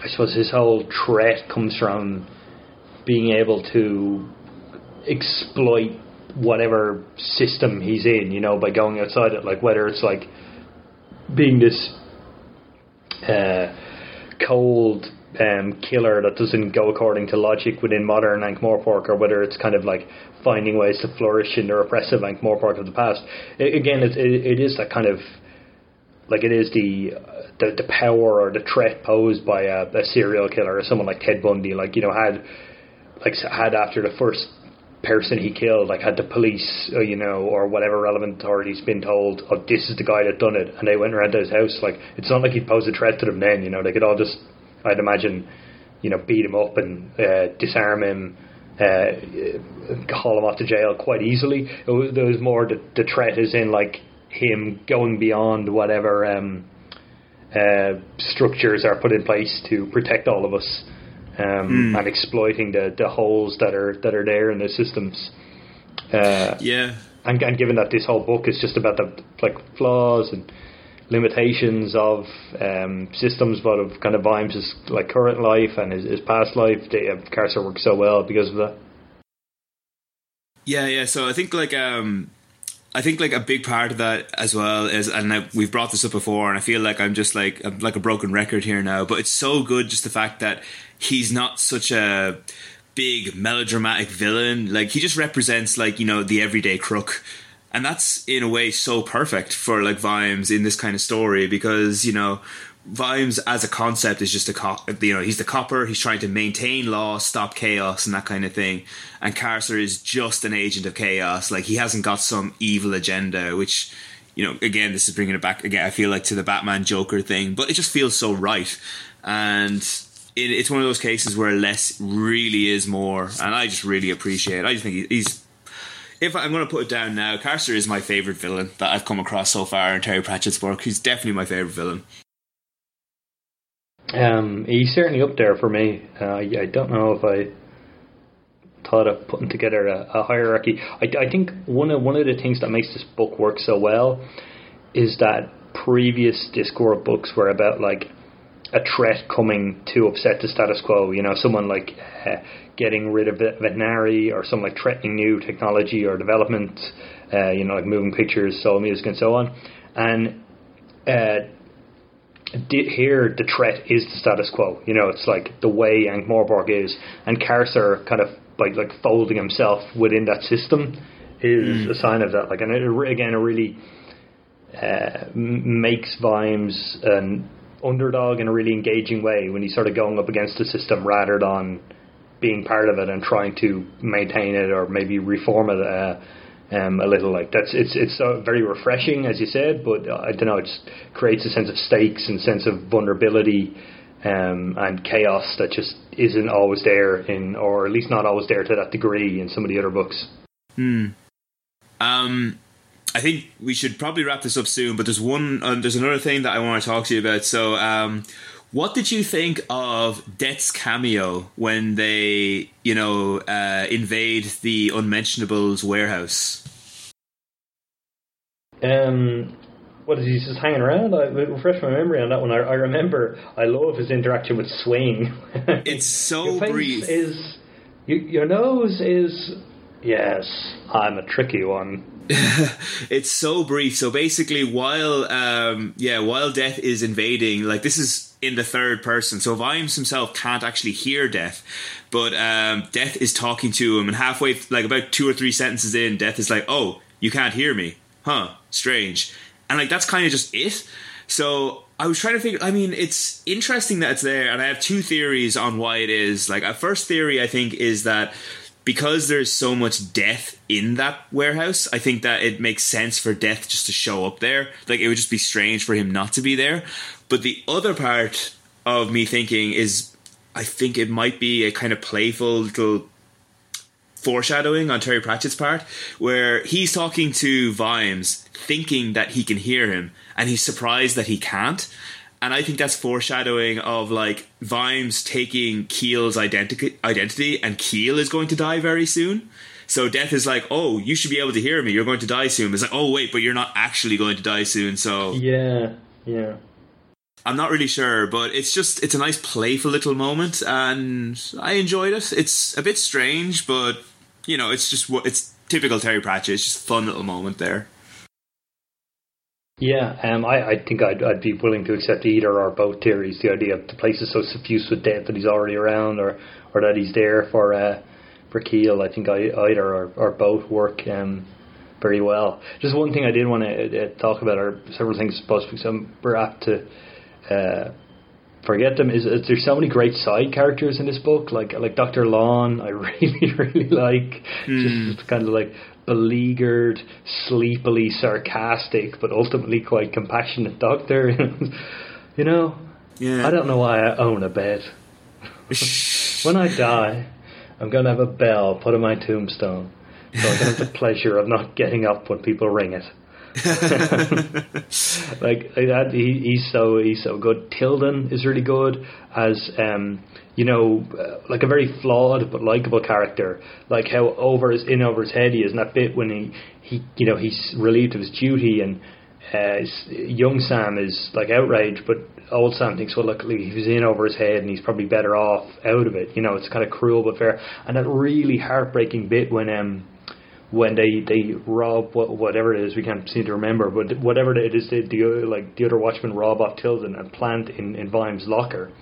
I suppose his whole threat comes from being able to exploit whatever system he's in, you know, by going outside it. Like whether it's like being this uh, cold um, killer that doesn't go according to logic within modern Ankh Morpork, or whether it's kind of like finding ways to flourish in the repressive Ankh Morpork of the past. It, again, it, it, it is that kind of like it is the the, the power or the threat posed by a, a serial killer or someone like Ted Bundy. Like you know had like had after the first person he killed, like had the police, uh, you know, or whatever relevant authorities been told, oh, this is the guy that done it, and they went around to his house. Like it's not like he'd pose a threat to them then, you know. They could all just, I'd imagine, you know, beat him up and uh, disarm him. Uh, haul him off to jail quite easily. It was, there was more the, the threat is in like him going beyond whatever um, uh, structures are put in place to protect all of us um, mm. and exploiting the, the holes that are that are there in the systems. Uh, yeah, and, and given that this whole book is just about the like flaws and limitations of um, systems, but of kind of Vimes' like current life and his, his past life, they, uh, Carcer works so well because of that. Yeah, yeah. So I think like um, I think like a big part of that as well is, and I, we've brought this up before, and I feel like I'm just like I'm like a broken record here now. But it's so good, just the fact that he's not such a big melodramatic villain. Like he just represents like you know the everyday crook, and that's in a way so perfect for like Vimes in this kind of story because you know Vimes as a concept is just a cop. You know, he's the copper. He's trying to maintain law, stop chaos, and that kind of thing. And Carcer is just an agent of chaos. Like he hasn't got some evil agenda, which you know, again, this is bringing it back again. I feel like to the Batman Joker thing, but it just feels so right. And it, it's one of those cases where less really is more, and I just really appreciate. it. I just think he's if I'm going to put it down now, Carcer is my favorite villain that I've come across so far in Terry Pratchett's work. He's definitely my favorite villain. Um, he's certainly up there for me. Uh, I don't know if I thought of putting together a, a hierarchy. I, I, think one of one of the things that makes this book work so well is that previous Discworld books were about like a threat coming to upset the status quo. You know, someone like uh, getting rid of Vetinari, or someone like threatening new technology or development. Uh, you know, like moving pictures, soul music, and so on. And uh, here the threat is the status quo. You know, it's like the way Ankh Morpork is, and Carcer kind of like like folding himself within that system is mm. a sign of that. Like, and it, again, it really uh, makes Vimes an underdog in a really engaging way when he's sort of going up against the system rather than being part of it and trying to maintain it or maybe reform it. Uh, um, a little like that's it's it's uh, very refreshing as you said, but uh, I don't know, it creates a sense of stakes and sense of vulnerability um, and chaos that just isn't always there in, or at least not always there to that degree in some of the other books. Hmm. Um, I think we should probably wrap this up soon, but there's one, uh, there's another thing that I want to talk to you about. So, um, what did you think of Death's cameo when they, you know, uh, invade the Unmentionables warehouse? Um, what is he just hanging around? I refresh my memory on that one. I, I remember. I love his interaction with Swing. It's so brief. Is you, your nose is yes? I'm a tricky one. it's so brief. So basically, while um, yeah, while Death is invading, like this is in the third person. So Vimes himself can't actually hear Death, but um, Death is talking to him, and halfway, like about two or three sentences in, Death is like, "Oh, You can't hear me. Huh, strange. And like that's kind of just it. So I was trying to figure. I mean, it's interesting that it's there, and I have two theories on why it is. Like, a first theory I think is that because there's so much death in that warehouse, I think that it makes sense for death just to show up there. Like, it would just be strange for him not to be there. But the other part of me thinking is, I think it might be a kind of playful little foreshadowing on Terry Pratchett's part, where he's talking to Vimes, thinking that he can hear him, and he's surprised that he can't. And I think that's foreshadowing of like Vimes taking Keel's identity, identity, and Keel is going to die very soon. So Death is like, "Oh, you should be able to hear me. You're going to die soon." It's like, "Oh, wait, but you're not actually going to die soon." So yeah, yeah. I'm not really sure, but it's just it's a nice playful little moment, and I enjoyed it. It's a bit strange, but you know, it's just what it's typical Terry Pratchett. It's just a fun little moment there. Yeah, um, I, I think I'd, I'd be willing to accept either or both theories. The idea of the place is so suffused with death that he's already around, or or that he's there for uh, for Keel. I think I, either or, or both work um, very well. Just one thing I did want to uh, talk about, or several things, I suppose, because we're apt to uh, forget them is, is there's so many great side characters in this book like like Dr. Lawn I really really like mm. just kind of like beleaguered sleepily sarcastic but ultimately quite compassionate doctor. You know? Yeah. I don't know why I own a bed. When I die I'm going to have a bell put on my tombstone so I can have the pleasure of not getting up when people ring it like that, he, he's so he's so good. Tilden is really good as um, you know, uh, like a very flawed but likable character. Like how over his in over his head he is, and that bit when he he you know he's relieved of his duty and. Uh, young Sam is like outraged, but old Sam thinks, well, look, he was in over his head and he's probably better off out of it. You know, it's kind of cruel but fair. And that really heartbreaking bit when um, when they they rob whatever it is we can't seem to remember, but whatever it is, the, the like the other watchmen rob off Tilden and plant in in Vimes' locker,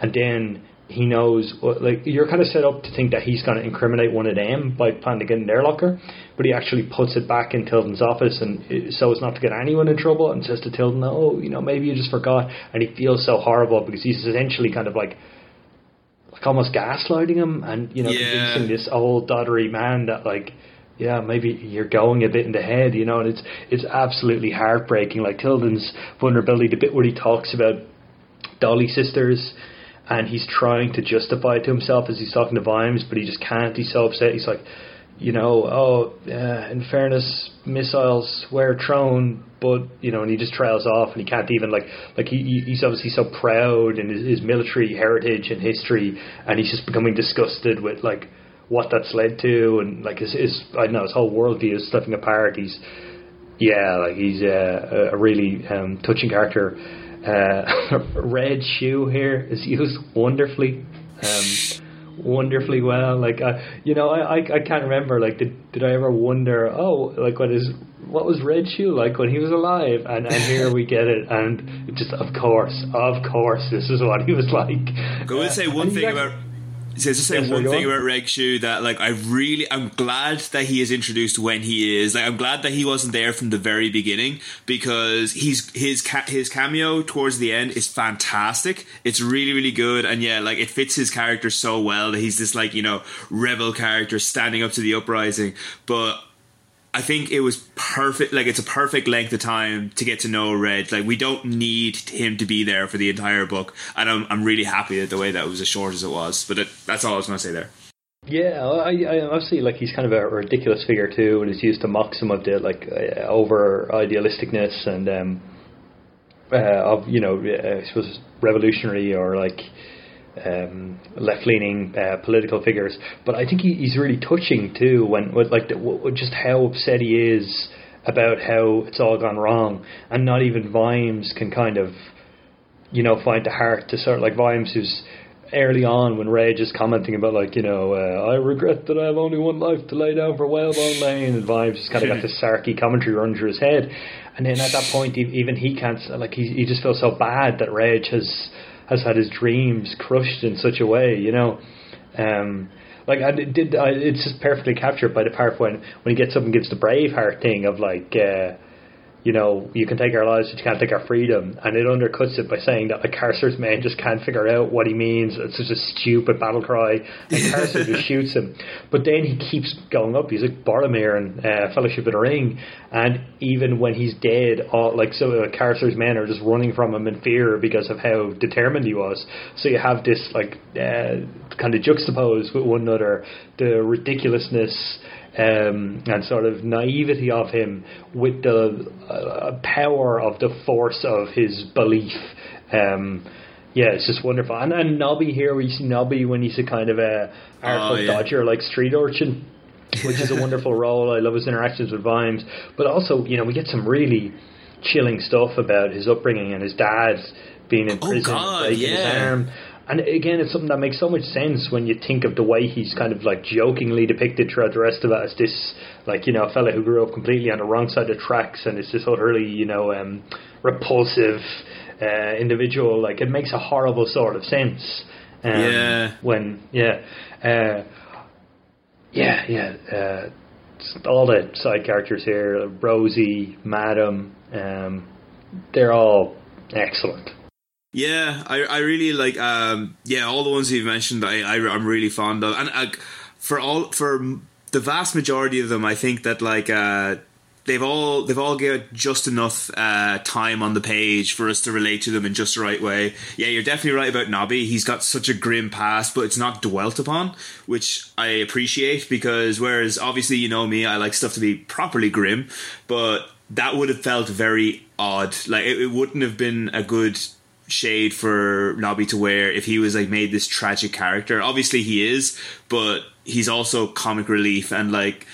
and then he knows uh, like you're kind of set up to think that he's going to incriminate one of them by planting it in their locker, but he actually puts it back in Tilden's office and uh, so as not to get anyone in trouble and says to Tilden, "Oh, you know, maybe you just forgot," and he feels so horrible because he's essentially kind of like like almost gaslighting him and you know yeah. convincing this old doddery man that like yeah, maybe you're going a bit in the head, you know, and it's it's absolutely heartbreaking. Like Tilden's vulnerability, the bit where he talks about Dolly sisters, and he's trying to justify it to himself as he's talking to Vimes, but he just can't. He's so upset. He's like, you know, oh, yeah, in fairness, missiles were thrown, but you know, and he just trails off, and he can't even like, like he he's obviously so proud in his, his military heritage and history, and he's just becoming disgusted with like what that's led to, and like his, his I know his whole worldview is slipping apart. He's yeah, like he's uh, a really um, touching character. Uh, Reg Shoe here is used wonderfully, um, wonderfully well. Like uh, you know, I, I I can't remember. Like did did I ever wonder? Oh, like what is what was Reg Shoe like when he was alive? And and here we get it. And just of course, of course, this is what he was like. I will say one thing about so just say one thing about Reg Shoe that like I really I'm glad that he is introduced when he is. Like I'm glad that he wasn't there from the very beginning because he's his ca- his cameo towards the end is fantastic. It's really really good and yeah, like it fits his character so well that he's this like, you know, rebel character standing up to the uprising. But I think it was perfect. Like it's a perfect length of time to get to know Reg. Like we don't need him to be there for the entire book, and I'm I'm really happy that the way that was as short as it was. But it, that's all I was going to say there. Yeah, I, I obviously like he's kind of a ridiculous figure too, and he's used to mock some of the like uh, over idealisticness and um, uh, of you know uh, I suppose revolutionary or like um, left-leaning uh, political figures. But I think he, he's really touching too when, with like the, w- just how upset he is about how it's all gone wrong, and not even Vimes can kind of, you know, find the heart to sort of like Vimes who's early on when Reg is commenting about like you know uh, I regret that I have only one life to lay down for Whalebone Lane. And Vimes just kind of got this sarky commentary run through his head. And then at that point even he can't like he, he just feels so bad that Reg has has had his dreams crushed in such a way, you know. Um, like I did. I, it's just perfectly captured by the part when when he gets up and gives the Braveheart thing of like. Uh, you know, you can take our lives, but you can't take our freedom. And it undercuts it by saying that like Carcer's men just can't figure out what he means. It's such a stupid battle cry. And Carcer just shoots him. But then he keeps going up. He's like Boromir in uh, Fellowship of the Ring. And even when he's dead, all, like so uh, Carcer's men are just running from him in fear because of how determined he was. So you have this like uh, kind of juxtaposed with one another, the ridiculousness um, and sort of naivety of him with the uh, power of the force of his belief. Um, yeah, it's just wonderful. And, and Nobby here, we see Nobby when he's a kind of a artful oh, yeah. dodger, like street urchin, which is a wonderful role. I love his interactions with Vimes, but also you know we get some really chilling stuff about his upbringing and his dad being in oh, prison, God, breaking yeah. his arm. And again, it's something that makes so much sense when you think of the way he's kind of like jokingly depicted throughout the rest of it as this, like, you know, a fella who grew up completely on the wrong side of tracks and is this utterly, you know, um, repulsive uh, individual. Like, it makes a horrible sort of sense. Um, yeah. When, yeah. Uh, yeah, yeah. Uh, all the side characters here, Rosie, Madam, um, they're all excellent. Yeah, I I really like um yeah all the ones you've mentioned I, I am really fond of and uh, for all for the vast majority of them I think that like uh they've all they've all got just enough uh, time on the page for us to relate to them in just the right way. Yeah, you're definitely right about Nobby. He's got such a grim past, but it's not dwelt upon, which I appreciate because whereas obviously you know me, I like stuff to be properly grim, but that would have felt very odd. Like it, it wouldn't have been a good shade for Nobby to wear if he was like made this tragic character. Obviously he is, but he's also comic relief and like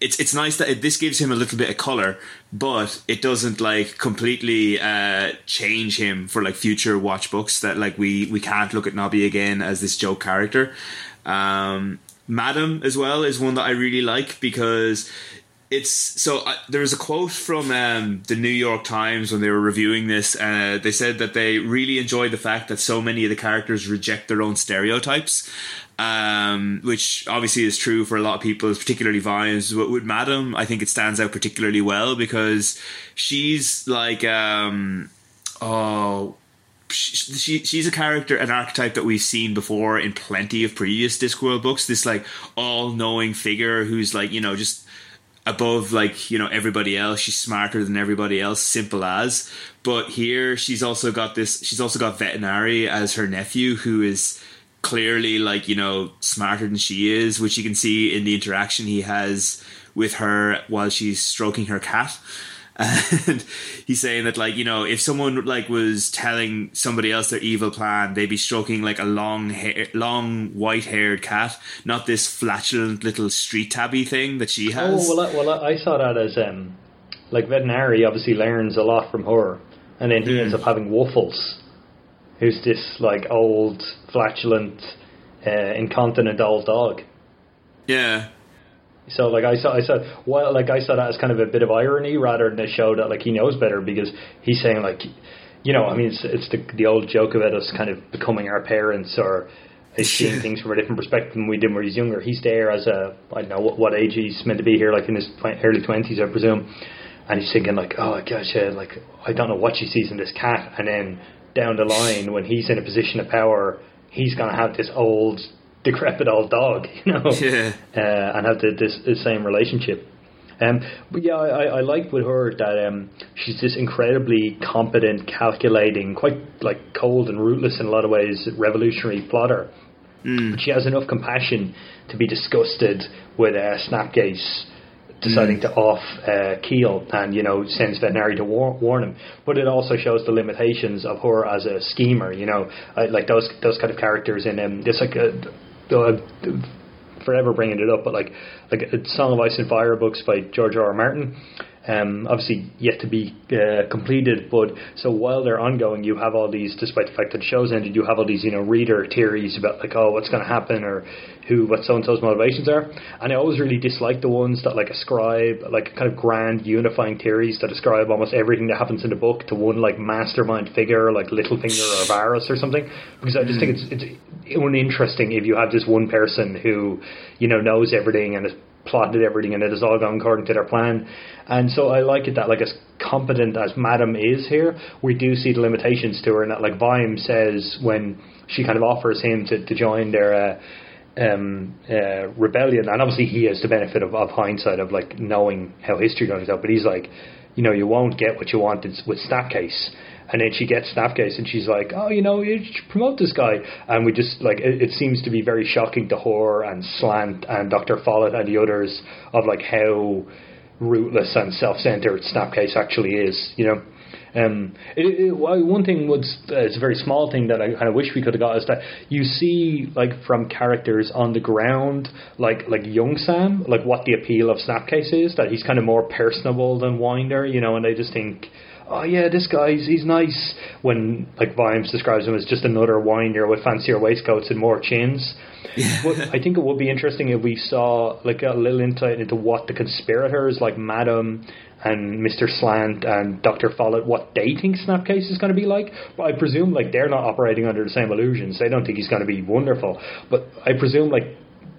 it's it's nice that it, this gives him a little bit of color, but it doesn't like completely uh, change him for like future watch books. That like we we can't look at Nobby again as this joke character. Um, Madam as well is one that I really like because it's so uh, there was a quote from um, the New York Times when they were reviewing this. Uh, they said that they really enjoyed the fact that so many of the characters reject their own stereotypes, um, which obviously is true for a lot of people, particularly Vimes. But with Madam, I think it stands out particularly well because she's like, um, oh, she, she's a character, an archetype that we've seen before in plenty of previous Discworld books. This like all-knowing figure who's like you know just above like you know everybody else. She's smarter than everybody else simple as. But here she's also got this she's also got Vetinari as her nephew who is clearly like you know smarter than she is which you can see in the interaction he has with her while she's stroking her cat and he's saying that like you know if someone like was telling somebody else their evil plan they'd be stroking like a long hair long white haired cat not this flatulent little street tabby thing that she has. oh well I, well I saw that as um like Vetinari obviously learns a lot from her and then he mm. ends up having Wuffles. Who's this like old flatulent uh, incontinent old dog? Yeah so like I saw, I saw, well, like I saw that as kind of a bit of irony rather than a show that like he knows better because he's saying like, you know, I mean, it's it's the the old joke about us kind of becoming our parents or seeing things from a different perspective than we did when he's younger. He's there as a I don't know what, what age he's meant to be here, like in his early twenties, I presume. And he's thinking like, oh gosh, yeah, like I don't know what she sees in this cat. And then down the line, when he's in a position of power, he's gonna have this old decrepit old dog, you know, yeah. uh, and have the, this, the same relationship. Um, but yeah, I, I like with her that um, she's this incredibly competent, calculating, quite like cold and rootless in a lot of ways, revolutionary plotter. Mm. She has enough compassion to be disgusted with uh, Snapcase deciding mm. to off uh, Keel and you know sends Vetinari to war- warn him. But it also shows the limitations of her as a schemer. You know, uh, like those those kind of characters in um, there's like a uh, forever bringing it up, but like like a Song of Ice and Fire books by George R. R. Martin. Um, obviously yet to be uh, completed. But so while they're ongoing, you have all these, despite the fact that the show's ended, you have all these you know reader theories about like oh what's going to happen or who what so and so's motivations are. And I always really dislike the ones that like ascribe like kind of grand unifying theories that ascribe almost everything that happens in the book to one like mastermind figure like Littlefinger or Varys or something. Because I just think it's it's uninteresting if you have this one person who you know knows everything and has plotted everything and it has all gone according to their plan. And so I like it that like as competent as Madam is here, we do see the limitations to her and that like Vimes says when she kind of offers him to, to join their uh, um, uh, rebellion, and obviously he has the benefit of, of hindsight of like knowing how history goes out. But he's like, you know, you won't get what you want with Snapcase. And then she gets Snapcase, and she's like, "Oh, you know, you should promote this guy." And we just like it, it seems to be very shocking to her and Slant and Doctor Follett and the others of like how rootless and self-centered Snapcase actually is. You know. Um, it, it, one thing was uh, it's a very small thing that I kind of wish we could have got is that you see like from characters on the ground, like like young Sam, like what the appeal of Snapcase is that he's kind of more personable than Winder, you know, and I just think. Oh yeah, this guy's he's nice. When like Vimes describes him as just another winder with fancier waistcoats and more chins. Yeah. I think it would be interesting if we saw like a little insight into what the conspirators like Madam and Mr. Slant and Dr. Follett what they think Snapcase is going to be like. But I presume like they're not operating under the same illusions. They don't think he's going to be wonderful. But I presume like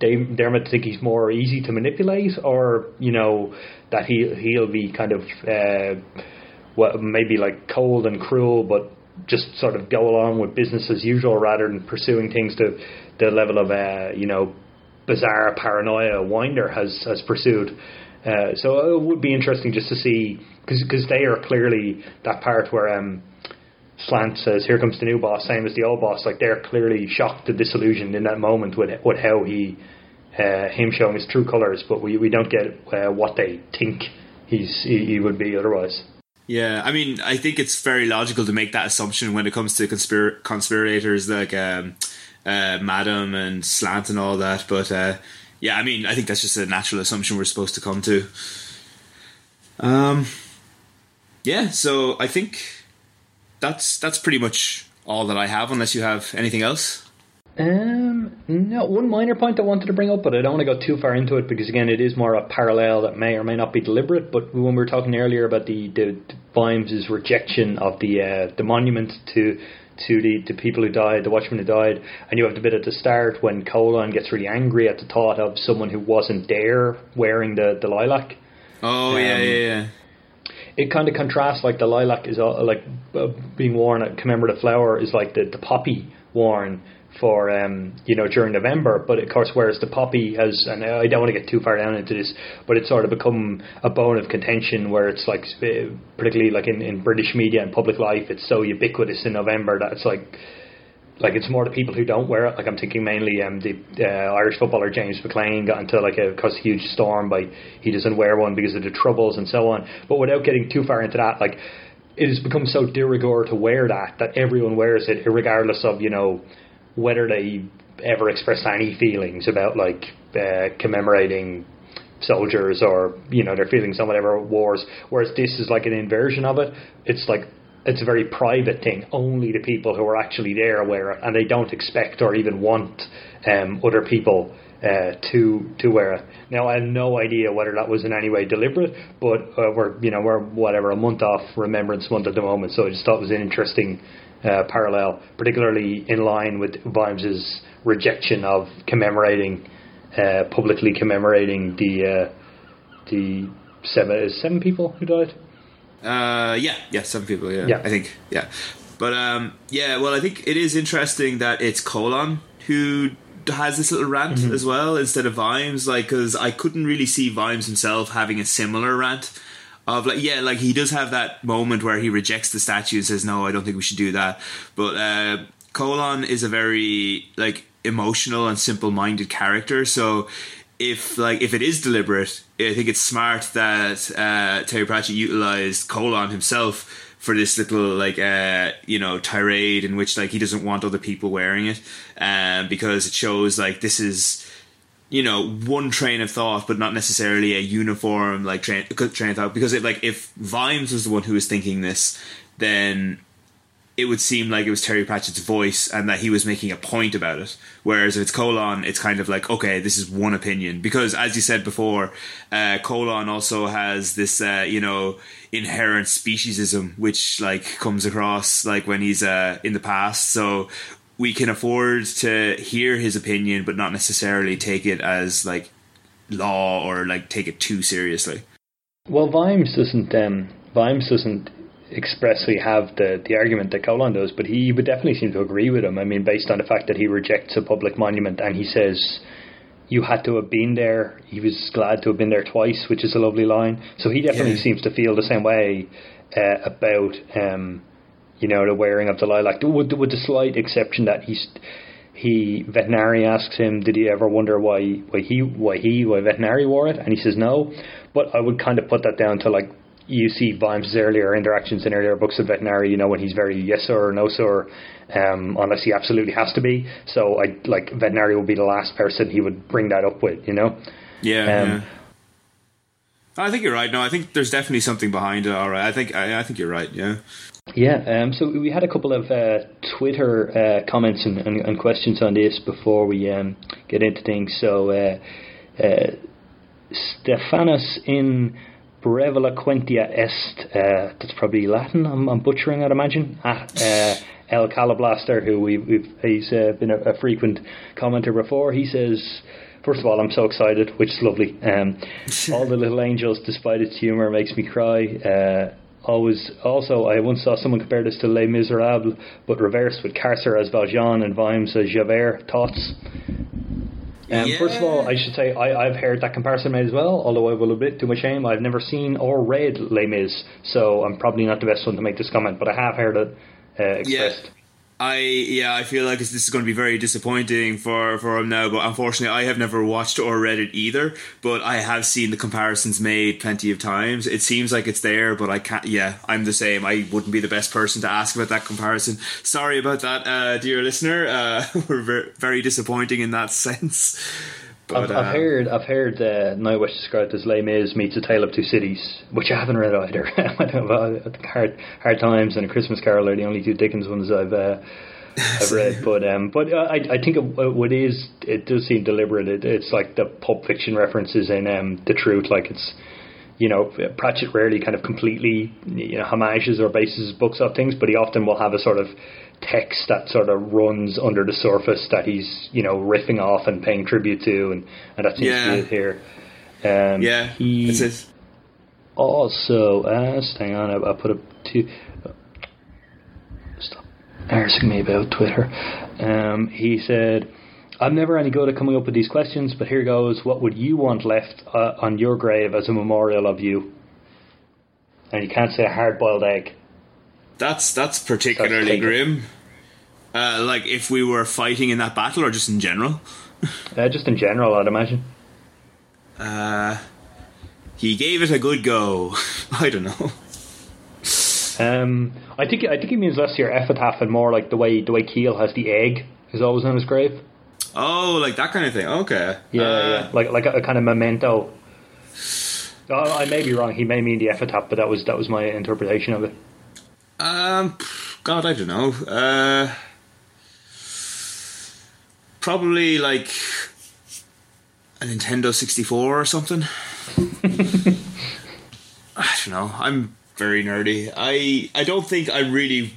they they're meant to think he's more easy to manipulate, or you know that he he'll be kind of uh, well maybe like cold and cruel, but just sort of go along with business as usual rather than pursuing things to the level of uh, you know bizarre paranoia Winder has has pursued. Uh, so it would be interesting just to see because they are clearly that part where um, Slant says, "Here comes the new boss," same as the old boss. Like they're clearly shocked and disillusioned in that moment with with how he uh, him showing his true colors, but we we don't get uh, what they think he's he, he, would be otherwise. Yeah, I mean, I think it's very logical to make that assumption when it comes to conspir- conspirators like um, uh, Madam and Slant and all that, but uh, yeah, I mean, I think that's just a natural assumption we're supposed to come to. Um, yeah, so I think that's that's pretty much all that I have, unless you have anything else. Um, no, one minor point I wanted to bring up, but I don't want to go too far into it because again, it is more a parallel that may or may not be deliberate. But when we were talking earlier about the the, the Vimes' rejection of the uh, the monument to to the, the people who died, the watchmen who died, and you have the bit at the start when Colon gets really angry at the thought of someone who wasn't there wearing the, the lilac. Oh um, yeah, yeah, yeah. It kind of contrasts like the lilac is uh, like uh, being worn a commemorative flower is like the, the poppy worn for um, you know during November. But of course, whereas the poppy has, and I don't want to get too far down into this, but it's sort of become a bone of contention where it's like, particularly like in, in British media and public life, it's so ubiquitous in November that it's like. Like it's more the people who don't wear it. Like I'm thinking mainly um, the uh, Irish footballer James McClean got into like a cause a huge storm by he doesn't wear one because of the troubles and so on. But without getting too far into that, like it has become so de rigueur to wear that that everyone wears it, regardless of you know whether they ever express any feelings about like uh, commemorating soldiers or you know their feelings on whatever wars. Whereas this is like an inversion of it. It's like it's a very private thing. Only the people who are actually there wear it, and they don't expect or even want um, other people uh, to to wear it. Now I have no idea whether that was in any way deliberate, but uh, we're you know we're whatever a month off Remembrance Month at the moment, so I just thought it was an interesting uh, parallel, particularly in line with Vimes's rejection of commemorating uh, publicly commemorating the uh, the seven seven people who died. Uh, yeah, yeah, seven people. Yeah, yeah. I think yeah, but um, yeah. Well, I think it is interesting that it's Colon who has this little rant mm-hmm. as well instead of Vimes, like because I couldn't really see Vimes himself having a similar rant of like yeah like he does have that moment where he rejects the statue and says no i don't think we should do that. But uh colon is a very like emotional and simple-minded character. So if like if it is deliberate i think it's smart that uh terry pratchett utilized colon himself for this little like uh you know tirade in which like he doesn't want other people wearing it um because it shows like this is you know one train of thought, but not necessarily a uniform like train train of thought. Because it like if Vimes was the one who was thinking this, then it would seem like it was Terry Pratchett's voice and that he was making a point about it. Whereas if it's Colon, it's kind of like, okay, this is one opinion. Because as you said before, uh, Colon also has this, uh, you know, inherent speciesism, which like comes across like when he's uh, in the past. So we can afford to hear his opinion, but not necessarily take it as like law or like take it too seriously. Well, Vimes doesn't. Um, Vimes doesn't expressly have the, the argument that Colon does, but he would definitely seem to agree with him. I mean, based on the fact that he rejects a public monument and he says you had to have been there. He was glad to have been there twice, which is a lovely line. So he definitely yeah. seems to feel the same way uh, about um, you know the wearing of the lilac, with, with the slight exception that he's he Vetinari asks him, did he ever wonder why why he why he why Vetinari wore it? And he says no. But I would kind of put that down to like you see Vimes' earlier interactions in earlier books of Vetinari, you know, when he's very yes sir or no sir, um, unless he absolutely has to be. So I like Vetinari would be the last person he would bring that up with, you know. Yeah. Um, yeah. I think you're right. No, I think there's definitely something behind it. All right, I think I, I think you're right. Yeah. Yeah, um, so we had a couple of uh, Twitter uh, comments and, and, and, questions on this before we um, get into things. So, uh, uh Stephanus in Breviloquentia est, uh, that's probably Latin, I'm, I'm, butchering, I'd imagine. Ah, uh, El Calablaster, who we, we've, he's been a, a, frequent commenter before, he says, First of all, I'm so excited, which is lovely. Um, all the little angels, despite its humour, makes me cry. Uh, always, also, I once saw someone compare this to Les Miserables, but reversed with Carcer as Valjean and Vimes as Javert. Thoughts? Um, yeah. First of all, I should say I, have heard that comparison made as well, although I will admit to my shame I've never seen or read Les Mis, so I'm probably not the best one to make this comment, but I have heard it uh, expressed. Yeah. I yeah, I feel like this is going to be very disappointing for for him now. But unfortunately, I have never watched or read it either. But I have seen the comparisons made plenty of times. It seems like it's there, but I can't. Yeah, I'm the same. I wouldn't be the best person to ask about that comparison. Sorry about that, uh, dear listener. Uh, we're very, very disappointing in that sense. But, I've, I've, uh, heard I've heard uh, Night Watch described as Les Mis meets A Tale of Two Cities, which I haven't read either. I don't Hard Hard Times and A Christmas Carol are the only two Dickens ones I've uh, I've read. But um, but uh, I I think it, what is it does seem deliberate. It, it's like the Pulp Fiction references in um, The Truth, like it's you know, Pratchett rarely kind of completely you know homages or bases books off things, but he often will have a sort of text that sort of runs under the surface that he's you know riffing off and paying tribute to, and and that seems yeah. to be here. Um, yeah, he it. also asked. Hang on, I, I put up two. Stop asking me about Twitter. Um, he said. I'm never any good at coming up with these questions, but here goes. What would you want left uh, on your grave as a memorial of you? And you can't say a hard boiled egg. That's that's particularly that's grim. Uh, like if we were fighting in that battle, or just in general. uh, just in general, I'd imagine. Uh, he gave it a good go. I don't know. Um, I think I think he means less your epitaph and more like the way the way Keel has the egg is always on his grave. Oh, like that kind of thing. Okay. Yeah, uh, yeah. Like like a, a, kind of memento. Oh, I may be wrong. He may mean the epitaph, but that was that was my interpretation of it. Um, God, I don't know. Uh, probably like a Nintendo 64 or something. I don't know. I'm very nerdy. I I don't think I really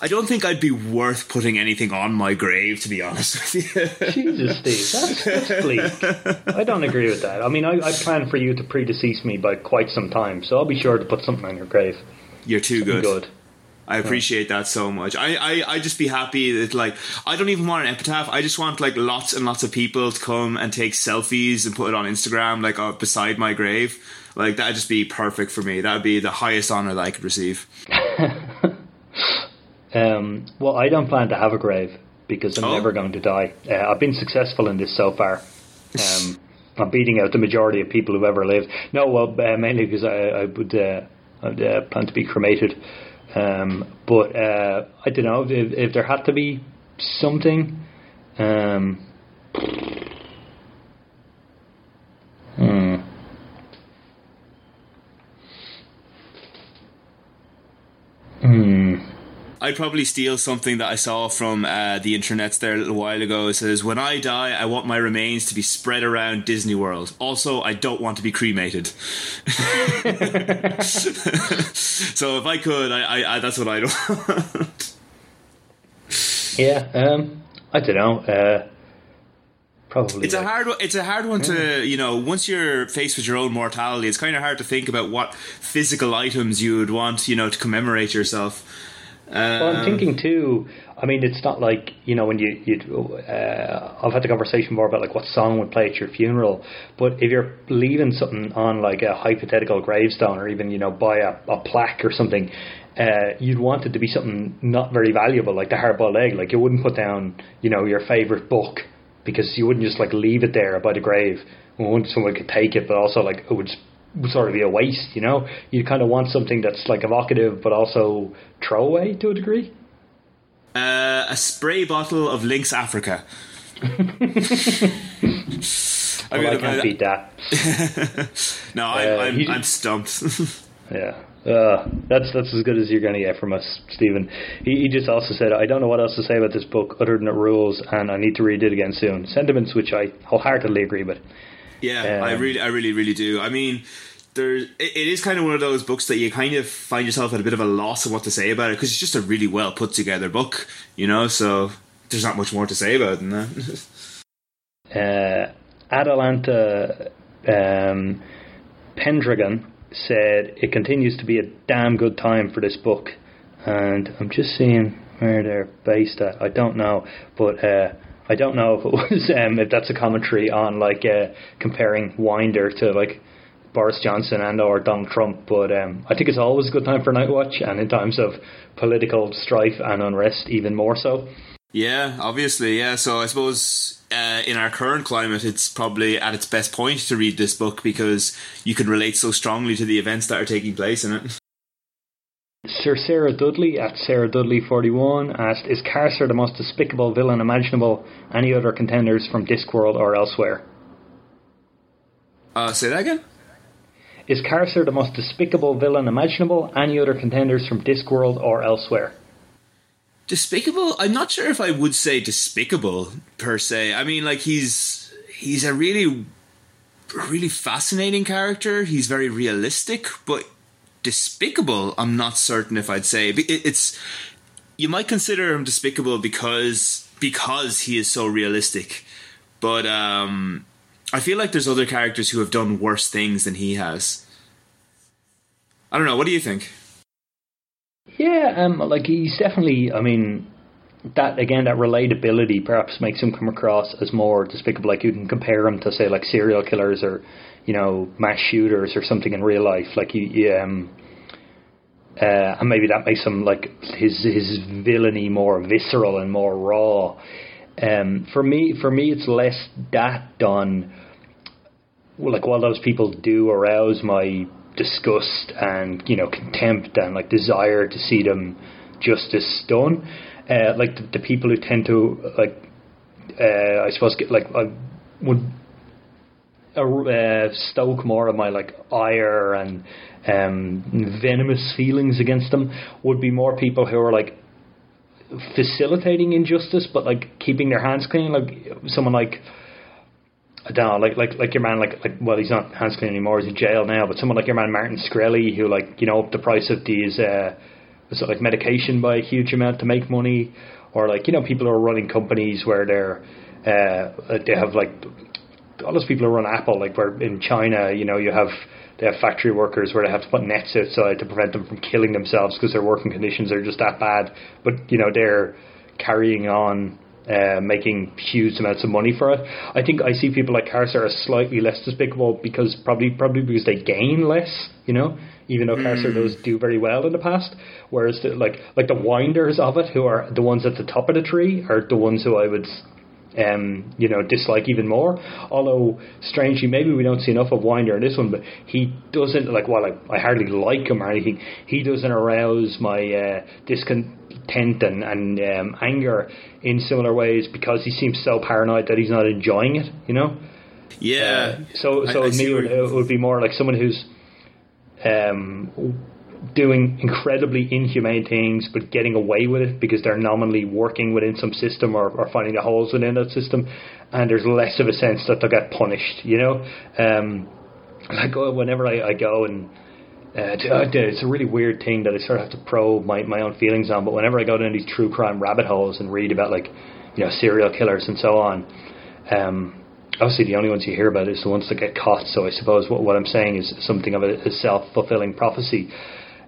I don't think I'd be worth putting anything on my grave, to be honest with you. Jesus, Steve, that's, that's bleak. I don't agree with that. I mean, I, I plan for you to predecease me by quite some time, so I'll be sure to put something on your grave. You're too good. good. I appreciate that so much. I, I, I just be happy that like I don't even want an epitaph. I just want like lots and lots of people to come and take selfies and put it on Instagram like uh, beside my grave. Like that'd just be perfect for me. That'd be the highest honor that I could receive. um, well, I don't plan to have a grave because I'm oh. never going to die. Uh, I've been successful in this so far. Um, I'm beating out the majority of people who've ever lived. No, well, uh, mainly because I, I would uh, I'd, uh, plan to be cremated. Um, but uh, I don't know if, if, there had to be something. Um, hmm. Hmm. I'd probably steal something that I saw from uh, the internet there a little while ago. It says, "When I die, I want my remains to be spread around Disney World. Also, I don't want to be cremated." so if I could, I, I, I that's what I'd want. yeah, um, I don't know. Uh, probably it's like, a hard it's a hard one yeah. to you know once you're faced with your own mortality it's kind of hard to think about what physical items you would want you know to commemorate yourself well, I'm thinking too. I mean, it's not like you know when you you. Uh, I've had the conversation more about like what song would play at your funeral, but if you're leaving something on like a hypothetical gravestone or even you know by a, a plaque or something, uh, you'd want it to be something not very valuable, like the hard-boiled egg. Like you wouldn't put down you know your favorite book because you wouldn't just like leave it there by the grave. Well, someone could take it, but also like it would sort of be a waste. You know, you kind of want something that's like evocative, but also throwaway to a degree. Uh, a spray bottle of Lynx Africa. I, mean, I can't beat that. no, I, uh, I'm, I'm stumped. yeah. Uh, that's that's as good as you're going to get from us, Stephen. He, he, just also said, I don't know what else to say about this book other than it rules, and I need to read it again soon. Sentiments which I wholeheartedly agree with. Yeah, um, I really, I really, really do. I mean, there, it, it is kind of one of those books that you kind of find yourself at a bit of a loss of what to say about it because it's just a really well put together book, you know. So there's not much more to say about it than that. uh, Atalanta um, Pendragon said it continues to be a damn good time for this book, and I'm just seeing where they're based at. I don't know, but uh, I don't know if it was um, if that's a commentary on like uh, comparing Winder to like Boris Johnson and or Donald Trump. But um, I think it's always a good time for Night Watch, and in times of political strife and unrest, even more so. Yeah, obviously, yeah. So I suppose uh, in our current climate, it's probably at its best point to read this book because you can relate so strongly to the events that are taking place in it. Sir Sarah Dudley at Sarah Dudley forty one asked, "Is Carcer the most despicable villain imaginable? Any other contenders from Discworld or elsewhere?" Uh, say that again. Is Carcer the most despicable villain imaginable? Any other contenders from Discworld or elsewhere? Despicable? I'm not sure if I would say despicable per se. I mean, like he's he's a really really fascinating character. He's very realistic, but despicable, I'm not certain if I'd say it's. You might consider him despicable because because he is so realistic, but um, I feel like there's other characters who have done worse things than he has. I don't know. What do you think? Yeah, um, like he's definitely. I mean, that again, that relatability perhaps makes him come across as more despicable. Like you can compare him to say like serial killers or you know mass shooters or something in real life. Like you, um, uh, and maybe that makes him like his his villainy more visceral and more raw. Um, for me, for me, it's less that done. Well, like while those people do arouse my disgust and you know contempt and like desire to see them justice done, uh, like the, the, people who tend to like, uh, I suppose get like I would uh, stoke more of my like ire and um, venomous feelings against them would be more people who are like facilitating injustice, but like keeping their hands clean. Like someone like I don't know, like like like your man, like like well, he's not hands clean anymore. He's in jail now. But someone like your man Martin Shkreli, who like you know the price of these uh, was it like medication by a huge amount to make money, or like you know people who are running companies where they're uh, they have like all those people who run Apple, like where in China, you know, you have they have factory workers where they have to put nets outside to prevent them from killing themselves because their working conditions are just that bad. But you know they're carrying on, uh, making huge amounts of money for it. I think I see people like Carcer as slightly less despicable because probably probably because they gain less. You know, even though Carcer mm. does do very well in the past. Whereas the, like like the winders of it, who are the ones at the top of the tree, are the ones who I would um, you know, dislike even more. Although, strangely, maybe we don't see enough of Winder in this one, but he doesn't, like, while I, I hardly like him or anything, he doesn't arouse my uh, discontent and, and um, anger in similar ways because he seems so paranoid that he's not enjoying it, you know? Yeah. Uh, so, so I, I me, it would, it would be more like someone who's um, doing incredibly inhumane things, but getting away with it because they're nominally working within some system or, or finding the holes within that system, and there's less of a sense that they'll get punished. You know, um, like whenever I, I go and uh, it's a really weird thing that I sort of have to probe my, my own feelings on. But whenever I go down these true crime rabbit holes and read about like you know serial killers and so on, um, obviously the only ones you hear about is the ones that get caught. So I suppose what, what I'm saying is something of a, a self fulfilling prophecy.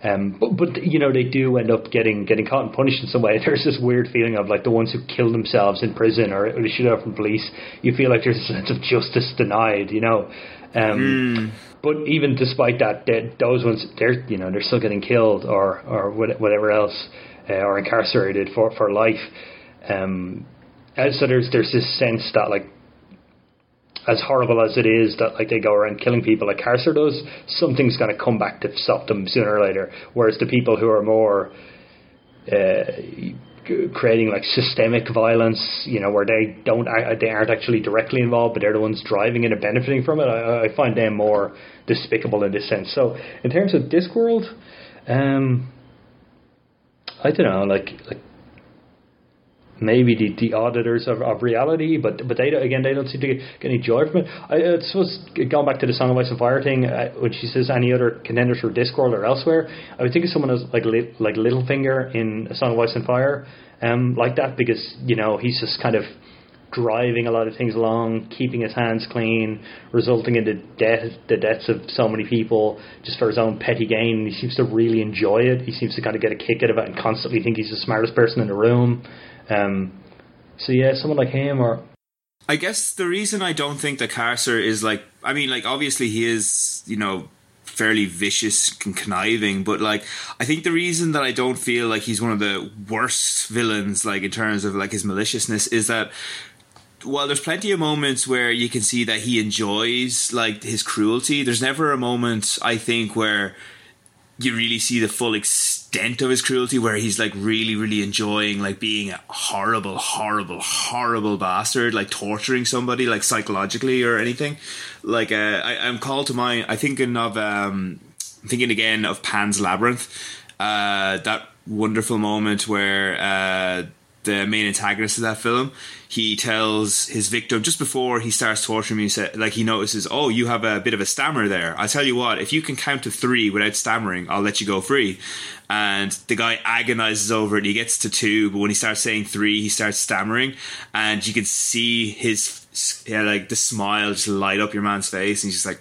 Um, but, but you know they do end up getting getting caught and punished in some way. There's this weird feeling of like the ones who kill themselves in prison or, or they shoot out from police. You feel like there's a sense of justice denied. You know. Um, mm. But even despite that, those ones they're you know they're still getting killed or or whatever else uh, or incarcerated for for life. Um, so there's there's this sense that like as horrible as it is that like they go around killing people like Carcer does, something's going to come back to stop them sooner or later. Whereas the people who are more uh, creating like systemic violence, you know, where they don't they aren't actually directly involved, but they're the ones driving it and benefiting from it. I, I find them more despicable in this sense. So in terms of Discworld, um, I don't know, like like maybe the, the auditors of, of reality, but but they again they don't seem to get, get any joy from it. I, I suppose going back to the Song of Ice and Fire thing, uh, when she says any other contenders for Discworld or elsewhere, I would think of someone as like like Littlefinger in A Song of Ice and Fire, um, like that because you know he's just kind of driving a lot of things along, keeping his hands clean, resulting in the death the deaths of so many people just for his own petty gain. He seems to really enjoy it. He seems to kind of get a kick out of it and constantly think he's the smartest person in the room. Um, so yeah, someone like him or. I guess the reason I don't think that Carcer is like, I mean, like obviously he is, you know, fairly vicious and conniving, but like I think the reason that I don't feel like he's one of the worst villains, like in terms of like his maliciousness, is that while there's plenty of moments where you can see that he enjoys like his cruelty, there's never a moment I think where you really see the full extent of his cruelty where he's like really really enjoying like being a horrible horrible horrible bastard like torturing somebody like psychologically or anything. Like uh, I, am called to mind i thinking of um I'm thinking again of pan's labyrinth. Uh that wonderful moment where uh the main antagonist of that film, he tells his victim just before he starts torturing him, me, like he notices, oh, you have a bit of a stammer there. I'll tell you what, if you can count to three without stammering, I'll let you go free. And the guy agonizes over it. He gets to two, but when he starts saying three, he starts stammering, and you can see his yeah, like the smile just light up your man's face, and he's just like,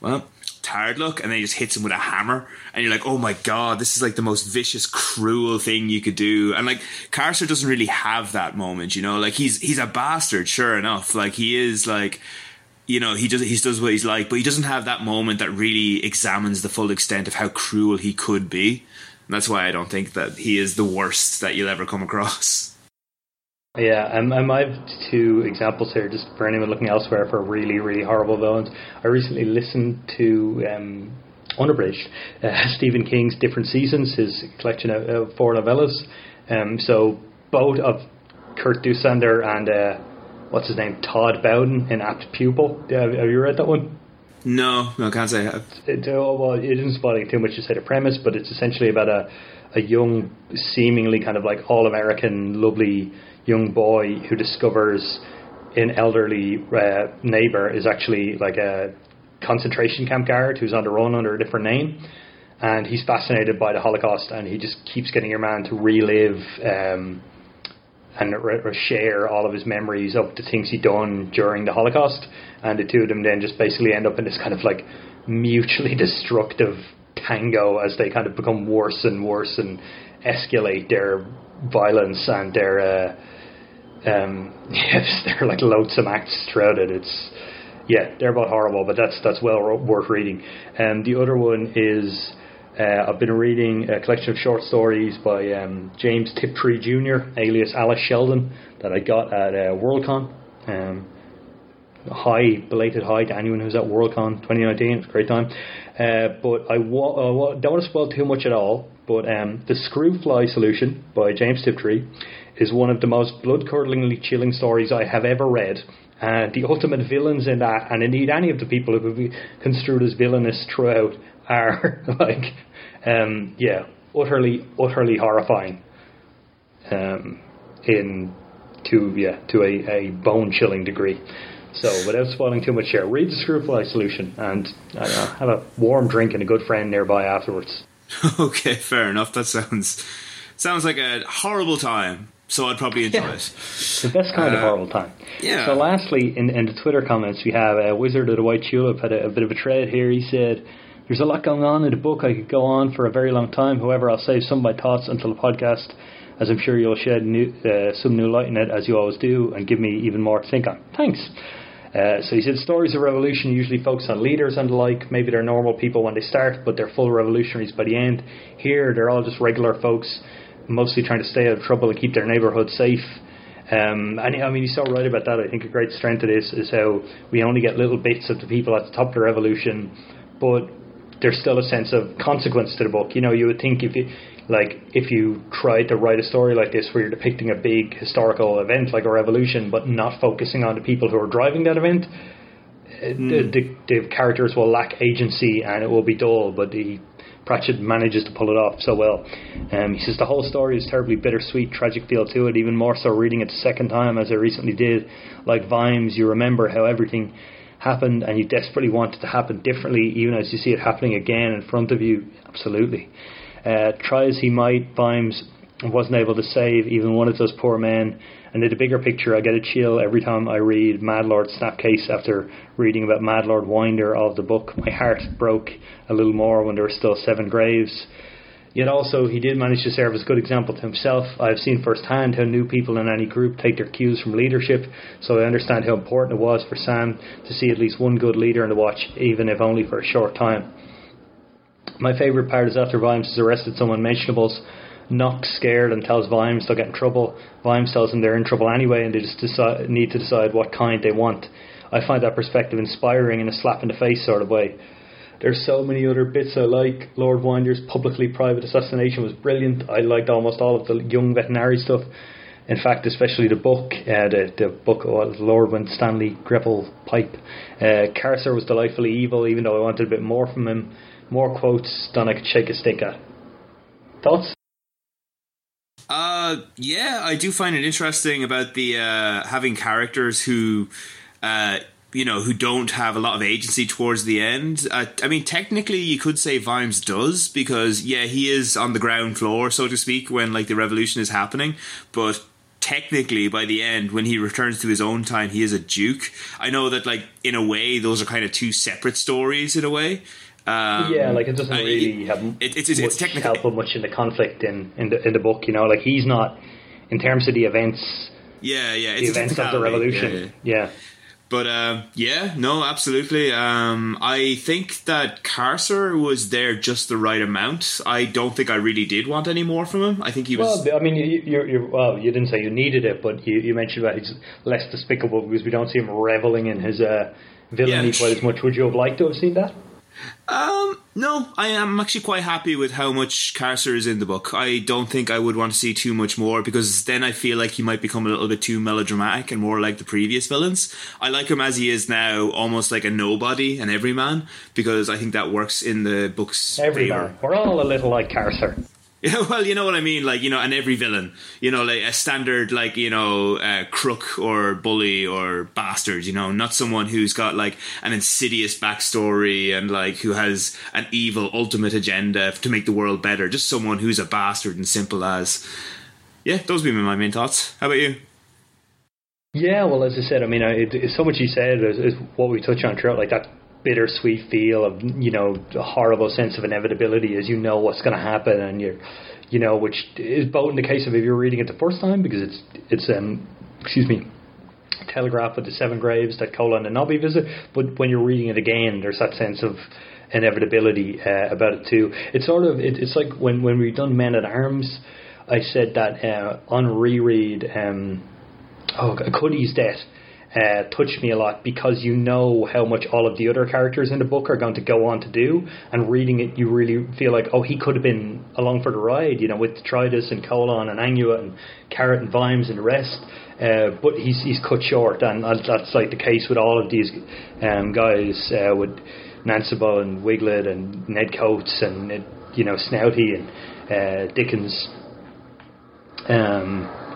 well tired look, and then he just hits him with a hammer, and you're like, oh my god, this is like the most vicious, cruel thing you could do. And like Carcer doesn't really have that moment, you know, like he's he's a bastard, sure enough, like he is like. You know, he does he does what he's like, but he doesn't have that moment that really examines the full extent of how cruel he could be. And that's why I don't think that he is the worst that you'll ever come across. Yeah, um, um, I have two examples here, just for anyone looking elsewhere for really, really horrible villains. I recently listened to um, Unabridged, uh, Stephen King's Different Seasons, his collection of, of four novellas. Um, so both of Kurt Dussander and uh, what's his name, Todd Bowden in Apt Pupil. Have, have you read that one? No, no, can't say I have. It, oh, well, it isn't spoiling too much to say the premise, but it's essentially about a a young, seemingly kind of like all American, lovely young boy who discovers an elderly uh, neighbor is actually like a concentration camp guard who's on the run under a different name. And he's fascinated by the Holocaust, and he just keeps getting your man to relive um, and re- share all of his memories of the things he'd done during the Holocaust. And the two of them then just basically end up in this kind of like mutually destructive tango as they kind of become worse and worse and escalate their violence and their uh, um, yes, they're like loadsome acts throughout it. It's yeah, they're both horrible, but that's that's well worth reading. And the other one is uh, I've been reading a collection of short stories by um, James Tiptree Jr., alias Alice Sheldon, that I got at uh, Worldcon. Um, hi, belated hi to anyone who's at Worldcon 2019. It's a great time. Uh, but I wa- uh, don't want to spoil too much at all. But um, the Screwfly Solution by James Tiptree is one of the most blood-curdlingly chilling stories I have ever read. Uh, the ultimate villains in that, and indeed any of the people who have been construed as villainous throughout, are like Um, yeah, utterly, utterly horrifying. Um, in to yeah to a, a bone chilling degree. So without spoiling too much here, read the Screwfly Solution and uh, have a warm drink and a good friend nearby afterwards. okay, fair enough. That sounds sounds like a horrible time. So I'd probably enjoy Yeah. it. The best kind of Uh, horrible time. yeah. So lastly, in, in the Twitter comments, we have a Wizard of the White Tulip had a, a bit of a thread here. He said, "There's a lot going on in the book. I could go on for a very long time. However, I'll save some of my thoughts until the podcast, as I'm sure you'll shed new, uh, some new light in it, as you always do, and give me even more to think on. Thanks." Uh, so he said, stories of revolution usually focus on leaders and the like. Maybe they're normal people when they start, but they're full revolutionaries by the end. Here, they're all just regular folks, mostly trying to stay out of trouble and keep their neighbourhood safe. Um, and I mean, he's so right about that. I think a great strength of this is how we only get little bits of the people at the top of the revolution, but there's still a sense of consequence to the book. You know, you would think if you like if you tried to write a story like this where you're depicting a big historical event like a revolution, but not focusing on the people who are driving that event, uh, the, the, the characters will lack agency and it will be dull. But the Pratchett manages to pull it off so well. Um, he says the whole story is terribly bittersweet, tragic feel to it. Even more so reading it the second time, as I recently did. Like Vimes, you remember how everything happened, and you desperately want it to happen differently, even as you see it happening again in front of you. Absolutely. Uh, try as he might, Vimes wasn't able to save even one of those poor men. And in the bigger picture, I get a chill every time I read Mad Lord Snapcase after reading about Mad Lord Winder of the book. My heart broke a little more when there were still seven graves. Yet also, he did manage to serve as a good example to himself. I have seen firsthand how new people in any group take their cues from leadership, so I understand how important it was for Sam to see at least one good leader in the watch, even if only for a short time. My favourite part is after Vimes has arrested some unmentionables. Nock scared and tells Vimes they'll get in trouble. Vimes tells them they're in trouble anyway and they just decide, need to decide what kind they want. I find that perspective inspiring in a slap in the face sort of way. There's so many other bits I like. Lord Winder's publicly private assassination was brilliant. I liked almost all of the young Vetinari stuff. In fact, especially the book, uh, the, the book of Lord Winstanley Grapple Pipe. Uh, Carcer was delightfully evil, even though I wanted a bit more from him. More quotes than I could shake a stick at. Thoughts? Uh, yeah, I do find it interesting about the uh, having characters who, uh, you know, who don't have a lot of agency towards the end. Uh, I mean, technically, you could say Vimes does because yeah, he is on the ground floor, so to speak, when like the revolution is happening, but. Technically, by the end, when he returns to his own time, he is a duke. I know that, like in a way, those are kind of two separate stories. In a way, um, yeah, like it doesn't really have it- it's- it's- much it's technically- help much in the conflict in, in the in the book. You know, like he's not in terms of the events, yeah, yeah, the events of the revolution. Yeah, yeah. yeah. But um, yeah, no, absolutely. Um, I think that Carcer was there just the right amount. I don't think I really did want any more from him. I think he was. Well, I mean, you, you're, you're, well, you didn't say you needed it, but you, you mentioned that he's less despicable because we don't see him reveling in his uh, villainy Yeah. quite as much. Would you have liked to have seen that? Um, no, I am actually quite happy with how much Carcer is in the book. I don't think I would want to see too much more because then I feel like he might become a little bit too melodramatic and more like the previous villains. I like him as he is now, almost like a nobody, an everyman, because I think that works in the book's Every favor. We're all a little like Carcer. Yeah, well, you know what I mean, like you know, and every villain, you know, like a standard, like you know, uh, crook or bully or bastard, you know, not someone who's got like an insidious backstory and like who has an evil ultimate agenda to make the world better. Just someone who's a bastard and simple as. Yeah, those would be my main thoughts. How about you? Yeah, well, as I said, I mean, it, it's so much you said is, is what we touch on throughout, like that bittersweet feel of you know a horrible sense of inevitability as you know what's going to happen, and you're, you know, which is both in the case of if you're reading it the first time because it's it's um excuse me. Telegraph with the seven graves that Colon and Nobby visit, but when you're reading it again, there's that sense of inevitability uh, about it too. It's sort of it, it's like when when we done Men at Arms, I said that uh, on reread. Um, oh, Cuddy's death uh, touched me a lot because you know how much all of the other characters in the book are going to go on to do, and reading it, you really feel like, oh, he could have been along for the ride, you know, with Detritus and Colon and Angua and Carrot and Vimes and the rest. Uh, but he's he's cut short, and that's like the case with all of these um, guys uh, with Nancyball and Wiglet and Ned Coates and it, you know snouty and uh, Dickins. Um,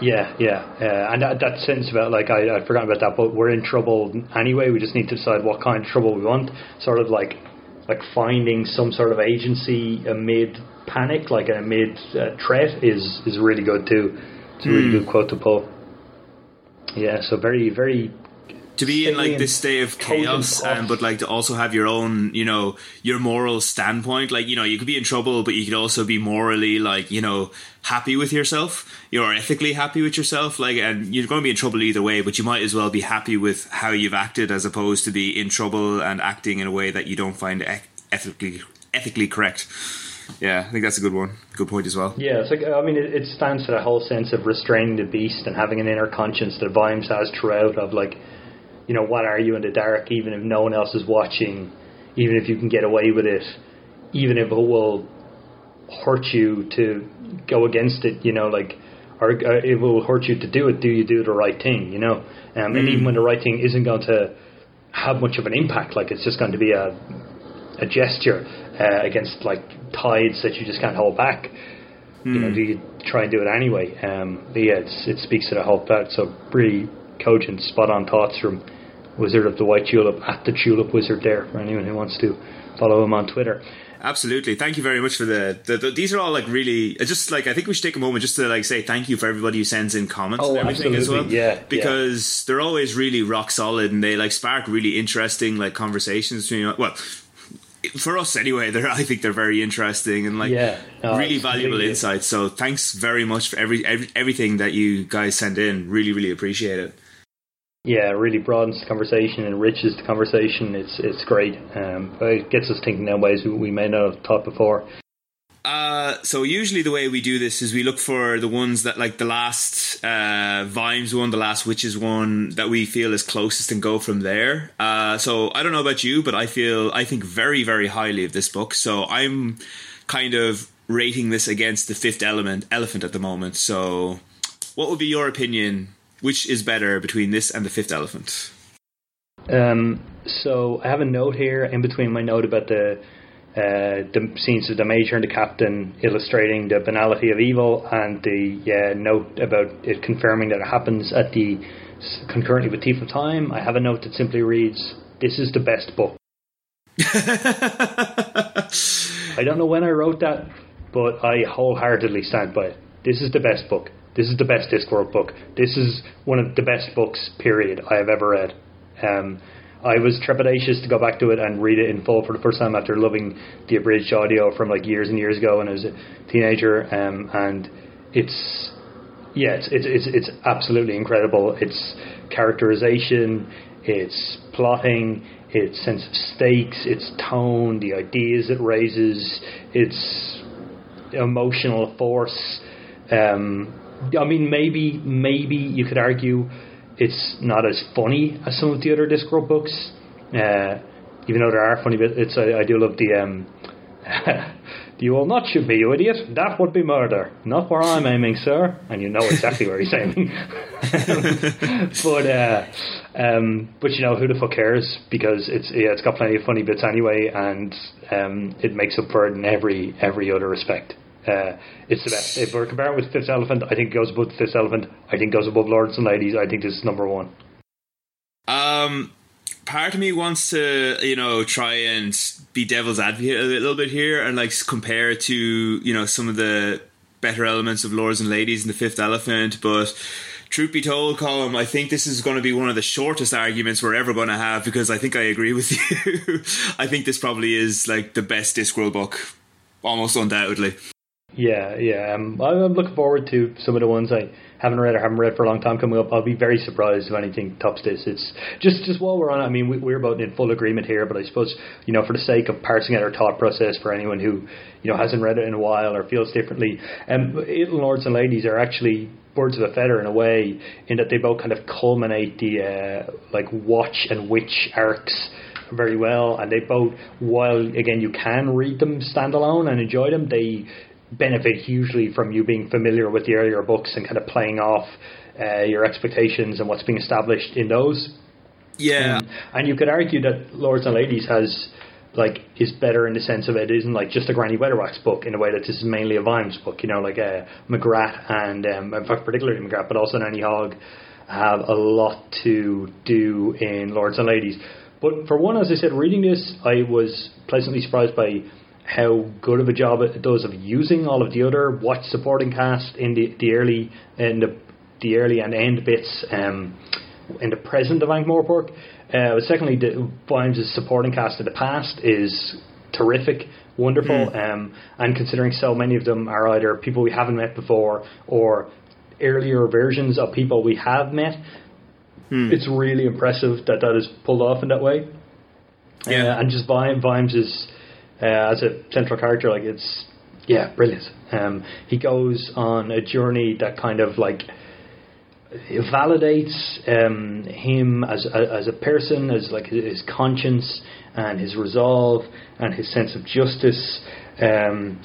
yeah, yeah, uh, and that, that sentence about like I I forgot about that, but we're in trouble anyway. We just need to decide what kind of trouble we want. Sort of like like finding some sort of agency amid panic, like amid uh, threat, is is really good too. It's a really Hmm. good quote to pull. Yeah, so very very to be in like this state of chaos um, but like to also have your own you know your moral standpoint like you know you could be in trouble but you could also be morally like you know happy with yourself. You're ethically happy with yourself like and you're going to be in trouble either way but you might as well be happy with how you've acted as opposed to be in trouble and acting in a way that you don't find eth- ethically ethically correct. Yeah i think that's a good one. Good point as well. Yeah, it's like I mean, it, it stands for the whole sense of restraining the beast and having an inner conscience that Vimes has throughout. Of like, you know, what are you in the dark? Even if no one else is watching, even if you can get away with it, even if it will hurt you to go against it, you know, like, or uh, it will hurt you to do it. Do you do the right thing? You know, um, and even when the right thing isn't going to have much of an impact, like it's just going to be a a gesture uh, against like tides that you just can't hold back. You know, do you try and do it anyway? Um, yeah, it's, it speaks to the whole part. So really cogent, spot on thoughts from Wizard of the White Tulip at the Tulip Wizard there for anyone who wants to follow him on Twitter. Absolutely. Thank you very much for the, the, the these are all like really uh, just like I think we should take a moment just to like say thank you for everybody who sends in comments Oh, and everything as well. absolutely. Yeah, yeah. Because they're always really rock solid and they like spark really interesting like conversations between well for us anyway, they're I think they're very interesting and like Yeah. No, really valuable insights. So thanks very much for every, every everything that you guys send in. Really, really appreciate it. Yeah, it really broadens the conversation, enriches the conversation. It's it's great. Um, it gets us thinking in ways we- we may not have thought before. Uh, so usually the way we do this is we look for the ones that like the last uh, Vimes one, the last Witches one that we feel is closest and go from there. Uh, so I don't know about you, but I feel I think very very highly of this book. So I'm kind of rating this against the Fifth Element Elephant at the moment. So what would be your opinion? Which is better between this and the Fifth Elephant? Um, so I have a note here in between my note about the uh, the scenes of the major and the captain illustrating the banality of evil, and the uh, note about it confirming that it happens at the concurrently with Thief of Time. I have a note that simply reads, "This is the best book." I don't know when I wrote that, but I wholeheartedly stand by it. This is the best book. This is the best Discworld book. This is one of the best books, period, I have ever read. Um, I was trepidatious to go back to it and read it in full for the first time after loving the abridged audio from like years and years ago when I was a teenager. Um, and it's yeah, it's, it's it's it's absolutely incredible. It's characterization, it's plotting, its sense of stakes, its tone, the ideas it raises, its emotional force. Um, I mean, maybe maybe you could argue it's not as funny as some of the other Discworld books, uh, even though there are funny bits. It's I, I do love the. Um, you will not shoot me, you idiot. That would be murder. Not where I'm aiming, sir. And you know exactly where he's aiming. but uh, um, but you know who the fuck cares because it's yeah it's got plenty of funny bits anyway, and um, it makes up for it in every every other respect. Uh, it's the best. If we're comparing with Fifth Elephant, I think it goes above Fifth Elephant. I think it goes above Lords and Ladies. I think this is number one. Um, part of me wants to, you know, try and be devil's advocate a little bit here and like compare it to, you know, some of the better elements of Lords and Ladies and the Fifth Elephant, but. Truth be told, Colin, I think this is going to be one of the shortest arguments we're ever going to have because I think I agree with you. I think this probably is like the best Discworld book, almost undoubtedly. Yeah, yeah. Um, I'm looking forward to some of the ones I haven't read or haven't read for a long time coming up. I'll be very surprised if anything tops this. It's just just while we're on. it, I mean, we, we're both in full agreement here, but I suppose you know, for the sake of parsing out our thought process for anyone who you know hasn't read it in a while or feels differently, um, Lords and Ladies are actually birds of a feather in a way, in that they both kind of culminate the uh, like watch and witch arcs very well, and they both, while again you can read them standalone and enjoy them, they benefit hugely from you being familiar with the earlier books and kind of playing off uh, your expectations and what's being established in those. Yeah. Um, and you could argue that Lords and Ladies has like is better in the sense of it isn't like just a Granny Weatherwax book in a way that this is mainly a Vimes book. You know, like uh, Magrat and um, in fact particularly Magrat, but also Nanny Ogg have a lot to do in Lords and Ladies. But for one, as I said, reading this, I was pleasantly surprised by how good of a job it does of using all of the other watch supporting cast in the, the early in the the early and end bits um, in the present of Ankh-Morpork. Uh, secondly, the Vimes' supporting cast in the past is terrific, wonderful, mm. um, and considering so many of them are either people we haven't met before or earlier versions of people we have met, mm. it's really impressive that that is pulled off in that way. Yeah. Uh, and just Vimes is uh, as a central character, like it's yeah, brilliant. Um, he goes on a journey that kind of like validates um, him as a, as a person, as like his conscience and his resolve and his sense of justice. Um,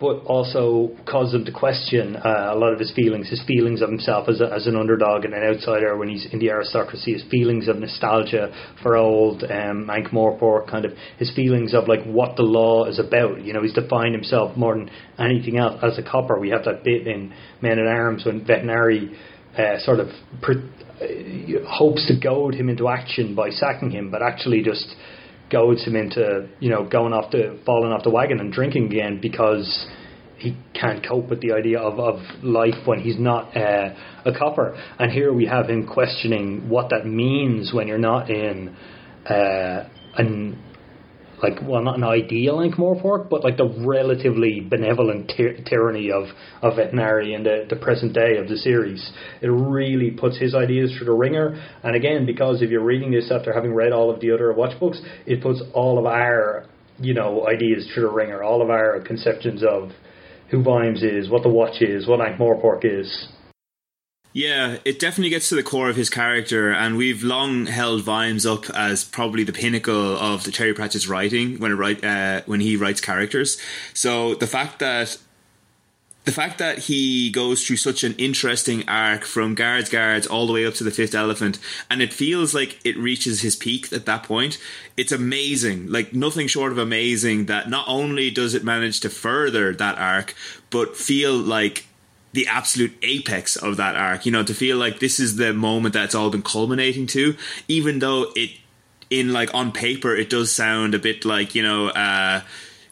but also causes him to question uh, a lot of his feelings, his feelings of himself as, a, as an underdog and an outsider when he's in the aristocracy, his feelings of nostalgia for old um, Ankh Morpork, kind of his feelings of like what the law is about. You know, he's defined himself more than anything else as a copper. We have that bit in Men at Arms when Vetinari uh, sort of uh, hopes to goad him into action by sacking him, but actually just goads him into you know going off the falling off the wagon and drinking again because he can't cope with the idea of, of life when he's not uh, a copper. And here we have him questioning what that means when you're not in uh, an like well not an ideal Ankh-Morpork, but like the relatively benevolent ty- tyranny of of Vetinari in the, the present day of the series. It really puts his ideas through the ringer. And again, because if you're reading this after having read all of the other watch books, it puts all of our you know ideas through the ringer, all of our conceptions of who Vimes is, what the watch is, what Ankh-Morpork is. Yeah, it definitely gets to the core of his character, and we've long held Vimes up as probably the pinnacle of the Terry Pratchett's writing when it write uh, when he writes characters. So the fact that the fact that he goes through such an interesting arc from guards guards all the way up to the fifth elephant and it feels like it reaches his peak at that point it's amazing like nothing short of amazing that not only does it manage to further that arc but feel like the absolute apex of that arc. You know, to feel like this is the moment that's all been culminating to, even though it, in like on paper, it does sound a bit like you know, uh,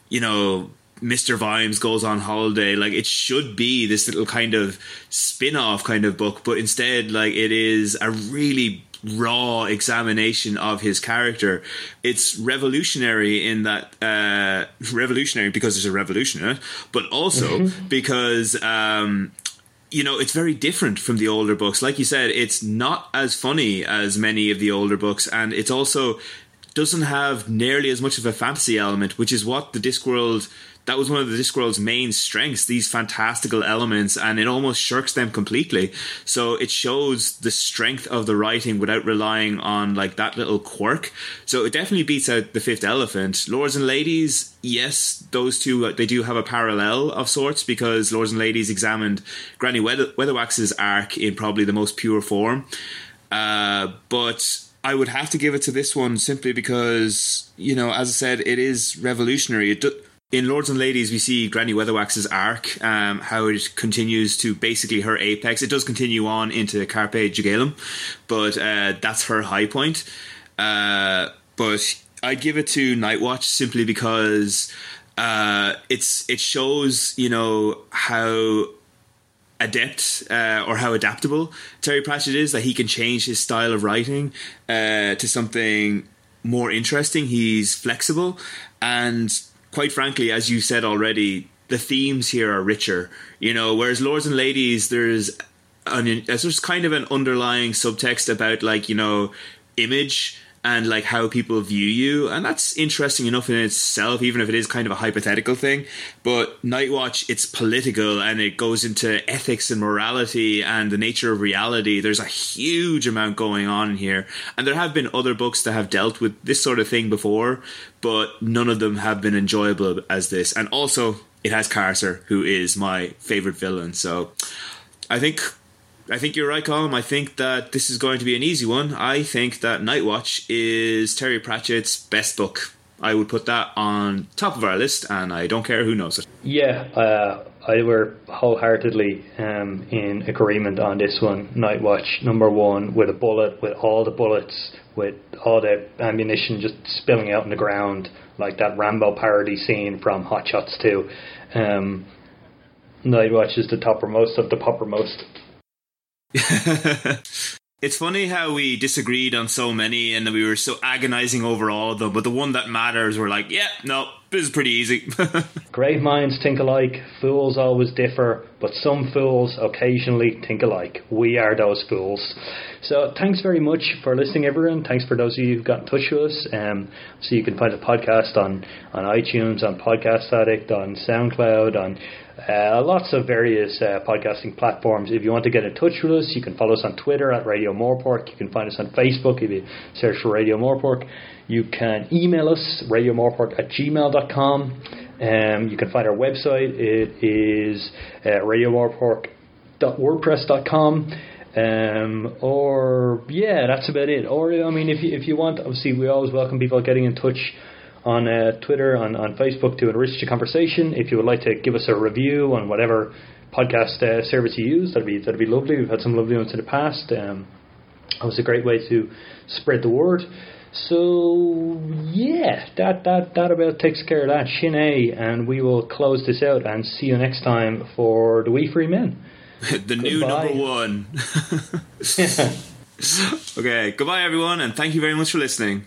you know. Mr. Vimes goes on holiday. Like it should be this little kind of spin off kind of book, but instead, like it is a really raw examination of his character. It's revolutionary in that uh, revolutionary because there's a revolution in it, but also mm-hmm. because um, you know it's very different from the older books. Like you said, it's not as funny as many of the older books, and it's also doesn't have nearly as much of a fantasy element, which is what the Discworld that was one of the Discworld's main strengths, these fantastical elements, and it almost shirks them completely. So it shows the strength of the writing without relying on like that little quirk. So it definitely beats out the fifth elephant. Lords and Ladies, yes, those two uh, they do have a parallel of sorts because Lords and Ladies examined Granny Weather- Weatherwax's arc in probably the most pure form. Uh, but I would have to give it to this one simply because, you know, as I said, it is revolutionary. It in Lords and Ladies, we see Granny Weatherwax's arc, um, how it continues to basically her apex. It does continue on into Carpe Jugulum, but uh, that's her high point. Uh, but I'd give it to Nightwatch simply because uh, it's it shows you know how adept uh, or how adaptable Terry Pratchett is that he can change his style of writing uh, to something more interesting. He's flexible and quite frankly, as you said already, the themes here are richer. You know, whereas Lords and Ladies, there's an there's kind of an underlying subtext about like you know image and like how people view you and that's interesting enough in itself even if it is kind of a hypothetical thing but nightwatch it's political and it goes into ethics and morality and the nature of reality. There's a huge amount going on here and there have been other books that have dealt with this sort of thing before but none of them have been enjoyable as this. And also it has Carcer who is my favorite villain so I think I think you're right, Colin. I think that this is going to be an easy one. I think that Nightwatch is Terry Pratchett's best book. I would put that on top of our list, and I don't care who knows it. Yeah, uh, I were wholeheartedly um, in agreement on this one. Night Watch number one with a bullet, with all the bullets, with all the ammunition just spilling out on the ground, like that Rambo parody scene from Hot Shots 2. Um, Night Watch is the toppermost of the poppermost. It's funny how we disagreed on so many and we were so agonizing over all of them, but the one that matters, we're like, yeah, no, this is pretty easy. Great minds think alike, fools always differ, but some fools occasionally think alike. We are those fools. So thanks very much for listening, everyone. Thanks for those of you who got in touch with us. Um, so you can find the podcast on, on iTunes, on Podcast Addict, on SoundCloud, on uh, lots of various uh, podcasting platforms. If you want to get in touch with us, you can follow us on Twitter at Radio Morepork. You can find us on Facebook if you search for Radio Morepork. You can email us, radiomorpork at gmail.com. Um, you can find our website. It is uh, radiomorpork.wordpress.com. Um, or yeah, that's about it. Or I mean, if you, if you want, obviously we always welcome people getting in touch on uh, Twitter, on, on Facebook to enrich the conversation. If you would like to give us a review on whatever podcast uh, service you use, that'd be that'd be lovely. We've had some lovely ones in the past. Um, it was a great way to spread the word. So yeah, that that that about takes care of that. Shin and we will close this out and see you next time for the Wee Free Men. the new number one. okay, goodbye everyone, and thank you very much for listening.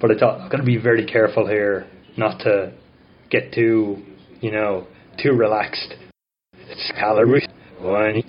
But I thought I've got to be very careful here not to get too, you know, too relaxed. It's calories. One,